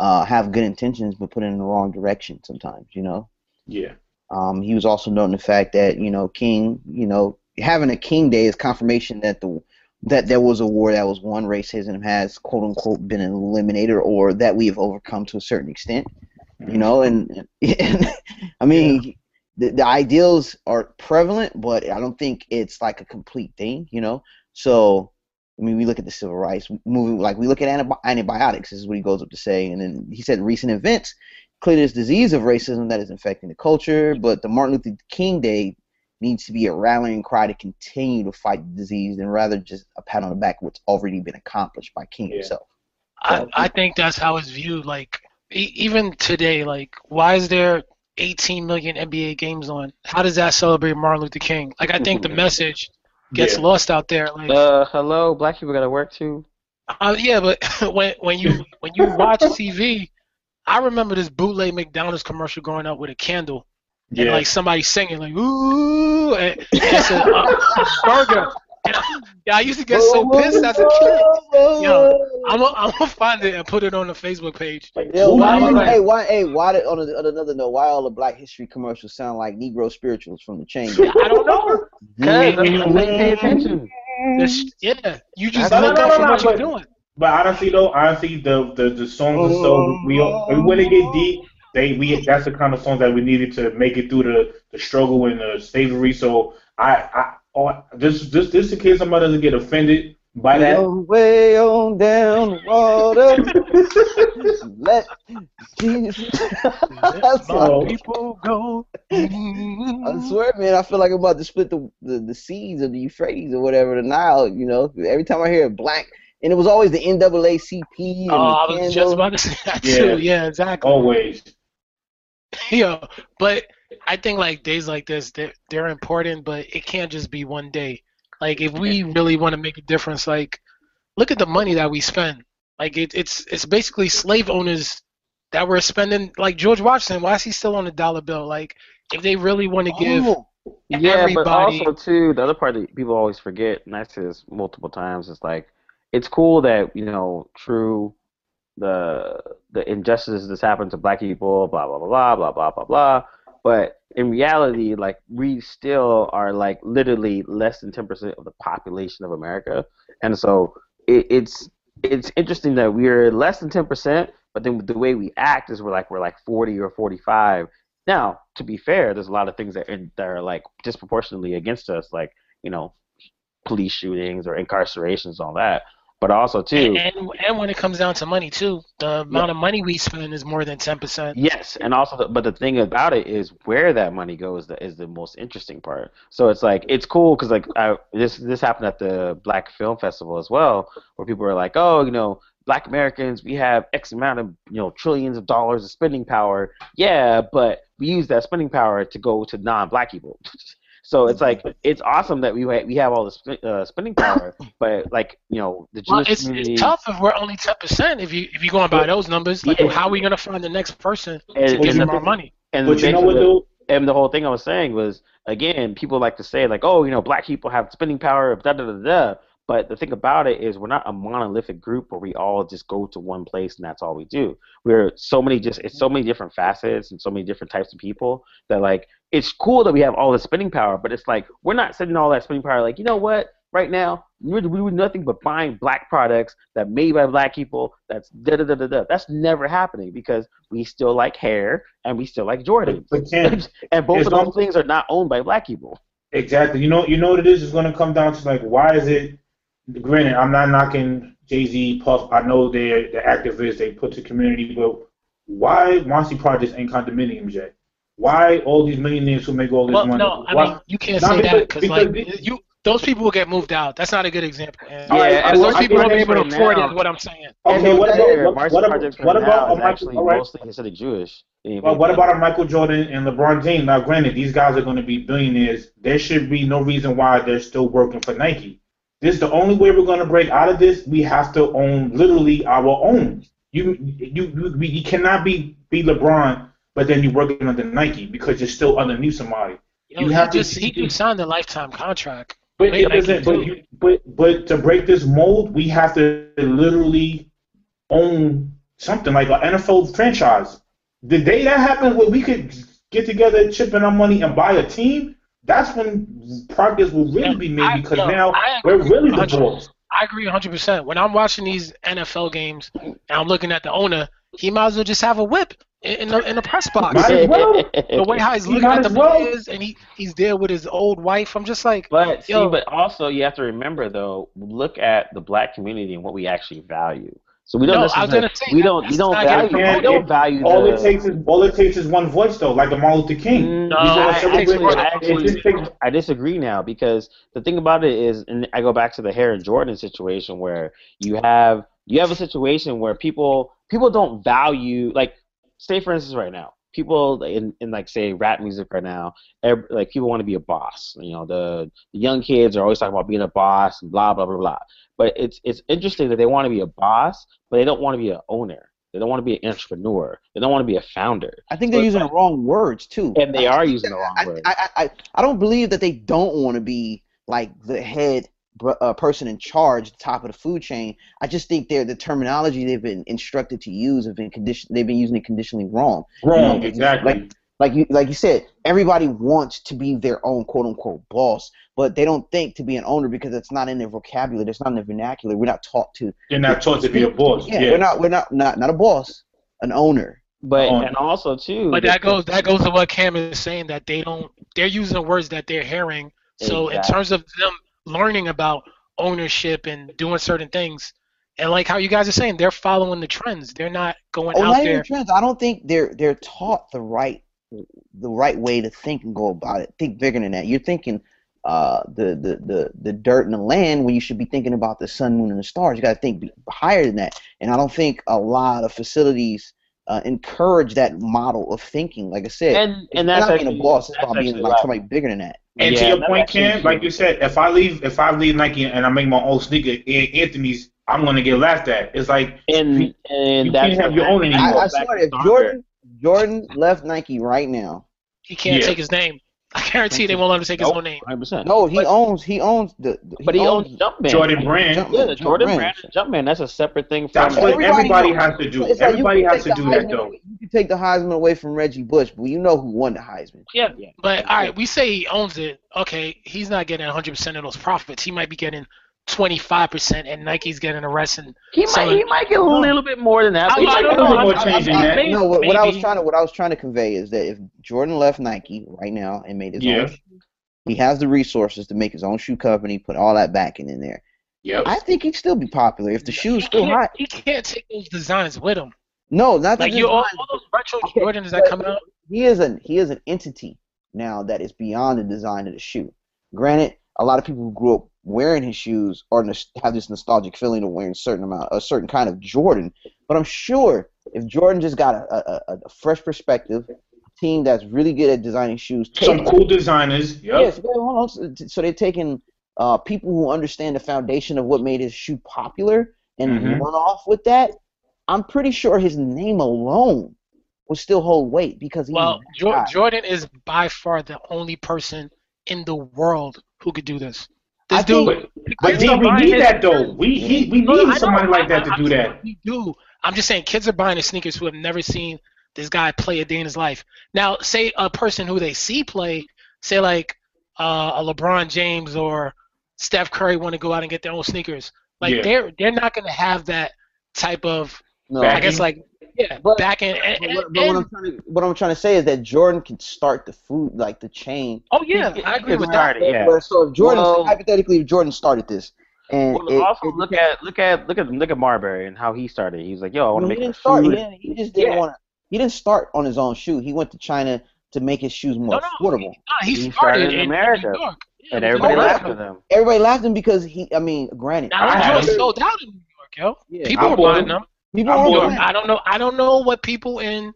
uh, have good intentions but put it in the wrong direction. Sometimes, you know. Yeah. Um, he was also noting the fact that you know King, you know, having a King Day is confirmation that the that there was a war that was won. Racism has quote unquote been eliminated, or that we have overcome to a certain extent. You know, and, and I mean, the, the ideals are prevalent, but I don't think it's like a complete thing. You know, so I mean, we look at the civil rights movement, like we look at antibi- antibiotics. Is what he goes up to say, and then he said recent events clear this disease of racism that is infecting the culture, but the Martin Luther King Day needs to be a rallying cry to continue to fight the disease, and rather just a pat on the back what's already been accomplished by King Yeah. himself. I, I think that's how it's viewed. Like e- even today, like why is there 18 million NBA games on? How does that celebrate Martin Luther King? Like I think the mm-hmm. message gets Yeah. lost out there. Like Uh, hello, black people gotta work too. uh, yeah, but when when you when you watch TV, I remember this bootleg McDonald's commercial growing up with a candle and Yeah. like somebody singing like ooh and, and it's a uh, burger. And I, yeah, I used to get so pissed as a kid. Yo, I'm gonna find it and put it on the Facebook page. Like, Yo, why, do you why- hey, why, hey, why did, on, a, on another note, why all the Black History commercials sound like Negro spirituals from the chain? I don't know. Cause that's what they pay attention. This- yeah, you just No, no, look no, up for what you're doing. But honestly, though, honestly, the the, the songs are so we we when they get deep, they we that's the kind of songs that we needed to make it through the, the struggle and the slavery. So I I oh, this this this in case somebody doesn't get offended by that. Go way on down the water. Let Jesus. That's my. People go. I swear, man, I feel like I'm about to split the, the, the seas of the Euphrates or whatever, the Nile, you know. Every time I hear a black, and it was always the NAACP and Oh, I the was just about to say that Yeah. too. Yeah, exactly. Always. Yeah, but I think like days like this, they're, they're important, but it can't just be one day. Like if we really want to make a difference, like look at the money that we spend. Like it, it's it's basically slave owners that we're spending. Like George Washington, why is he still on the dollar bill? Like if they really want to give Oh, Yeah, but also too, the other part that people always forget, and I say this multiple times, is like it's cool that you know, true, the the injustices that's happened to black people, blah blah blah blah blah blah blah blah. But in reality, like we still are like literally less than ten percent of the population of America, and so it, it's it's interesting that we're less than ten percent, but then the way we act is we're like we're like forty or forty five. Now, to be fair, there's a lot of things that are, that are like disproportionately against us, like you know, police shootings or incarcerations, all that. But also too, and, and when it comes down to money too, the amount of money we spend is more than ten percent. Yes, and also, the, but the thing about it is where that money goes that is the most interesting part. So it's like it's cool because like I, this this happened at the Black Film Festival as well, where people are like, oh, you know, Black Americans, we have X amount of you know trillions of dollars of spending power. Yeah, but we use that spending power to go to non-Black people. So it's like it's awesome that we ha- we have all this uh, spending power, but like you know the Well, it's, community it's tough if we're only ten percent. If you if you're going by those numbers, like Yeah. how are we gonna find the next person and, to and give the, them our money? and But you know what basically- though? and the whole thing I was saying was again, people like to say like, oh, you know, black people have spending power, da da da da. But the thing about it is, we're not a monolithic group where we all just go to one place and that's all we do. We're so many just it's so many different facets and so many different types of people that like it's cool that we have all the spending power, but it's like we're not sending all that spending power. Like you know what? Right now, we're doing nothing but buying black products that made by black people. That's da da da da da. That's never happening because we still like hair and we still like Jordans. But Ken, and both of those things are not owned by black people. Exactly. You know, you know what it is. It's going to come down to like, why is it? Granted, I'm not knocking Jay Z, Puff. I know they're the activists. They put to community, but why Monty Projects ain't condominiums yet? Why all these millionaires who make all this Well, money? no, I why, mean you can't No, say because- that because like because- you those people will get moved out. That's not a good example. And Yeah, and those I- people I- won't be able to afford it. Is what I'm saying. okay, what about Marcy what, what, Projects about, what about now a Michael? actually All right. mostly considered Jewish. Well, what about a Michael Jordan and LeBron James? Now, granted, these guys are going to be billionaires. There should be no reason why they're still working for Nike. This is the only way we're going to break out of this. We have to own literally our own. You you you, we- you cannot be be LeBron, but then you're working under Nike because you're still underneath somebody. Yo, You he have to- just he just signed a lifetime contract. But it doesn't. But you, but but to break this mold, we have to literally own something like an NFL franchise. The day that happens, where we could get together, chip in our money, and buy a team, that's when progress will really Yeah, be made I- because yo, now I we're really the 100. boss. I agree 100%. When I'm watching these NFL games and I'm looking at the owner, he might as well just have a whip in, in, the, in the press box. Might as well. the way how he's He looking at the as well. players and he, he's there with his old wife, I'm just like, But see, but also you have to remember though, look at the black community and what we actually value. So we don't No, I was gonna say, we don't we don't value getting we don't promoted. value All the, it takes is all it takes is one voice though, like a Martin Luther King. Mm, No, I, celebrate actually. I, actually I disagree now because the thing about it is, and I go back to the Hair and Jordan situation where you have you have a situation where people people don't value like say for instance right now people in, in like say rap music right now ev- like people want to be a boss you know the, the young kids are always talking about being a boss and blah blah blah blah. But it's it's interesting that they want to be a boss but they don't want to be an owner. They don't want to be an entrepreneur. They don't want to be a founder. I think they're using the wrong words too. and they I are using the wrong I, word I, I, I, I don't believe that they don't want to be like the head uh, person in charge, top of the food chain. I just think they're the terminology they've been instructed to use have been condition. They've been using it conditionally wrong. Wrong, You know, exactly. Like, like you, like you said, everybody wants to be their own quote unquote boss, but they don't think to be an owner because it's not in their vocabulary. It's not in their vernacular. We're not taught to. They're not taught to be a boss. Yeah, Yeah. we're not. We're not. Not not a boss. An owner. but on- and also too But that goes that goes to what Cam is saying that they don't they're using words that they're hearing. So in terms of them learning about ownership and doing certain things, and like how you guys are saying, they're following the trends. They're not going Oh, out not there. even trends. I don't think they're they're taught the right the right way to think and go about it. Think bigger than that. You're thinking uh, the, the the the dirt and the land when you should be thinking about the sun, moon, and the stars. You got to think higher than that. And I don't think a lot of facilities uh, encourage that model of thinking. Like I said, and it's and that's not actually being a boss. It's that's about being actually like why- somebody bigger than that. And Yeah, to your that's point, Ken, like you said, if I leave, if I leave Nike and I make my own sneaker, An- Anthony's, I'm gonna get laughed at. It's like and and You that's can't have your own anymore. I, I swear, to if Stalker. Jordan Jordan left Nike right now, He can't Yeah. take his name. I guarantee they won't let him take his own name. 100%. no, he But- owns he owns the. but he owns Jumpman. Jordan Brand. Jump- Yeah, the Jordan Brand. brand and Jumpman. That's a separate thing from. That's what Everybody everybody knows. has to do. It's like Everybody can has to do the that though. You can take the Heisman away from Reggie Bush, but you know who won the Heisman. yeah, yeah. But all right, we say he owns it. Okay, he's not getting 100% of those profits. He might be getting 25%, and Nike's getting the rest. And He So- might he might get a little bit more than that. I- but I don't get know. more change in that. No, what, what I was trying to what I was trying to convey is that if Jordan left Nike right now and made his Yeah. own, shoe, he has the resources to make his own shoe company, put all that backing in there. Yep. I think he'd still be popular if the shoe's he still hot. he can't take those designs with him. No, not Like you, all, all those retro Okay, Jordans that come out. He is an he is an entity now that is beyond the design of the shoe. Granted, a lot of people who grew up wearing his shoes or have this nostalgic feeling of wearing a certain amount, a certain kind of Jordan. But I'm sure if Jordan just got a, a, a fresh perspective, a team that's really good at designing shoes, Some take- cool designers. Yep. Yes, well. So- so they're taking uh, people who understand the foundation of what made his shoe popular and Mhm. run off with that. I'm pretty sure his name alone will still hold weight because he's Well, that Jordan is by far the only person in the world who could do this. I This dude, think- But, kids we need his- that though. We he, we need know, somebody like that to I- do I- that. We do. I'm just saying, kids are buying the sneakers who have never seen this guy play a day in his life. Now, say a person who they see play, say like uh, a LeBron James or Steph Curry, want to go out and get their own sneakers. Like Yeah. they're they're not gonna have that type of, No, I guess like yeah, But- back in. And, But, what, but what I'm trying to what I'm trying to say is that Jordan can start the food like the chain. oh yeah, He- I agree with that. it, yeah. Where- So if Jordan, Well- hypothetically, if Jordan started this, and Well, it- also it- look at look at look at look at Marbury and how he started. He was like, "Yo, I want No, to he make didn't a start. He, didn't, he just didn't Yeah. want to. He didn't start on his own shoe. He went to China to make his shoes more No, no, affordable. Nah, he, He started, started in in America. New York. Yeah, and everybody in laughed at him. Everybody laughed at him because he. I mean, granted, Now I those had joints it. sold out in New York, yo. Yeah. People I were bought buying them. Them. people I were bought Yo, them. buying- I don't know. I don't know what people in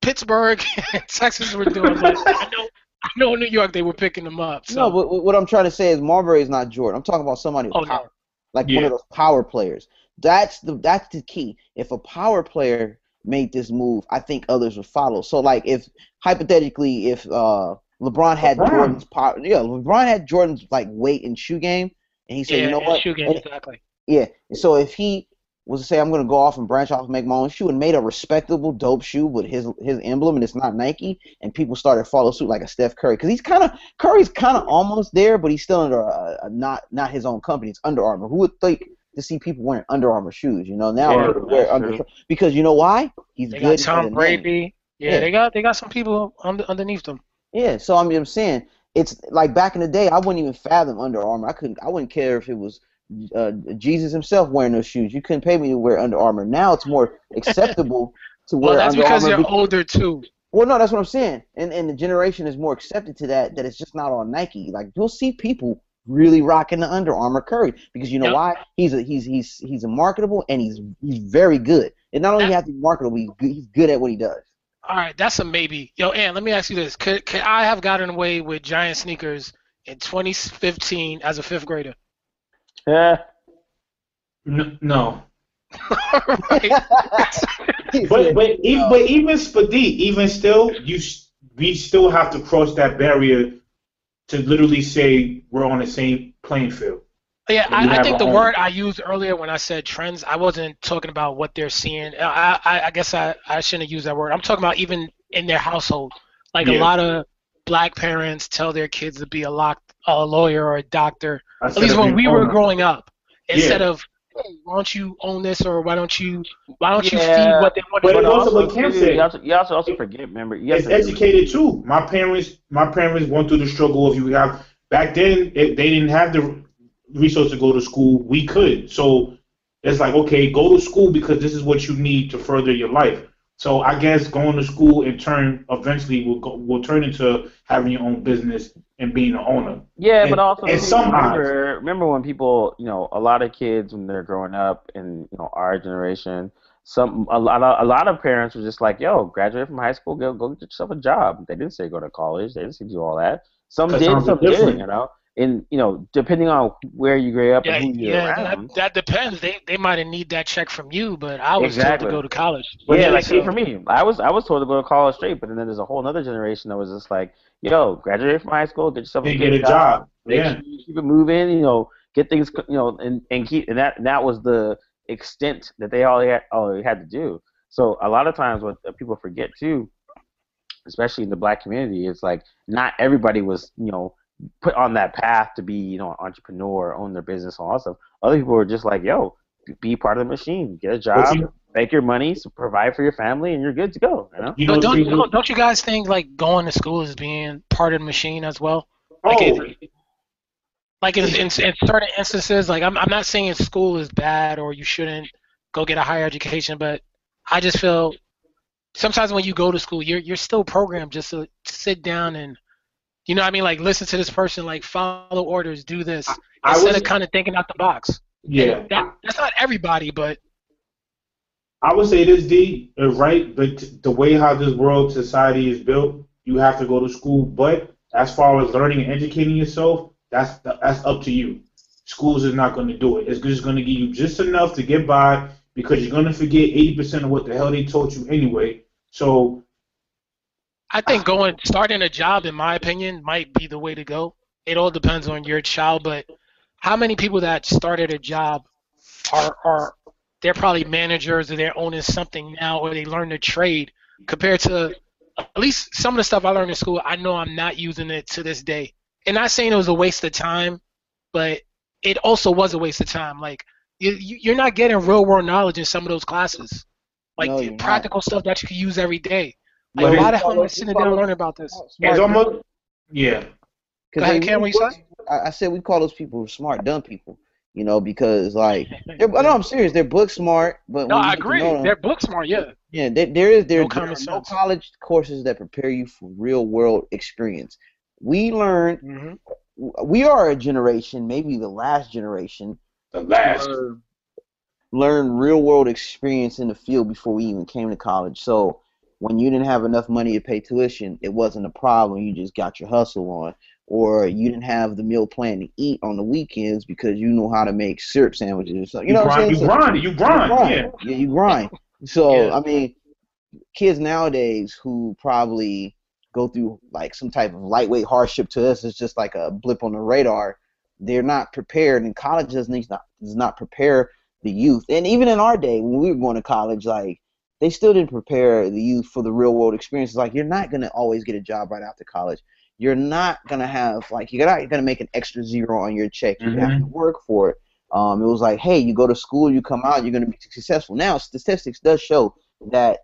Pittsburgh and Texas were doing, but I know. I know in New York they were picking them up. So. No, but what- what I'm trying to say is Marbury is not Jordan. I'm talking about somebody with Oh, no. power, like one of those power players. That's the that's the key. If a power player made this move, I think others would follow. So like if hypothetically if uh LeBron had LeBron. Jordan's power, yeah, LeBron had Jordan's like weight and shoe game, and he said, yeah, you know and what, shoe game, And- exactly. Yeah. So if he was to say I'm gonna go off and branch off and make my own shoe and made a respectable, dope shoe with his his emblem and it's not Nike, and people started to follow suit like a Steph Curry because he's kind of Curry's kind of almost there, but he's still under a, a not not his own company. It's Under Armour. Who would think to see people wearing Under Armour shoes? You know now Yeah, people wear Under true. because you know why? He's They good. got Tom. Brady. Yeah, Yeah. they got they got some people under, underneath them. Yeah, so I mean, I'm saying it's like back in the day, I wouldn't even fathom Under Armour. I couldn't, I wouldn't care if it was uh, Jesus himself wearing those shoes. You couldn't pay me to wear Under Armour. Now it's more acceptable to wear Well, that's Under because Armour. you're older too. well, no, that's what I'm saying, and and the generation is more accepted to that. That it's just not on Nike. Like you'll see people really rocking the Under Armour Curry because you know Yep. why? He's a he's he's he's a marketable and he's he's very good. And not only That- have to be marketable, he's good, he's good at what he does. All right, that's a maybe. Yo, Ann, let me ask you this: Could could I have gotten away with giant sneakers in 2015 as a fifth grader? Yeah. N- no. But but even but even Spadi, even still, you we still have to cross that barrier to literally say we're on the same playing field. Yeah, I, I think the own. word I used earlier when I said trends, I wasn't talking about what they're seeing. I, I, I guess I, I shouldn't have used that word. I'm talking about even in their household. Like a lot of black parents tell their kids to be a lock, a lawyer or a doctor. I At least when we were owner. growing up, instead Yeah. of hey, why don't you own this or why don't you why don't you Yeah. feed what they want But to it do? also what Kim said. you also, you also also forget. Remember, you have It's to educated too. My parents, my parents went through the struggle of you have back then. It, they didn't have the resources to go to school. We could, so it's like okay, go to school because this is what you need to further your life. So I guess going to school in turn eventually will go, will turn into having your own business and being an owner. Yeah, And- but also and some remember, remember when people, you know, a lot of kids when they're growing up in you know our generation, some a lot of a lot of parents were just like, "Yo, graduate from high school, go go get yourself a job." They didn't say go to college. They didn't say do all that. Some did, some didn't. You know, and you know, depending on where you grew up Yeah, and who you're yeah, around. that, that depends. They they might have need that check from you, but I was Exactly. told to go to college. But yeah, yeah, like see, so- for me, I was I was told to go to college straight, but then there's a whole other generation that was just like, yo, graduate from high school, get yourself a good get a job. make Yeah. sure you keep it moving, you know, get things, you know, and and keep and that and that was the extent that they all had all they had to do. So a lot of times, what uh, people forget too, especially in the black community, it's like not everybody was, you know, put on that path to be, you know, an entrepreneur, own their business, all that stuff. Other people are just like, yo, be part of the machine, get a job, you- make your money, so provide for your family, and you're good to go. You know? You know, don't, the reason- don't don't you guys think like going to school is being part of the machine as well? oh, Like, it- like in, in, in certain instances, like I'm I'm not saying school is bad or you shouldn't go get a higher education, but I just feel sometimes when you go to school, you're you're still programmed just to sit down and you know what I mean, like listen to this person, like follow orders, do this I instead was, of kind of thinking out the box. yeah. That, that's not everybody, but I would say this, D, uh, right? But the way how this world society is built, you have to go to school. But as far as learning and educating yourself, that's that's up to you. Schools is not going to do it. It's just going to give you just enough to get by because you're going to forget 80% of what the hell they taught you anyway. So I think going starting a job, in my opinion, might be the way to go. It all depends on your child, but how many people that started a job are are they're probably managers or they're owning something now or they learn a trade compared to at least some of the stuff I learned in school. I know I'm not using it to this day, and not saying it was a waste of time, but it also was a waste of time. Like you, you- you're not getting real world knowledge in some of those classes, like No, you're not. practical stuff that you can use every day. But Like, it's- why the hell am I sitting down learning about this? it's almost yeah. Go ahead, Cam, what you say? I, I said we call those people smart, dumb people. You know, because like, they're, no, I'm serious. They're book smart, but No, I agree. them- They're book smart, yeah. Yeah, there, there is there, No there are no college courses that prepare you for real world experience. We learn hmm we are a generation, maybe the last generation, The last. learn, learn real world experience in the field before we even came to college. So when you didn't have enough money to pay tuition, it wasn't a problem. You just got your hustle on. Or you didn't have the meal plan to eat on the weekends because you know how to make syrup sandwiches. So, you know what I'm grind, saying? you So- grind, you grind, yeah. yeah, you grind. So Yeah. I mean, kids nowadays who probably go through like some type of lightweight hardship to us is just like a blip on the radar. They're not prepared, and college does not does not prepare the youth. And even in our day, when we were going to college, like they still didn't prepare the youth for the real world experiences. Like you're not gonna always get a job right after college. You're not gonna have like you're not gonna make an extra zero on your check. You have to work for it. Um, it was like, hey, you go to school, you come out, you're gonna be successful. Now statistics does show that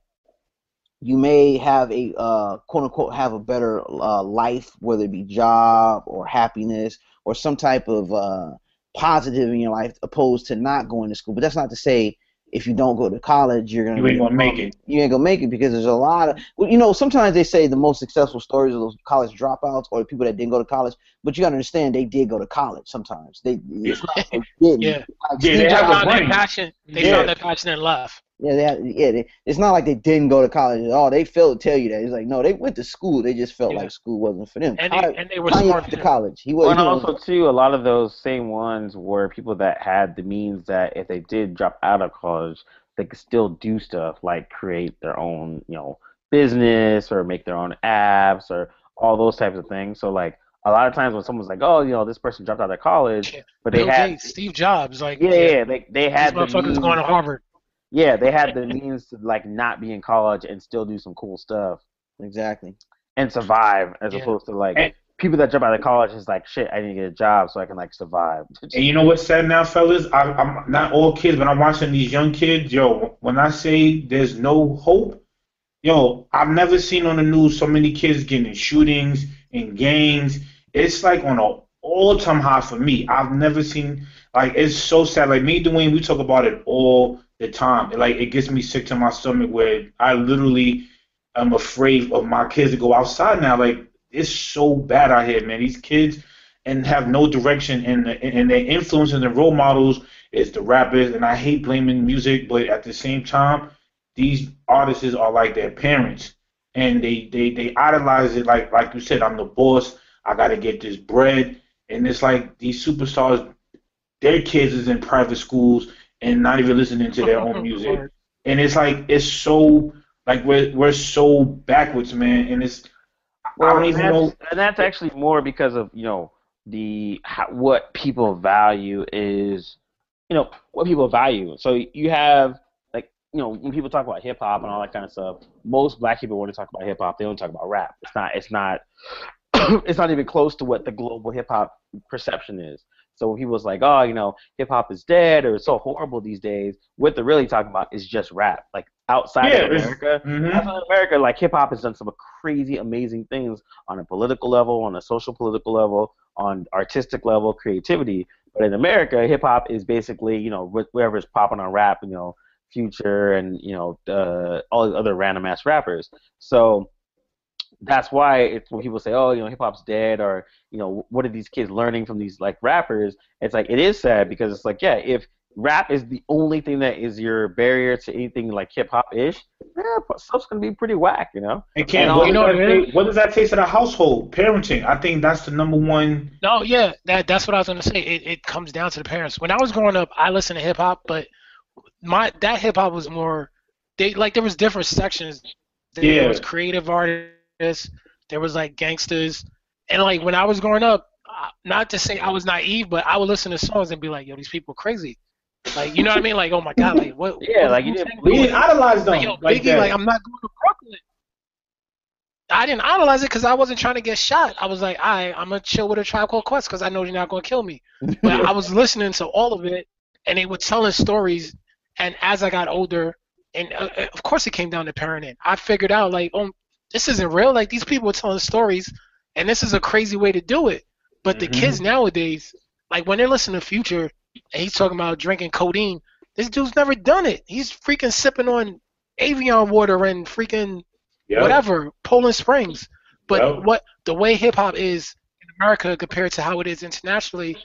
you may have a uh, quote unquote have a better uh, life, whether it be job or happiness or some type of uh, positive in your life, opposed to not going to school. But that's not to say if you don't go to college, you're gonna You ain't gonna make it. You ain't gonna make it because there's a lot of well, you know. Sometimes they say the most successful stories are those college dropouts or people that didn't go to college. But you gotta understand they did go to college. Sometimes they it's not like they didn't. Yeah. Like Yeah, they They have found their passion. They Yeah. found their passion and left. Yeah, they had, yeah. They, it's not like they didn't go to college at all. They failed to tell you that. It's like no, they went to school. They just felt Yeah. like school wasn't for them. And Kanye- they, and they were Kanye smart. went to college. He Well, was. and he was- also too, a lot of those same ones were people that had the means that if they did drop out of college, they could still do stuff like create their own, you know, business or make their own apps or all those types of things. So like a lot of times when someone's like, oh, you know, this person dropped out of college, Yeah. but they Bill had, Gates, Steve Jobs, like yeah, yeah, they they had these the motherfuckers means, going to Harvard. yeah, they had the means to like not be in college and still do some cool stuff exactly. and survive, as Yeah. opposed to like And- people that drop out of college is like, shit, I need to get a job so I can like survive. And you know what's sad now, fellas? I, I'm not all kids, but I'm watching these young kids. Yo, when I say there's no hope, yo, I've never seen on the news so many kids getting shootings and gangs. It's like on a all-time high for me. I've never seen like it's so sad. Like me, Dwayne, we talk about it all the time. Like it gets me sick to my stomach where I literally am afraid of my kids to go outside now. Like it's so bad out here, man. These kids and have no direction and and their influence and their role models is the rappers and I hate blaming music but at the same time these artists are like their parents. And they they they idolize it. Like like you said I'm the boss. I got to get this bread. And it's like these superstars their kids is in private schools and not even listening to their own music. and it's like it's so like we're we're so backwards man. And it's I don't and even that's, know and that's actually more because of you know the how, what people value is you know what people value. So you have you know when people talk about hip hop and all that kind of stuff, most black people want to talk about hip hop. They don't talk about rap. It's not. It's not. it's not even close to what the global hip hop perception is. So when people's like, oh, you know, hip hop is dead or it's so horrible these days, what they're really talking about is just rap. Like outside Yeah, of America, Mhm. outside of America, like hip hop has done some crazy, amazing things on a political level, on a social political level, on artistic level, creativity. But in America, hip hop is basically, you know, wh- whoever's popping on rap, you know, Future and you know uh, all the other random ass rappers. So that's why it's when people say, oh, you know, hip hop's dead, or you know, what are these kids learning from these like rappers? It's like it is sad because it's like, yeah, if rap is the only thing that is your barrier to anything like hip hop ish, yeah, stuff's gonna be pretty whack, you know. And Cam, And what, you know does what that it take- what does that take to the household? Parenting. I think that's the number one. No, yeah, that that's what I was gonna say. It it comes down to the parents. When I was growing up, I listened to hip hop, but my that hip hop was more they like there was different sections. There Yeah. was creative artists, there was like gangsters, and like when I was growing up, uh, not to say I was naive, but I would listen to songs and be like, "Yo, these people crazy." Like you know what I mean? Like, oh my god, like what? Yeah, what like you didn't- We didn't idolize them Like, yo, like Biggie, that. like I'm not going to Brooklyn. I didn't idolize it because I wasn't trying to get shot. I was like, I, I'm gonna chill with a tribe called Quest because I know you're not gonna kill me. But I was listening to all of it, and they were telling stories. And as I got older, and uh, uh, of course it came down to parenting, I figured out like, oh, this isn't real. Like these people are telling stories, and this is a crazy way to do it. But the Mhm. kids nowadays, like when they're listening to Future, and he's talking about drinking codeine, this dude's never done it. He's freaking sipping on Evian water and freaking Yep. whatever, Poland Springs. But Yep. what the way hip hop is in America compared to how it is internationally,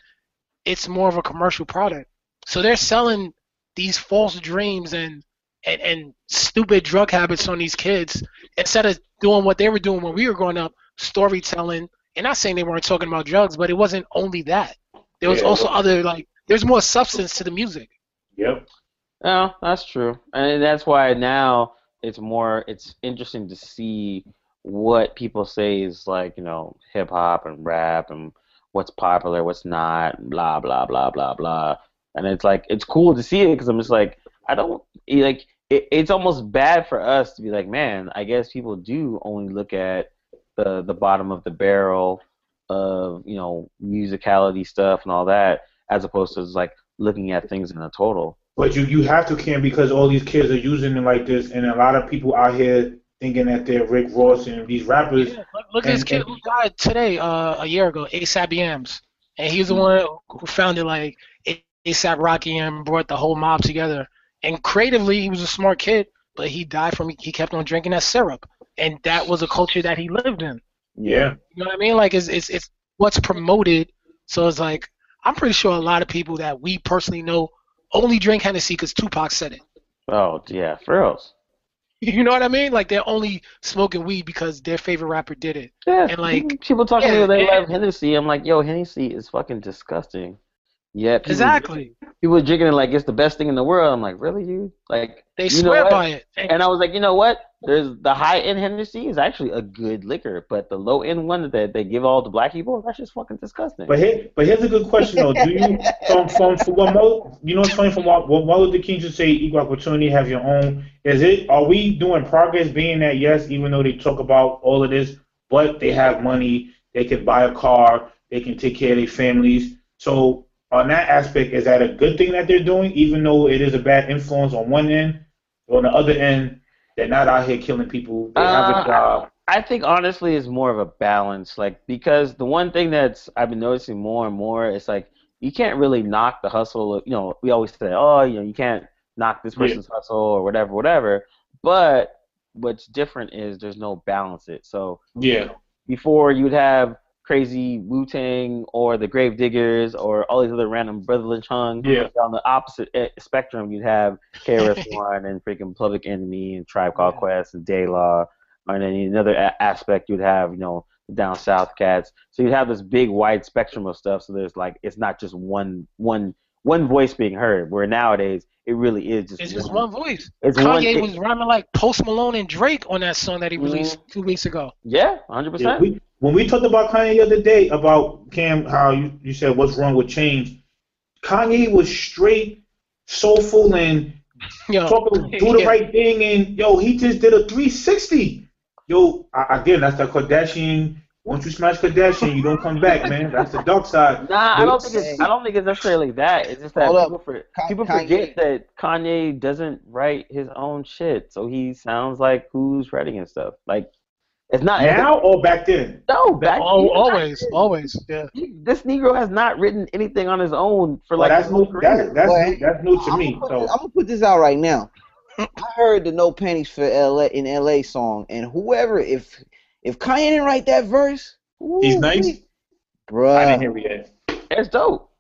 it's more of a commercial product. So they're selling these false dreams and and, and stupid drug habits on these kids instead of doing what they were doing when we were growing up, storytelling. And not saying they weren't talking about drugs, but it wasn't only that. There was Yeah, also well- other like there's more substance to the music. Yep. No, that's true, and that's why now it's more it's interesting to see what people say is like you know hip hop and rap and what's popular, what's not, blah blah blah blah blah, and it's like it's cool to see it because I'm just like I don't like it, it's almost bad for us to be like man I guess people do only look at the the bottom of the barrel of you know musicality stuff and all that as opposed to just, like looking at things in a total. But you, you have to, Cam, because all these kids are using it like this, and a lot of people out here thinking that they're Rick Ross and these rappers. Yeah, look, look at this kid who died today, uh, a year ago, ASAP Yams, and he's the one who founded like A- ASAP Rocky and brought the whole mob together. And creatively, he was a smart kid, but he died from he kept on drinking that syrup, and that was a culture that he lived in. Yeah. You know what I mean? Like it's it's it's what's promoted. So it's like I'm pretty sure a lot of people that we personally know only drink Hennessy because Tupac said it. Oh yeah, for reals. You know what I mean? Like they're only smoking weed because their favorite rapper did it. Yeah, And, like, people talking yeah, to me, they yeah. love Hennessy. I'm like, yo, Hennessy is fucking disgusting. Yeah, people, Exactly. People are drinking it like it's the best thing in the world. I'm like, really, you? Like, They you know swear by it. And And I was like, you know what? There's the high end Hennessy is actually a good liquor, but the low end one that they give all the black people, that's just fucking disgusting. But here, but here's a good question though. Do you from from from what Mo, you know what's funny from what, what Martin Luther King just say equal opportunity, have your own. Is it are we doing progress being that yes, even though they talk about all of this, but they have money, they can buy a car, they can take care of their families. So on that aspect, is that a good thing that they're doing, even though it is a bad influence on one end, on the other end, they're not out here killing people. They have Uh, a job. I think honestly it's more of a balance, like because the one thing that's I've been noticing more and more is like you can't really knock the hustle. You know, we always say, oh, you know, you can't knock this Yeah. person's hustle or whatever, whatever. But what's different is there's no balance. It so Yeah. before you'd have crazy Wu Tang or the Gravediggaz or all these other random Brother. Yeah. On the opposite eh, spectrum, you'd have KRS One and freaking Public Enemy and Tribe Called Yeah. Quest and De La. And then another a- aspect, you'd have you know the down south cats. So you'd have this big wide spectrum of stuff. So there's like it's not just one one one voice being heard. Where nowadays it really is just it's just one voice. It's Kanye one. it- was rhyming like Post Malone and Drake on that song that he released mm-hmm. two weeks ago. yeah, hundred Yeah, percent. when we talked about Kanye the other day about Cam, how you, you said what's wrong with change, Kanye was straight soulful and Yo, talking, do the yeah. right thing, and yo, he just did a 360. Yo, again, that's the Kardashian. Once you smash Kardashian, you don't come back, man. That's the dark side. Nah, I don't think it's. I don't think it's necessarily that. It's just that Hold people, for, Ka- people Kanye- forget that Kanye doesn't write his own shit, so he sounds like who's writing his stuff. Like it's not Now or back then? No, back Oh, always, back then. always, yeah. He- This Negro has not written anything on his own for Well, like that's his whole new. That's career. that's Well, new, that's new to I'm me. So this, I'm gonna put this out right now. I heard the No Panties for LA in LA song, and whoever, if if Kanye didn't write that verse, he's nice. wee, I didn't hear it yet. It's dope.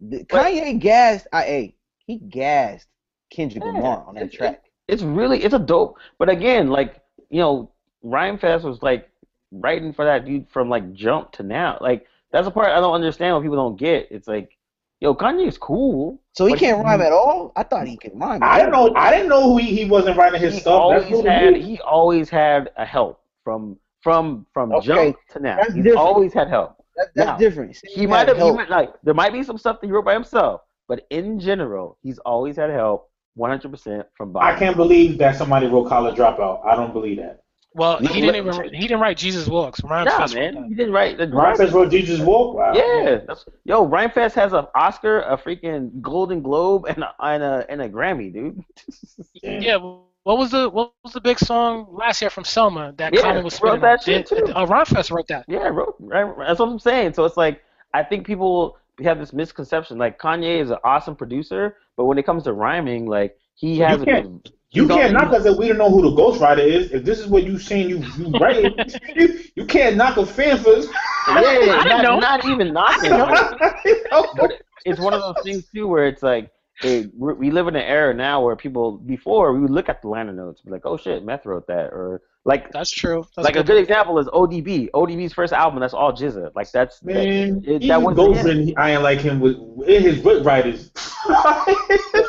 the- Kanye gassed. I hey, he gassed Kendrick Yeah, Lamar on that it's- track. It's really it's a dope. But again, like you know, Rhymefest was like writing for that dude from like jump to now. Like that's the part I don't understand what people don't get. It's like, yo, Kanye's cool. So he can't rhyme at all. I thought he could rhyme. I didn't know. I didn't know who he, he wasn't writing his he stuff. always had he always had a help from from from Okay, jump to now. that's He's different. always had help. That, that's Now, different. Say He might have he might, like there might be some stuff that he wrote by himself, but in general, he's always had help 100% from Bob. I can't believe that somebody wrote College Dropout. I don't believe that. Well, he didn't let- even he didn't write Jesus Walks. Rhyme Nah, Fest man, he didn't write the Rhymefest wrote Jesus Walk. Wow. Yeah, that's, yo, Rhymefest has an Oscar, a freaking Golden Globe, and a and a, and a Grammy, dude. Yeah. What was the what was the big song last year from Selma that Yeah, Common was wrote that on? shit, too. Uh, Rhymefest wrote that. Yeah, bro. Right, right. That's what I'm saying. So it's like I think people have this misconception. Like Kanye is an awesome producer, but when it comes to rhyming, like he has. You can't- a, You can't knock us if we don't know who the ghostwriter is. If this is what you saying, you you write it. you, you can't knock a fan for this. Yeah, I know. not, not even knocking. But it's one of those things too where it's like hey, we're- live in an era now where people before we would look at the liner notes, be like, oh shit, Meth wrote that, or like That's true. That's like a good example is ODB. ODB's first album, that's all GZA. Like that's that, Man, it- even that wasn't him. I ain't like him with in his book writers.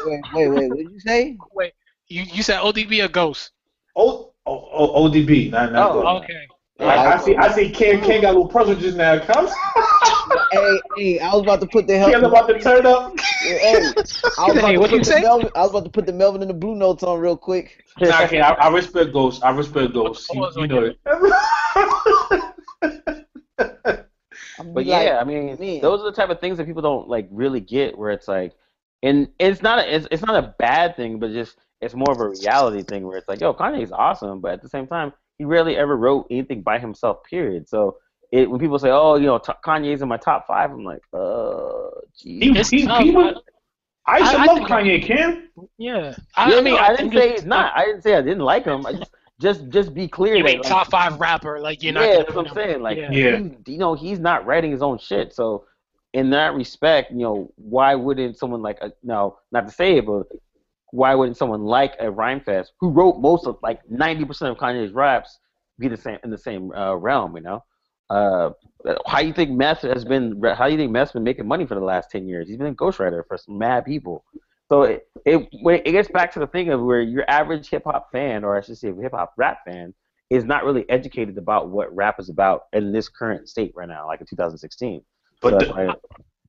Wait, wait, wait, wait. What did you say? Wait, You you said ODB a ghost. oh, oh, oh, ODB. Not, not Oh, Ghost. Okay. I, I see. I see. Ken, Ken got a little puzzle just now. Come, Hey, hey, I was about to put the help. Ken's about to turn up. Hey, I was about Hey, to what'd put you the say? Melvin, I was about to put the Melvin and the Blue Notes on real quick. Nah, Ken, I, I respect Ghost. I respect Ghost. You, you know it. But like, yeah, I mean, man. those are the type of things that people don't like really get. Where it's like, and it's not a, it's, it's not a bad thing, but just it's more of a reality thing where it's like, yo, Kanye's awesome, but at the same time, he rarely ever wrote anything by himself. Period. So it when people say, oh, you know, t- Kanye's in my top five, I'm like, uh, He, geez. It's he, tough, he was, I used to I- I love think- Kanye, Kim. Yeah, I, Yeah, I mean, no, I, didn't say it's- he's not. I didn't say I didn't like him. I just just just be clear You that mean like, top five rapper? Like you're not. yeah, that's what I'm him- saying. Like, yeah. Yeah. he- you know, he's not writing his own shit. So, in that respect, you know, why wouldn't someone like a, no, not to say it, but why wouldn't someone like a Rhymefest, who wrote most of like 90% of Kanye's raps, be the same in the same uh, realm? You know, uh, how you think Meth has been? How you think Meth's been making money for the last 10 years? He's been a ghostwriter for some mad people. So it, it it gets back to the thing of where your average hip hop fan, or I should say hip hop rap fan, is not really educated about what rap is about in this current state right now, like in 2016. But So the- why-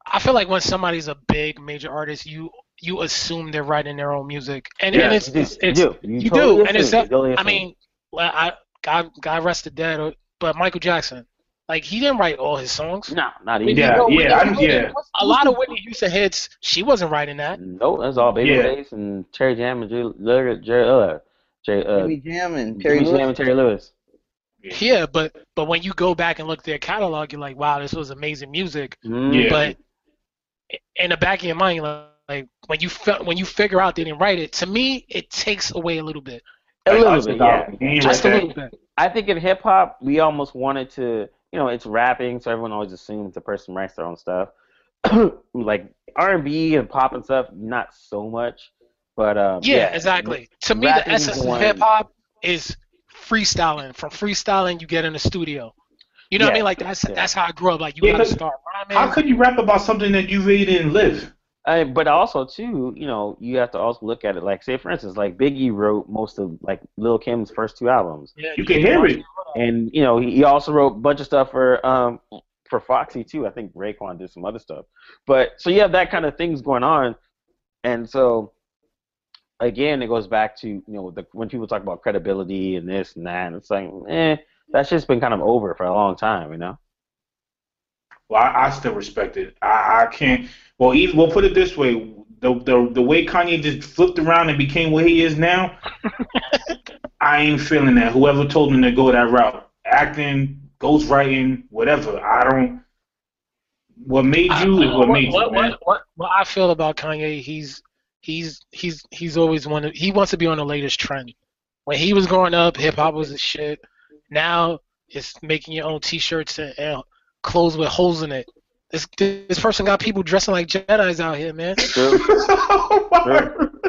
I feel like when somebody's a big major artist, you you assume they're writing their own music, and, Yeah, and it's you do. it's, You do. You you totally do, and it's that- totally I assume. mean, well, I God God rest the dead, or- but Michael Jackson, like he didn't write all his songs. no, not even. Yeah, no, yeah, I- Whitney- yeah. A lot of Whitney Houston hits, she wasn't writing that. Nope, that's all Babyface and Terry Jam and Jerry, Jerry, Jerry, uh, Jerry, uh, Jimmy Jam and Terry Jimmy Jam Lewis. and Terry Lewis. Yeah, but but when you go back and look at their catalog, you're like, wow, this was amazing music. Mm, Yeah. But in the back of your mind, you're like, like when you fe- when you figure out they didn't write it, to me, it takes away a little bit, A Like, little bit, yeah. he ain't just a little bit. I think in hip hop, we almost wanted to, you know, it's rapping, so everyone always assumes the person writes their own stuff. like R and B and pop and stuff, not so much. But um, Yeah, exactly. To me, the rapping essence of hip hop is freestyling. From freestyling, you get in the studio. You know what I mean? Like that's yeah. that's how I grew up. Like you Yeah, gotta but start How rhyming. could you rap about something that you really didn't live? Uh, but also too, you know, you have to also look at it. Like, say for instance, like Biggie wrote most of like Lil Kim's first two albums, Yeah, You can hear it. and you know, he, he also wrote a bunch of stuff for um for Foxy too. I think Raekwon did some other stuff. But so you have that kind of things going on, and so again, it goes back to you know the, when people talk about credibility and this and that, and it's like, eh, that's just been kind of over for a long time, you know. Well, I, I still respect it. I, I can't. Well, even we'll put it this way: the, the the way Kanye just flipped around and became what he is now, I ain't feeling that. Whoever told him to go that route, acting, ghostwriting, whatever. I don't. What made you is what made you, what, man. what, what, what I feel about Kanye, he's he's he's he's always one. Of, he wants to be on the latest trend. When he was growing up, hip hop was the shit. Now it's making your own T-shirts and, and clothes with holes in it. This this person got people dressing like Jedi's out here, man.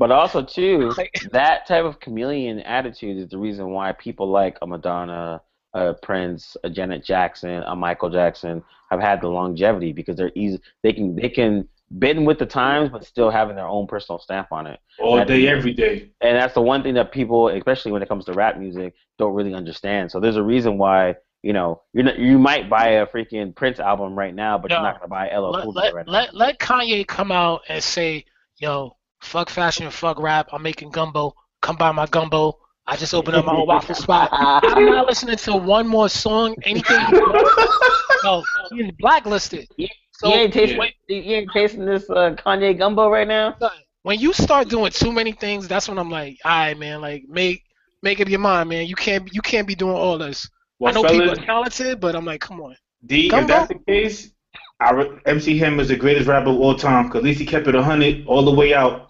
But also too, that type of chameleon attitude is the reason why people like a Madonna, a Prince, a Janet Jackson, a Michael Jackson have had the longevity because they're easy. They can they can bend with the times, but still having their own personal stamp on it. All day, every day. And that's the one thing that people, especially when it comes to rap music, don't really understand. So there's a reason why you know you're you might buy a freaking Prince album right now, but you're not gonna buy LL Cool J right now. let, let Kanye come out and say, yo, fuck fashion, and fuck rap. I'm making gumbo. Come buy my gumbo. I just opened up my own waffle spot. I'm not listening to one more song, anything. no, he's blacklisted. So you ain't tasting, when, you ain't tasting this uh, Kanye gumbo right now. when you start doing too many things, that's when I'm like, all right, man, like make make up your mind, man. You can't you can't be doing all this. Well, I know fellas, people are talented, but I'm like, come on. D, if Gumbo? that's the case, I re- MC Hammer is the greatest rapper of all time because at least he kept it 100 all the way out.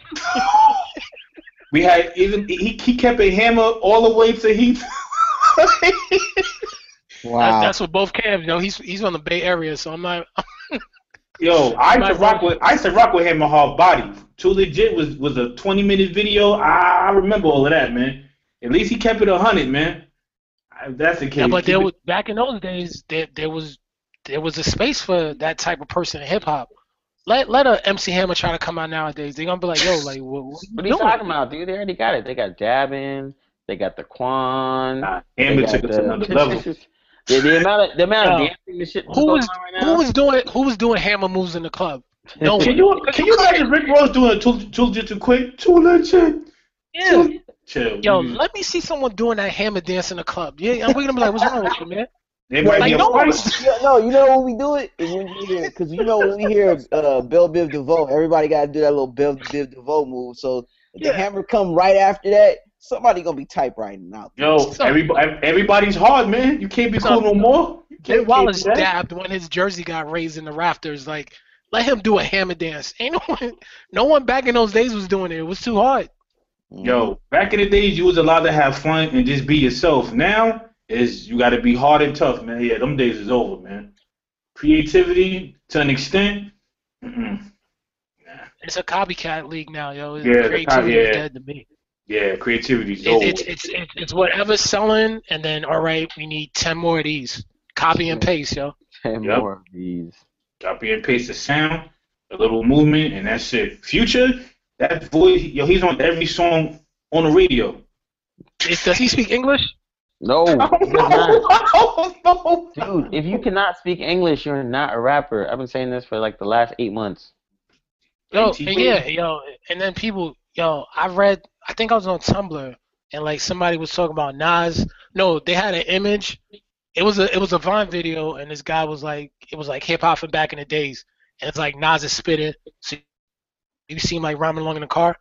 we had even he, he kept a hammer all the way to he. Wow. That, that's what both Cavs, you know, he's he's on the Bay Area, so I'm not. Yo, I used to rock with I used to rock with him Hammer Hard Body. Too legit was was a 20 minute video. I, I remember all of that, man. At least he kept it 100, man. If that's the case. Yeah, but there it- was back in those days, there there was there was a space for that type of person in hip hop. Let let a MC Hammer try to come out nowadays. They're gonna be like, yo, like what, what What are you you talking about, dude? They already got it. They got Dabbing. They got the Quan. Nah, they took it to the- another level. the, the amount of the amount of Yo, dancing and shit Who was on right who was doing who was doing hammer moves in the club? No Can you can you imagine Rick Ross doing a too too legit too quick? Too legit. Yeah. Chill. Yo, Mm. let me see someone doing that hammer dance in the club. Yeah, I'm gonna be like, what's wrong with you, man? They might like, be no. Yeah, no, you know when we do it is when you hear because you know when we hear uh, Bell Biv DeVoe, everybody got to do that little Bell Biv DeVoe move. So if Yeah. the hammer come right after that, somebody gonna be typewriting out. Yo, So- everybody, everybody's hard, man. You can't be So- cool no more. You Jay Wallace can't do that. dabbed when his jersey got raised in the rafters. Like let him do a hammer dance. Ain't no one, no one back in those days was doing it. It was too hard. Yo, mm-hmm. back in the days, you was allowed to have fun and just be yourself. Now is you got to be hard and tough, man. Yeah, them days is over, man. Creativity to an extent. Mm-mm. It's a copycat league now, yo. Yeah, the Creativity cop- is yeah. dead to me. Yeah, creativity's It's over. it's, it's it's it's whatever's selling, and then all right, we need ten more of these. Copy and paste, yo. Ten Yep. more of these. Copy and paste the sound, a little movement, and that's it. Future, that voice, yo, he's on every song on the radio. Does he speak English? No, he does no. Dude, if you cannot speak English, you're not a rapper. I've been saying this for like the last eight months. Yo, and yeah, yo, and then people, yo, I read, I think I was on Tumblr, and like somebody was talking about Nas. No, they had an image. It was a it was a Vine video, and this guy was like, it was like hip hop from back in the days, and it's like Nas is spitting, so you see him like rhyming along in the car.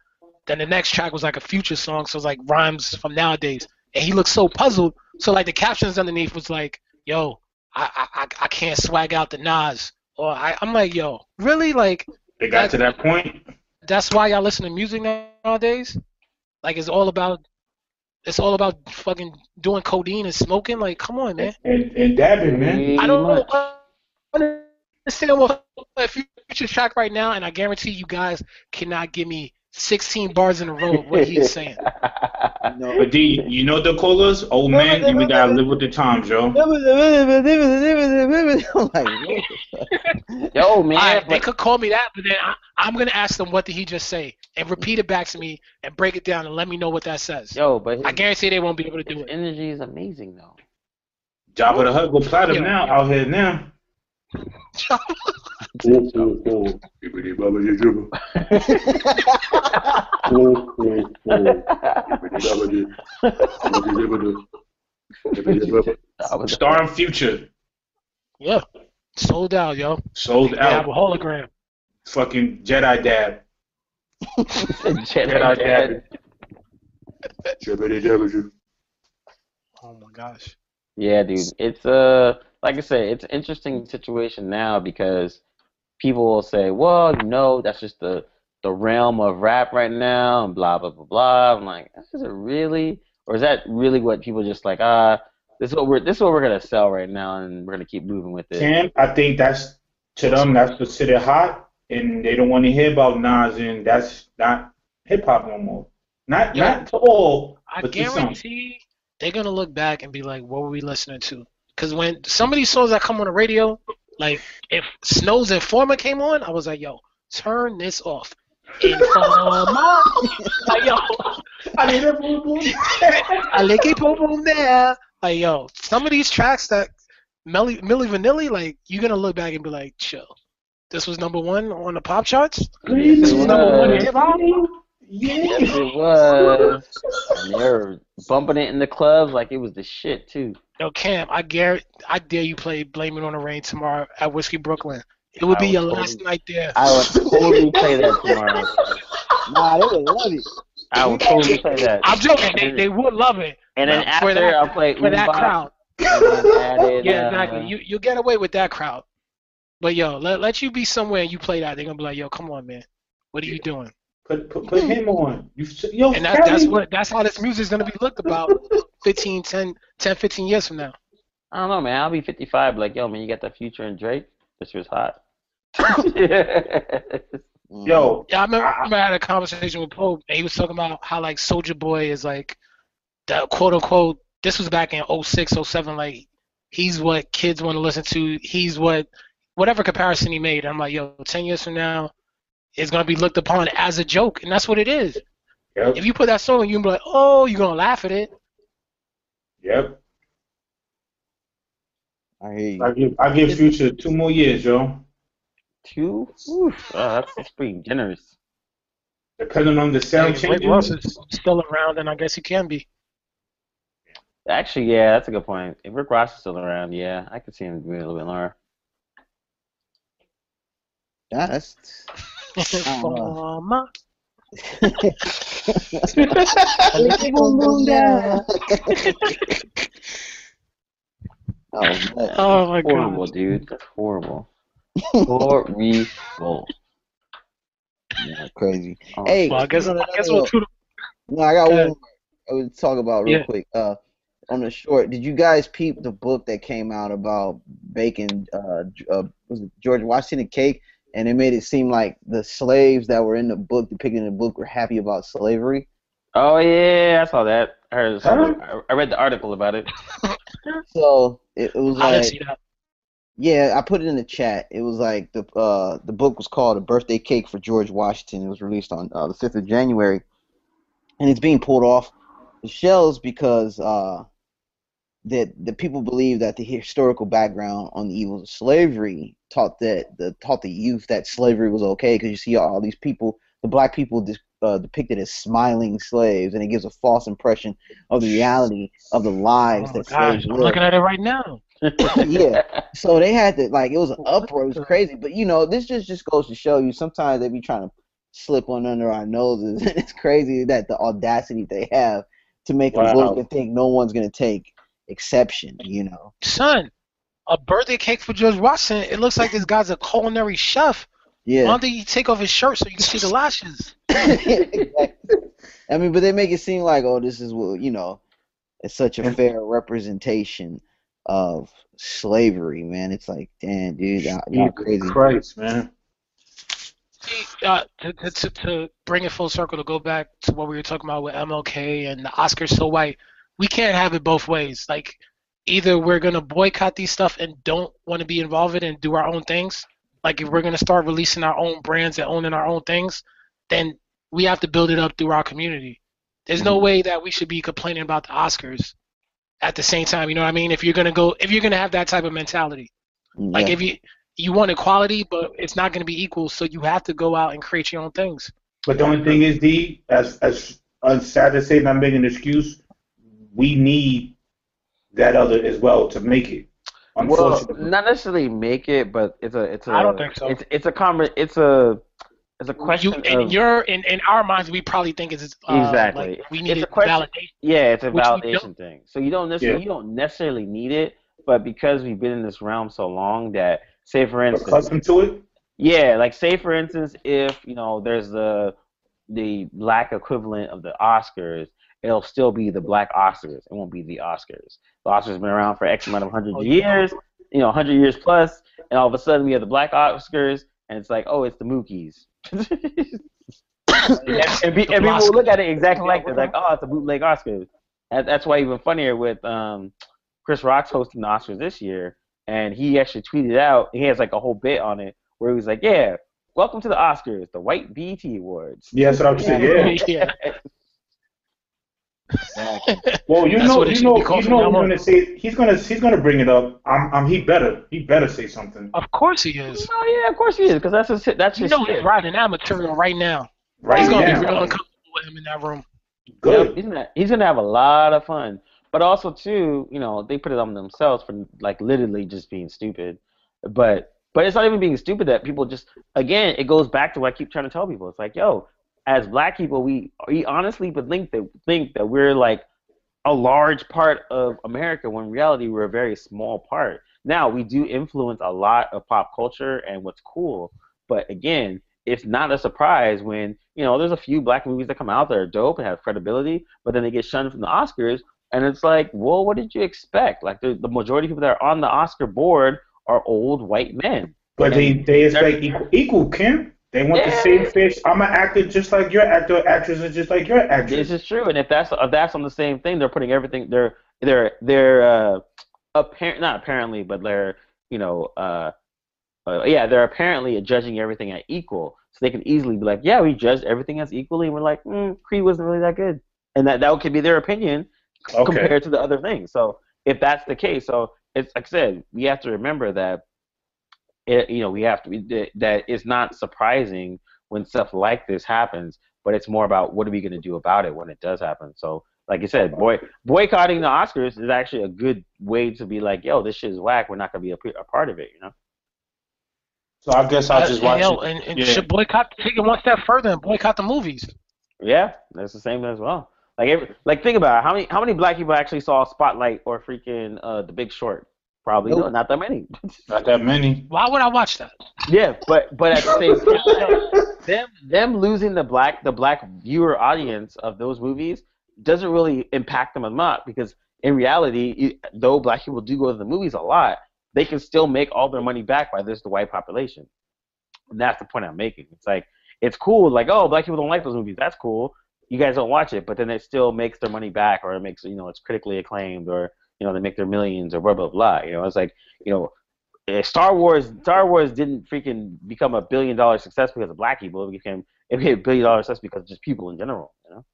Then the next track was like a future song, so it's like rhymes from nowadays, and he looked so puzzled. So like the captions underneath was like, yo, I I I- can't swag out the Nas, or I I'm like, yo, really like. They got to that point. that's why y'all listen to music nowadays. Like it's all about it's all about fucking doing codeine and smoking. Like, come on, man. And, and dabbing, man. I don't know. I understand what a future track right now, and I guarantee you guys cannot give me 16 bars in a row of what he's saying. No. But D, you know the they call us? Old man, and we gotta live with the times, yo. Like, what the fuck? Yo, man. Alright, they could call me that, but then I, I'm gonna ask them what did he just say and repeat it back to me and break it down and let me know what that says. yo, but his, I guarantee they won't be able to do it. energy is amazing though. Jabba the Hutt go platinum Yeah. now, out here now. I was Starring Future, Yeah, sold out, yo. sold They have a out. hologram. Fucking Jedi dab. Jedi dad. Oh my gosh. Yeah, dude. It's uh like I said, it's an interesting situation now because people will say, Well, you know, that's just the the realm of rap right now and blah blah blah blah. I'm like, is it really? Or is that really what people just like, ah, this is what we're this is what we're gonna sell right now and we're gonna keep moving with it. Cam, I think that's to them that's considered hot, and they don't want to hear about Nas, and that's not hip hop no more. Not Yeah. not to all, I but to some. guarantee they're gonna look back and be like, "What were we listening to?" Because when some of these songs that come on the radio, like if Snow's Informer came on, I was like, "Yo, turn this off." Informer, like yo, I need a boom boom. I like it boom boom there. Like yo, some of these tracks that Milli Milli Vanilli, like you're gonna look back and be like, "Chill." This was number one on the pop charts. This was number one in hip hop. Yes, it was. And they were bumping it in the clubs like it was the shit too. Yo, Cam, I dare, I dare you play "Blame It on the Rain" tomorrow at Whiskey Brooklyn. It would I be your totally- last night there. I would totally play that tomorrow. Nah, they would love it. I would totally play that. I'm joking. They, they would love it And then for after that- I'll play for that crowd. added, Yeah, uh, exactly. You you get away with that crowd. But yo, let let you be somewhere and you play that. They're gonna be like, yo, come on, man. What are you doing? Put, put put him hmm. on. You yo, And that, that's what that's how this music is gonna be looked about 15, 10, 10, 15 years from now. I don't know, man. I'll be 55. Like, yo, man, you got the future and Drake. This was hot. Yo, Yeah, I remember, I- I remember I had a conversation with Pope, and he was talking about how like Soulja Boy is like the quote unquote. This was back in 06, 07, Like he's what kids want to listen to. He's what whatever comparison he made. I'm like, yo, ten years from now, it's gonna be looked upon as a joke, and that's what it is. yep, If you put that song, you can be like, oh, you're gonna laugh at it. yep. I hear you. I give I give Future two more years, yo. Two? Oof. Oh, that's, that's pretty generous. Depending on the sound If Rick changes. Ross is still around, and I guess he can be. Actually, yeah, that's a good point. If Rick Ross is still around, yeah, I could see him doing a little bit lower. Yeah, that's. For my- boom, boom, down. oh, man. oh my Horrible, god. dude. That's horrible. Horrible. Yeah, crazy. Oh, Hey, Well, I guess I guess we'll shoot No, I got Go one. more I would talk about real Yeah. quick. Uh, on the short, did you guys peep the book that came out about Bacon? Uh, uh was it George Washington cake? And it made it seem like the slaves that were in the book, depicted in the book, were happy about slavery. Oh yeah, I saw that. I heard. Huh? I- I read the article about it. So it, it was I didn't like, see that. yeah, I put it in the chat. It was like the uh the book was called A Birthday Cake for George Washington. It was released on uh, the fifth of January, and it's being pulled off the shelves because uh that the people believe that the historical background on the evils of slavery taught that the taught the youth that slavery was okay because you see all these people, the black people dis, uh, depicted as smiling slaves, and it gives a false impression of the reality of the lives Oh, that gosh, slaves I'm looking at it right now. yeah. So they had to like it was an uproar, it was crazy. But you know, this just just goes to show you sometimes they be trying to slip one under our noses, and it's crazy that the audacity they have to make Wow. a book and think no one's gonna take exception. You know. Son, a birthday cake for George Washington. It looks like this guy's a culinary chef. Yeah. Why Yeah. don't you take off his shirt so you can see the lashes? Exactly. I mean, but they make it seem like oh, this is what you know, it's such a fair representation of slavery, man. It's like, damn, dude, y'all y'all crazy. Christ, man. See, uh, to, to, to, to bring it full circle, to go back to what we were talking about with MLK and the Oscars so white, we can't have it both ways. Like, either we're gonna boycott these stuff and don't want to be involved in it and do our own things. Like, if we're gonna start releasing our own brands and owning our own things, then we have to build it up through our community. There's no mm-hmm. way that we should be complaining about the Oscars at the same time. You know what I mean? If you're gonna go, if you're gonna have that type of mentality. Like if you you want equality, but it's not going to be equal, so you have to go out and create your own things. But the only thing is, D, as as as sad to say, not making an excuse, we need that other as well to make it. Well, not necessarily make it, but it's a it's a. I don't think so. It's it's a conver- It's a it's a question You, in of your in, in our minds, we probably think it's uh, Exactly. Like we need a a question- validation. yeah, it's a validation thing. So you don't necessarily Yeah. you don't necessarily need it, but because we've been in this realm so long that say for instance, accustomed to it. Yeah, like say for instance, if you know there's the the black equivalent of the Oscars, it'll still be the black Oscars. It won't be the Oscars. The Oscars have been around for X amount of hundred Oh, years, you know, hundred years plus, and all of a sudden we have the black Oscars, and it's like, oh, it's the Mookies. and, and, be, and people will look at it exactly like this, like, oh, it's a bootleg Oscars. And that's why even funnier with um, Chris Rock's hosting the Oscars this year, and he actually tweeted out, he has like a whole bit on it where he was like, yeah, welcome to the Oscars, the White BET Awards. Yeah, that's what I'm saying. Yeah. yeah. Well, you know, you know, be called you know, he's gonna say he's gonna he's gonna bring it up. I'm, I'm he better he better say something Of course he is. Oh yeah, of course he is, because that's his, that's You his know shit. he's riding that material right now. right He's gonna be now. real uncomfortable with him in that room. Yep, Good. he's gonna he's gonna have a lot of fun. But also too, you know, they put it on themselves for like literally just being stupid. But but it's not even being stupid that people just again, it goes back to what I keep trying to tell people. It's like, yo, as black people, we we honestly would think that think that we're like a large part of America when in reality we're a very small part. Now we do influence a lot of pop culture and what's cool, but again, it's not a surprise when you know there's a few black movies that come out that are dope and have credibility, but then they get shunned from the Oscars, and it's like, well, what did you expect? Like the, the majority of people that are on the Oscar board are old white men. But they they expect equal, equal Kim. They want the same fish. I'm an actor just like your actor. Actress is just like your actress. This is true, and if that's if that's on the same thing, they're putting everything. They're they're they're uh, apparent not apparently, but they're you know uh, uh, yeah they're apparently judging everything at equal, so they can easily be like, yeah, we judged everything as equally, and we're like, mm, Creed wasn't really that good, and that that could be their opinion Okay. compared to the other things. So if that's the case, so it's like I said, we have to remember that it, you know we have to that- that it's not surprising when stuff like this happens, but it's more about what are we going to do about it when it does happen. So like you said, boy, boycotting the Oscars is actually a good way to be like, yo, this shit is whack. We're not going to be a part of it, you know. So I guess I'll just watch hell, it. and, and Yeah. should boycott take it one step further and boycott the movies. Yeah, that's the same as well. Like, every, like think about it. How many how many black people actually saw Spotlight or freaking uh, The Big Short Probably Nope. no, not that many. Not that many. Why would I watch that? yeah, but but at the same time, them them losing the black the black viewer audience of those movies doesn't really impact them a lot because in reality, though black people do go to the movies a lot, they can still make all their money back by this the white population. And that's the point I'm making. It's like it's cool, like oh black people don't like those movies. That's cool. You guys don't watch it, but then it still makes their money back, or it makes you know it's critically acclaimed, or you know they make their millions, or blah blah blah. You know, it's like you know eh, Star Wars Star Wars didn't freaking become a billion dollar success because of black people. It became it became a billion dollar success because of just people in general. You know.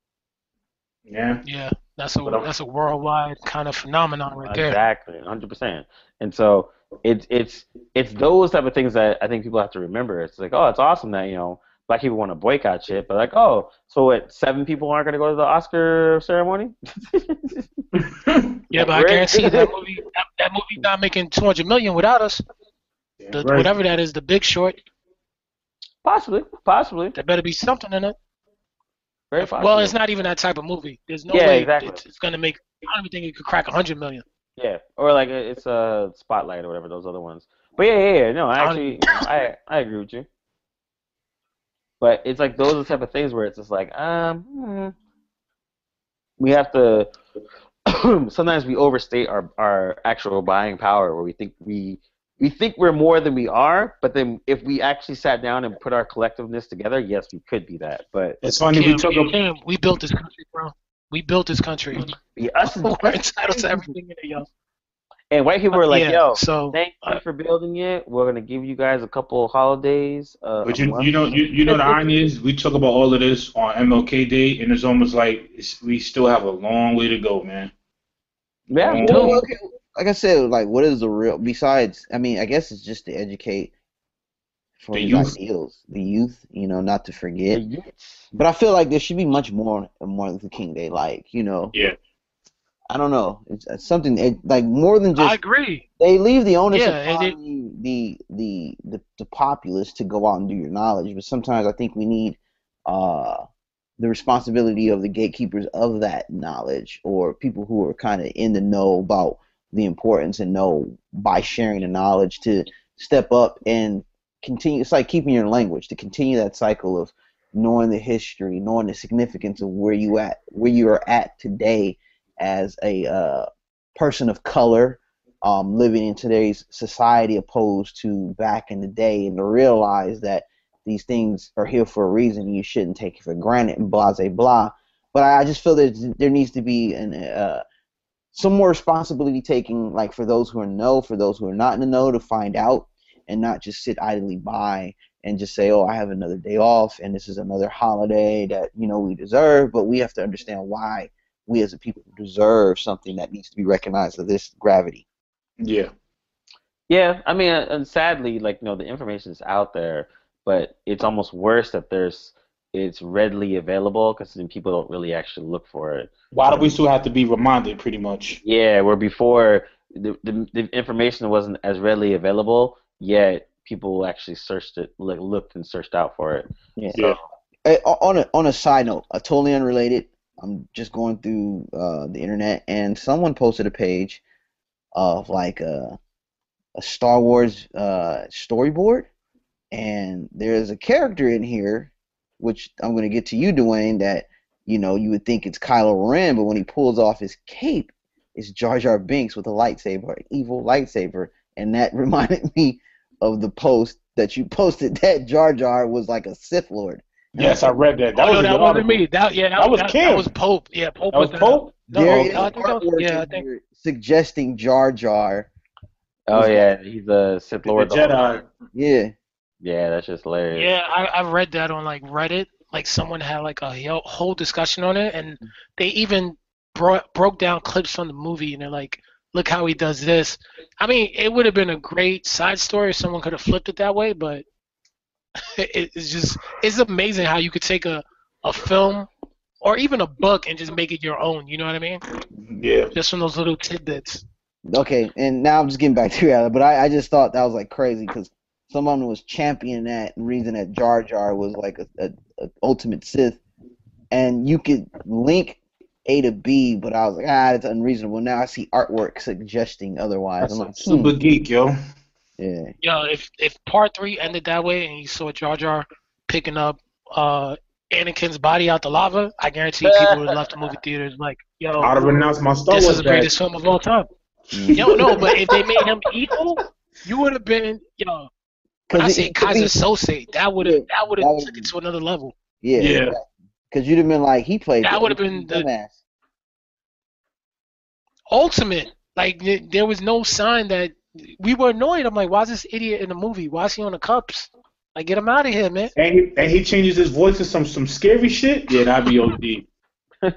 Yeah. Yeah, that's a that's a worldwide kind of phenomenon right there. Exactly, hundred percent. And so it's it's it's those type of things that I think people have to remember. It's like, oh, it's awesome that you know black people want to boycott shit, but like, oh, so what? Seven people aren't going to go to the Oscar ceremony? Yeah, but I Where- guarantee you that movie that, that movie not making two hundred million without us. The, Right. Whatever that is, the Big Short. possibly, possibly, There better be something in it. very possibly. Well, it's not even that type of movie. There's no Yeah, way exactly. it's, it's gonna make. I don't even think it could crack hundred million. Yeah, or like it's a spotlight or whatever those other ones. But yeah, yeah, yeah. No, I actually, I I agree with you. But it's like those are the type of things where it's just like, um, hmm. we have to. sometimes we overstate our our actual buying power, where we think we we think we're more than we are. But then if we actually sat down and put our collectiveness together, yes, we could be that. But It's funny we Cam, took a Cam, we built this country, bro. We built this country. be us We're entitled to everything in it, yo. And white people are like, yeah, yo, so Thank you for building it. We're gonna give you guys a couple of holidays. Uh, But you, you know, you, you know the irony is we talk about all of this on MLK Day, and it's almost like it's, we still have a long way to go, man. yeah, we Oh. Well, okay, like I said, like what is the real? Besides, I mean, I guess it's just to educate for The youth. ideals, the youth. You know, not to forget. But I feel like there should be much more on Martin Luther King Day. Like, you know, Yeah. I don't know. It's, it's something it, like more than just I agree. they leave the onus Yeah, upon it- the, the the the populace to go out and do your knowledge. But sometimes I think we need uh the responsibility of the gatekeepers of that knowledge or people who are kind of in the know about the importance and know by sharing the knowledge to step up and continue. It's like keeping your language to continue that cycle of knowing the history, knowing the significance of where you at, where you are at today as a uh, person of color um, living in today's society opposed to back in the day and to realize that these things are here for a reason you shouldn't take it for granted and blah blah blah. But I, just feel that there needs to be an uh, some more responsibility taking like for those who are know for those who are not in the know to find out and not just sit idly by and just say oh I have another day off and this is another holiday that you know we deserve but we have to understand why we as a people deserve something that needs to be recognized of this gravity Yeah. Yeah, I mean, uh, and sadly, like you know, the information is out there, but it's almost worse that there's it's readily available because then people don't really actually look for it. Why do we still have to be reminded, pretty much? Yeah, where before the the, the information wasn't as readily available, yet people actually searched it, like looked and searched out for it. Yeah. Yeah. On a on a side note, a totally unrelated. I'm just going through uh, the internet, and someone posted a page of like a a Star Wars uh, storyboard, and there's a character in here, which I'm going to get to you, Dwayne. That you know you would think it's Kylo Ren, but when he pulls off his cape, it's Jar Jar Binks with a lightsaber, an evil lightsaber, and that reminded me of the post that you posted that Jar Jar was like a Sith Lord. Yes, I read that. That oh, was no, that wasn't article. me. That yeah, that, That was that, Kim. that was Pope. Yeah, Pope That was that. Pope? No, there I think was- artwork yeah, I think suggesting Jar Jar. Oh yeah, he's a Sith Lord. the Jedi. Yeah, Yeah, that's just hilarious. Yeah, I, I read that on like Reddit. Like someone had like a he- whole discussion on it, and they even brought broke down clips from the movie, and they're like, "Look how he does this." I mean, it would have been a great side story if someone could have flipped it that way, but it, it's just it's amazing how you could take a a film or even a book and just make it your own. You know what I mean? Yeah. Just from those little tidbits. Okay, and now I'm just getting back to reality, but I, I just thought that was like crazy because someone was championing that and reason that Jar Jar was like a, a, a ultimate Sith, and you could link A to B, but I was like, ah, it's unreasonable. Now I see artwork suggesting otherwise. That's I'm like, super hmm, geek, yo. Yeah. Yo, if if part three ended that way and you saw Jar Jar picking up uh Anakin's body out the lava, I guarantee people would have left the movie theaters like, yo, I'd have announced my Star this Wars is the greatest film of all time. Mhm. Yo, no, but if they made him evil, you would have been, yo. When I it- say it could be- Keyser Söze, that would have that would that have would've took it to another level. Yeah. Yeah. Because you'd have been like, he played. That would've been the- dumbass. Ultimate, like there was no sign that we were annoyed. I'm like, why is this idiot in the movie? Why is he on the cups? Like, get him out of here, man. And he, and he changes his voice to some some scary shit. Yeah, that'd be OD.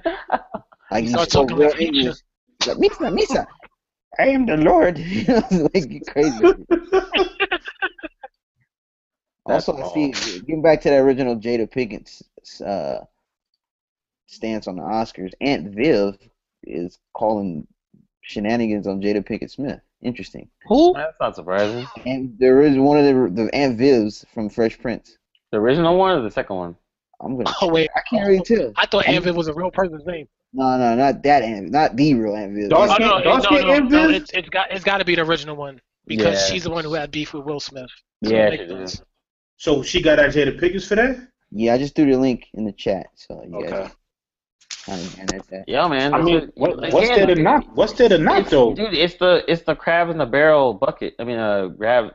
Like he Start spoke talking real like Nietzsche. English. Like, Misa, Misa, I am the Lord. like crazy. also, I see getting back to that original Jada Pinkett uh, stance on the Oscars. Aunt Viv is calling shenanigans on Jada Pinkett Smith. Interesting. Who? That's not surprising. And there is one of the the Aunt Vivs from Fresh Prince. The original one or the second one? I'm gonna. Oh wait, I can't really tell. I thought Anvil was a real person's name. No, no, not that Aunt, not the real Aunt Viv. Dark Oh skin- no, no, dark no, skin no, Aunt no, Viv? it's it's got it's got to be the original one because Yeah. she's the one who had beef with Will Smith. So Yeah, she did. sense. So she got at Jada Pickens for that? Yeah, I just threw the link in the chat, so you Okay. guys kind of get at that. Yeah, man. I mean, what- what, what's again, there to not? What's there to not though? Dude, it's the it's the crab in the barrel bucket. I mean, uh, crab,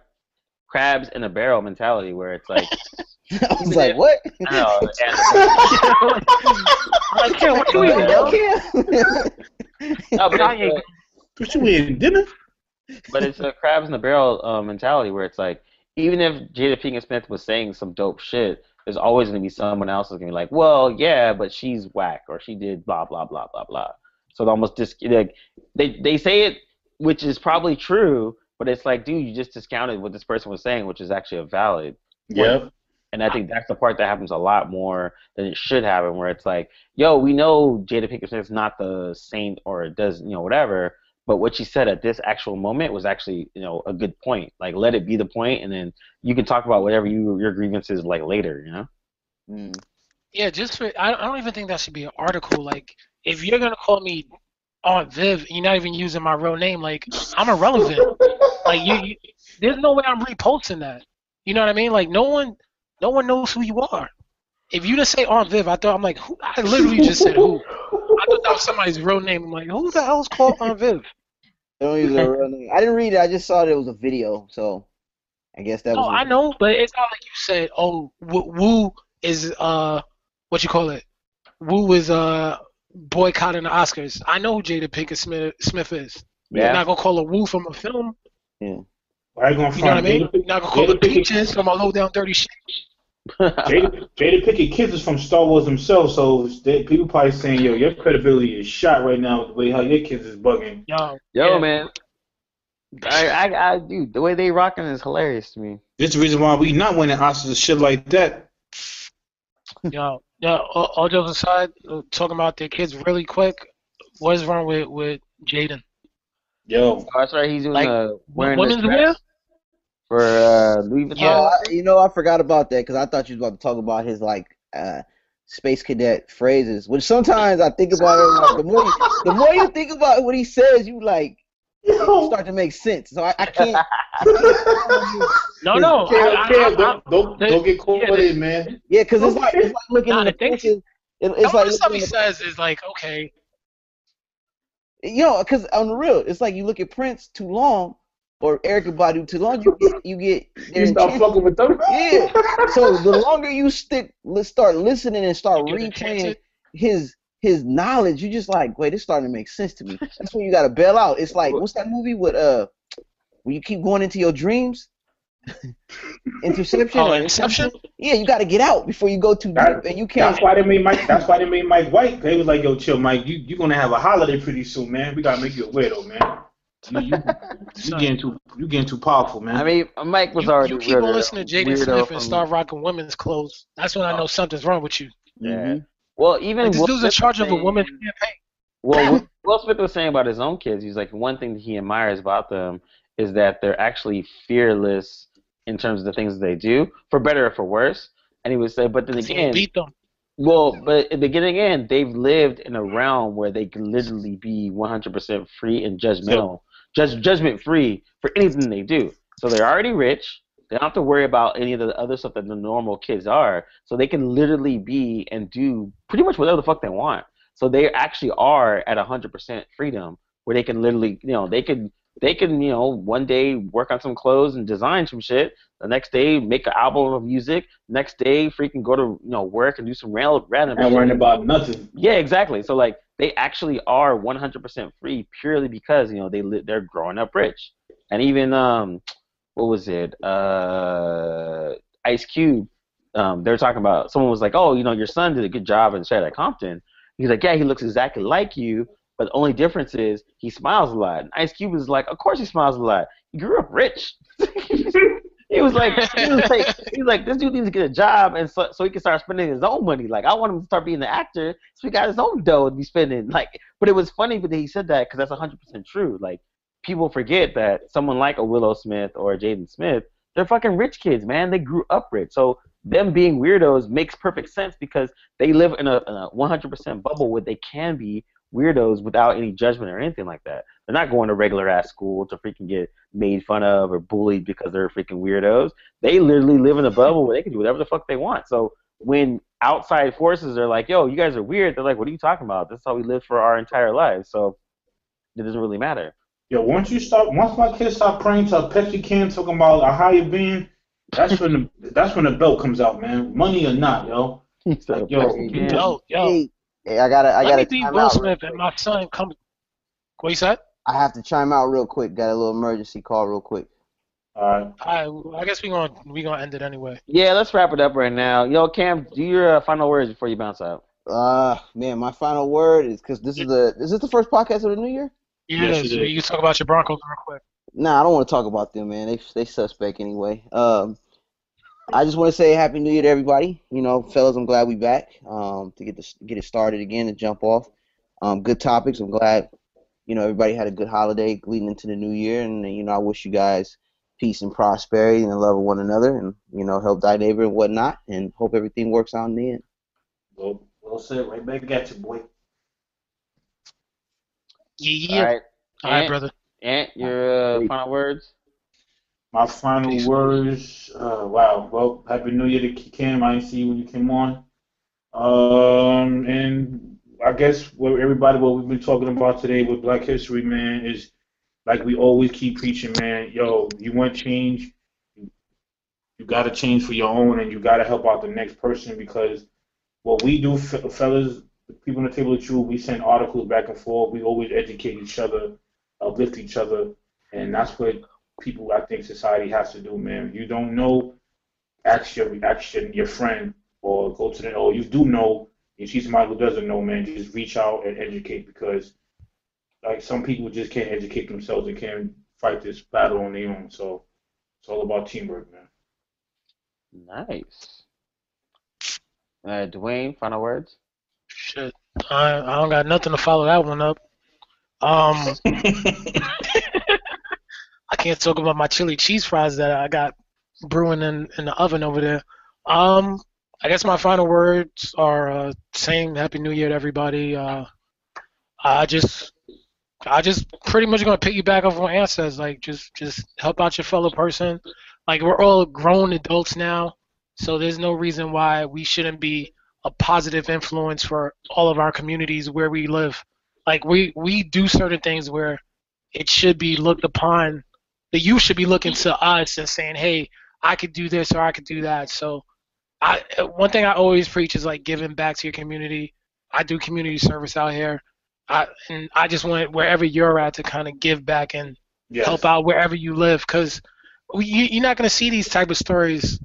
crabs in a barrel mentality where it's like, I was like, what? I don't know, and- I'm like, Kim, what you eating, yo? no, but I it's, ain't- uh, What you eating dinner? but it's a crabs in the barrel uh, mentality where it's like, even if Jada Pinkett Smith was saying some dope shit, there's always gonna be someone else that's gonna be like, well, yeah, but she's whack or she did blah blah blah blah blah. So it almost dis- like they they say it, which is probably true, but it's like, dude, you just discounted what this person was saying, which is actually a valid. Yep. And I think that's the part that happens a lot more than it should happen, where it's like, yo, we know Jada Pinkett Smith's not the saint or does, you know, whatever, but what she said at this actual moment was actually, you know, a good point. Like, let it be the point, and then you can talk about whatever you your grievances like later, you know? Mm. Yeah, just for I, I don't even think that should be an article. Like, if you're gonna call me Aunt Viv, and you're not even using my real name. Like, I'm irrelevant. like, you, you, there's no way I'm reposting that. You know what I mean? Like, no one, no one knows who you are. If you just say Aunt Viv, I thought I'm like, who? I literally just said who. I thought somebody's real name. I'm like, who the hell is called Aunt Viv? They don't use their real name. I didn't read it. I just saw that it was a video, so I guess that was. Oh, a- I know, but it's not like you said. Oh, Wu Wu is uh, what you call it? Wu is uh boycotting the Oscars. I know who Jada Pinkett Smith, Smith is. Yeah. You're Yeah. not gonna call her Wu from a film. Why you gonna You know what I find mean? Jada, You're not gonna call her Jada Pinkett- Peaches from a low down dirty shit. Jada, Jada Pickett Kids is from Star Wars themselves, so they, people probably saying, "Yo, your credibility is shot right now with the way how your kids is bugging." Yo, Yo, Yeah. man. I, I, I, dude, the way they rocking is hilarious to me. This is the reason why we not winning Oscars and shit like that. yo, yo. All, all jokes aside, uh, talking about their kids really quick. What is wrong with with Jaden? Yo, Oh, that's right. He's doing Like, uh, wearing Women's the wear? Dress for uh, Louis Vuitton. Oh, I- you know, I forgot about that because I thought you was about to talk about his like uh, space cadet phrases, which sometimes I think about it. Like, the more you, the more you think about what he says, you like start to make sense. So I, I can't. No, no. Cam, I, I, Cam, I, I, don't, don't, don't get caught yeah, with it, man. Yeah, because it's like it's like looking Nah, in the the thing- pictures. It, it's some like of the stuff he says is like, okay, the, you know, because on the real, it's like you look at Prince too long or Erykah Badu too long, you get you get You stop intent- fucking with them. Yeah. So the longer you stick, let's start listening and start You replaying his his knowledge. You just like, wait, it's starting to make sense to me. That's when you gotta bail out. It's like, what's that movie with uh, when you keep going into your dreams? Interception. Oh, or Inception? Yeah, you gotta get out before you go too That- deep, and you can't. That's why they made Mike. That's why they made Mike White. They was like, "Yo, chill, Mike. You you gonna have a holiday pretty soon, man. We gotta make you a widow, man. You, you, you getting too you getting too powerful, man. I mean, Mike was You, already you keep on listening to Jaden Smith and start rocking women's clothes. That's when I know something's wrong with you. Yeah. Mhm. Well, even Like, this Will dude's in charge was of a saying- women's campaign. Well, Will- Will Smith was saying about his own kids. He's like one thing that he admires about them is that they're actually fearless in terms of the things that they do, for better or for worse. And he would say, but then He again, beat them. Well, but at the beginning and they've lived in a realm where they can literally be 100% free and judgmental, judge, judgment free for anything they do. So they're already rich. They don't have to worry about any of the other stuff that the normal kids are. So they can literally be and do pretty much whatever the fuck they want. So they actually are at 100% freedom where they can literally, you know, they can they can, you know, one day work on some clothes and design some shit. The next day make an album of music. Next day freaking go to, you know, work and do some random shit. worrying about nothing. Yeah, exactly. So like they actually are 100% free purely because you know they li- they're growing up rich. And even um, what was it? Uh, Ice Cube. Um, they were talking about someone was like, oh, you know, your son did a good job in Straight Outta Compton. He's like, yeah, he looks exactly like you, but the only difference is he smiles a lot. And Ice Cube was like, of course he smiles a lot. He grew up rich. he was like, he was like, he was like, this dude needs to get a job, and so, so he can start spending his own money. Like, I want him to start being an actor, so he got his own dough to be spending. Like, but it was funny that he said that because that's 100 percent true. Like, people forget that someone like a Willow Smith or a Jaden Smith, they're fucking rich kids, man. They grew up rich, so them being weirdos makes perfect sense because they live in a, in a 100% bubble where they can be weirdos without any judgment or anything like that. They're not going to regular ass school to freaking get made fun of or bullied because they're freaking weirdos. They literally live in a bubble where they can do whatever the fuck they want. So when outside forces are like, "Yo, you guys are weird," they're like, "What are you talking about? This is how we lived for our entire lives." So it doesn't really matter. Yo, once you stop, once my kids stop praying to a Pepsi can talking about a higher being, that's when the that's when the belt comes out, man. Money or not, yo. So, Yo, yeah. Yo, yo. Hey, hey, I gotta, I Let gotta me be chime Will Smith and my son come. What you said? I have to chime out real quick. Got a little emergency call real quick. All right. I I guess we gonna we gonna end it anyway. Yeah, let's wrap it up right now. Yo, Cam, do your uh, final words before you bounce out. Uh, man, my final word is because this is the is this the first podcast of the new year? Yeah, Yes, it you can talk about your Broncos real quick. Nah, I don't want to talk about them, man. They they suspect anyway. Um, I just want to say Happy New Year to everybody. You know, fellas, I'm glad we back. Um, to get this get it started again and jump off. Um, good topics. I'm glad. You know, everybody had a good holiday leading into the new year, and you know, I wish you guys peace and prosperity and the love of one another, and you know, help thy neighbor and whatnot, and hope everything works out in the end. Well, well said. Right back at you, boy. Yeah. All right, All right, Ant, brother. Ant, your uh, final words. My final words. Uh, wow. Well, happy New Year to Kim. I didn't see you when you came on. Um, and I guess what everybody, what we've been talking about today with Black History, man, is like we always keep preaching, man. Yo, you want change, you, got to change for your own, and you got to help out the next person because what we do, fe- fellas, the people on the table with you, we send articles back and forth. We always educate each other, uplift each other, and that's what people I think society has to do, man. You don't know, ask your ask your, your friend or go to the or you do know, you see somebody who doesn't know, man, just reach out and educate because like some people just can't educate themselves and can't fight this battle on their own. So it's all about teamwork, man. Nice. Uh, Dwayne, final words. Shit. I I don't got nothing to follow that one up. Um, I can't talk about my chili cheese fries that I got brewing in, in the oven over there. Um, I guess my final words are uh, saying Happy New Year to everybody. Uh, I just, I just pretty much gonna pick piggyback off what Ant says. Like, just, just help out your fellow person. Like, we're all grown adults now, so there's no reason why we shouldn't be a positive influence for all of our communities where we live. Like, we we do certain things where it should be looked upon the youth should be looking to us and saying, "Hey, I could do this or I could do that." So, I one thing I always preach is like giving back to your community. I do community service out here, I and I just want wherever you're at to kind of give back and Yes. help out wherever you live because you, you're not going to see these type of stories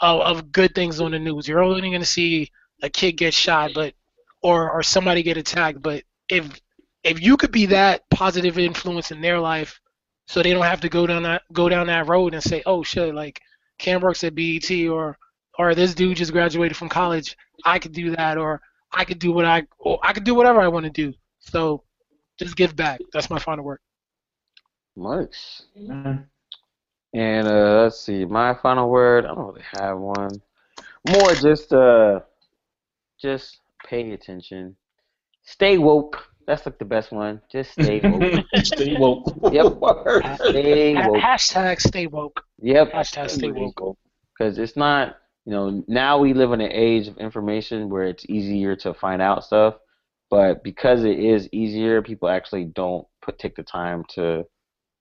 of, of good things on the news. You're only going to see a kid get shot, but or or somebody get attacked. But if if you could be that positive influence in their life, so they don't have to go down that go down that road and say, oh shit, like Cam works at BET or or this dude just graduated from college. I could do that, or I could do what I or I could do whatever I want to do. So just give back. That's my final word. Nice. And uh, let's see, my final word. I don't really have one. More just uh, just pay attention. Stay woke. That's like the best one. Just stay woke. Stay woke. Yep. stay woke. Hashtag stay woke. Yep. Hashtag stay woke. Because it's not, you know, now we live in an age of information where it's easier to find out stuff. But because it is easier, people actually don't put take the time to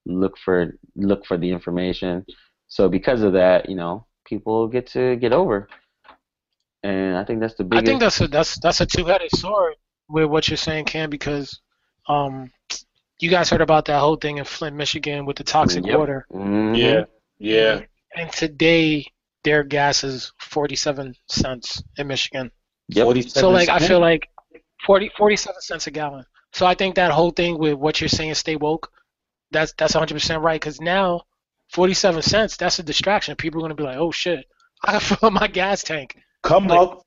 look for look for the information. So because of that, you know, people get to get over. And I think that's the biggest. I think that's a that's that's a two-headed sword with what you're saying, Cam, because um, you guys heard about that whole thing in Flint, Michigan, with the toxic Yep. water, Mhm. Yeah, yeah. and today their gas is 47 cents in Michigan. Yep. So like I feel like 40 47 cents a gallon. So I think that whole thing with what you're saying, stay woke, that's that's 100 percent right. Because now 47 cents, that's a distraction. People are gonna be like, oh shit, I gotta fill up my gas tank. come like- up.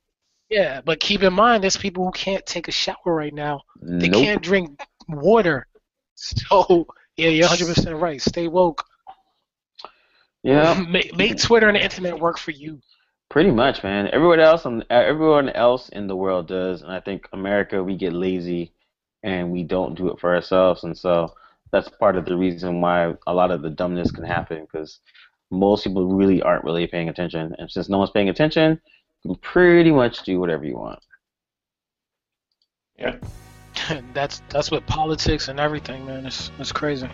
Yeah, but keep in mind, there's people who can't take a shower right now. They Nope. can't drink water. So yeah, you're 100 percent right. Stay woke. Yeah. make, make Twitter and the internet work for you. Pretty much, man. Everyone else, on, uh, everyone else in the world does, and I think America, we get lazy, and we don't do it for ourselves, and so that's part of the reason why a lot of the dumbness can happen because most people really aren't really paying attention, and since no one's paying attention, you can pretty much do whatever you want. Yeah. that's that's with politics and everything, man. It's it's crazy.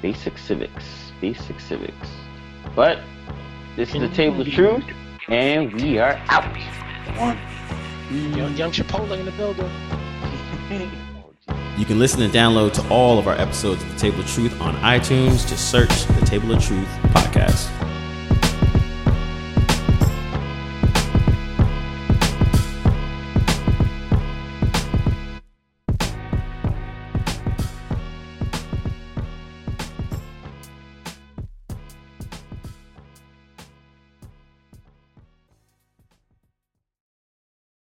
Basic civics, basic civics. But this is the mm-hmm. table of truth, and we are out. Young, young Chipotle in the building. You can listen and download to all of our episodes of The Table of Truth on iTunes. Just search The Table of Truth podcast.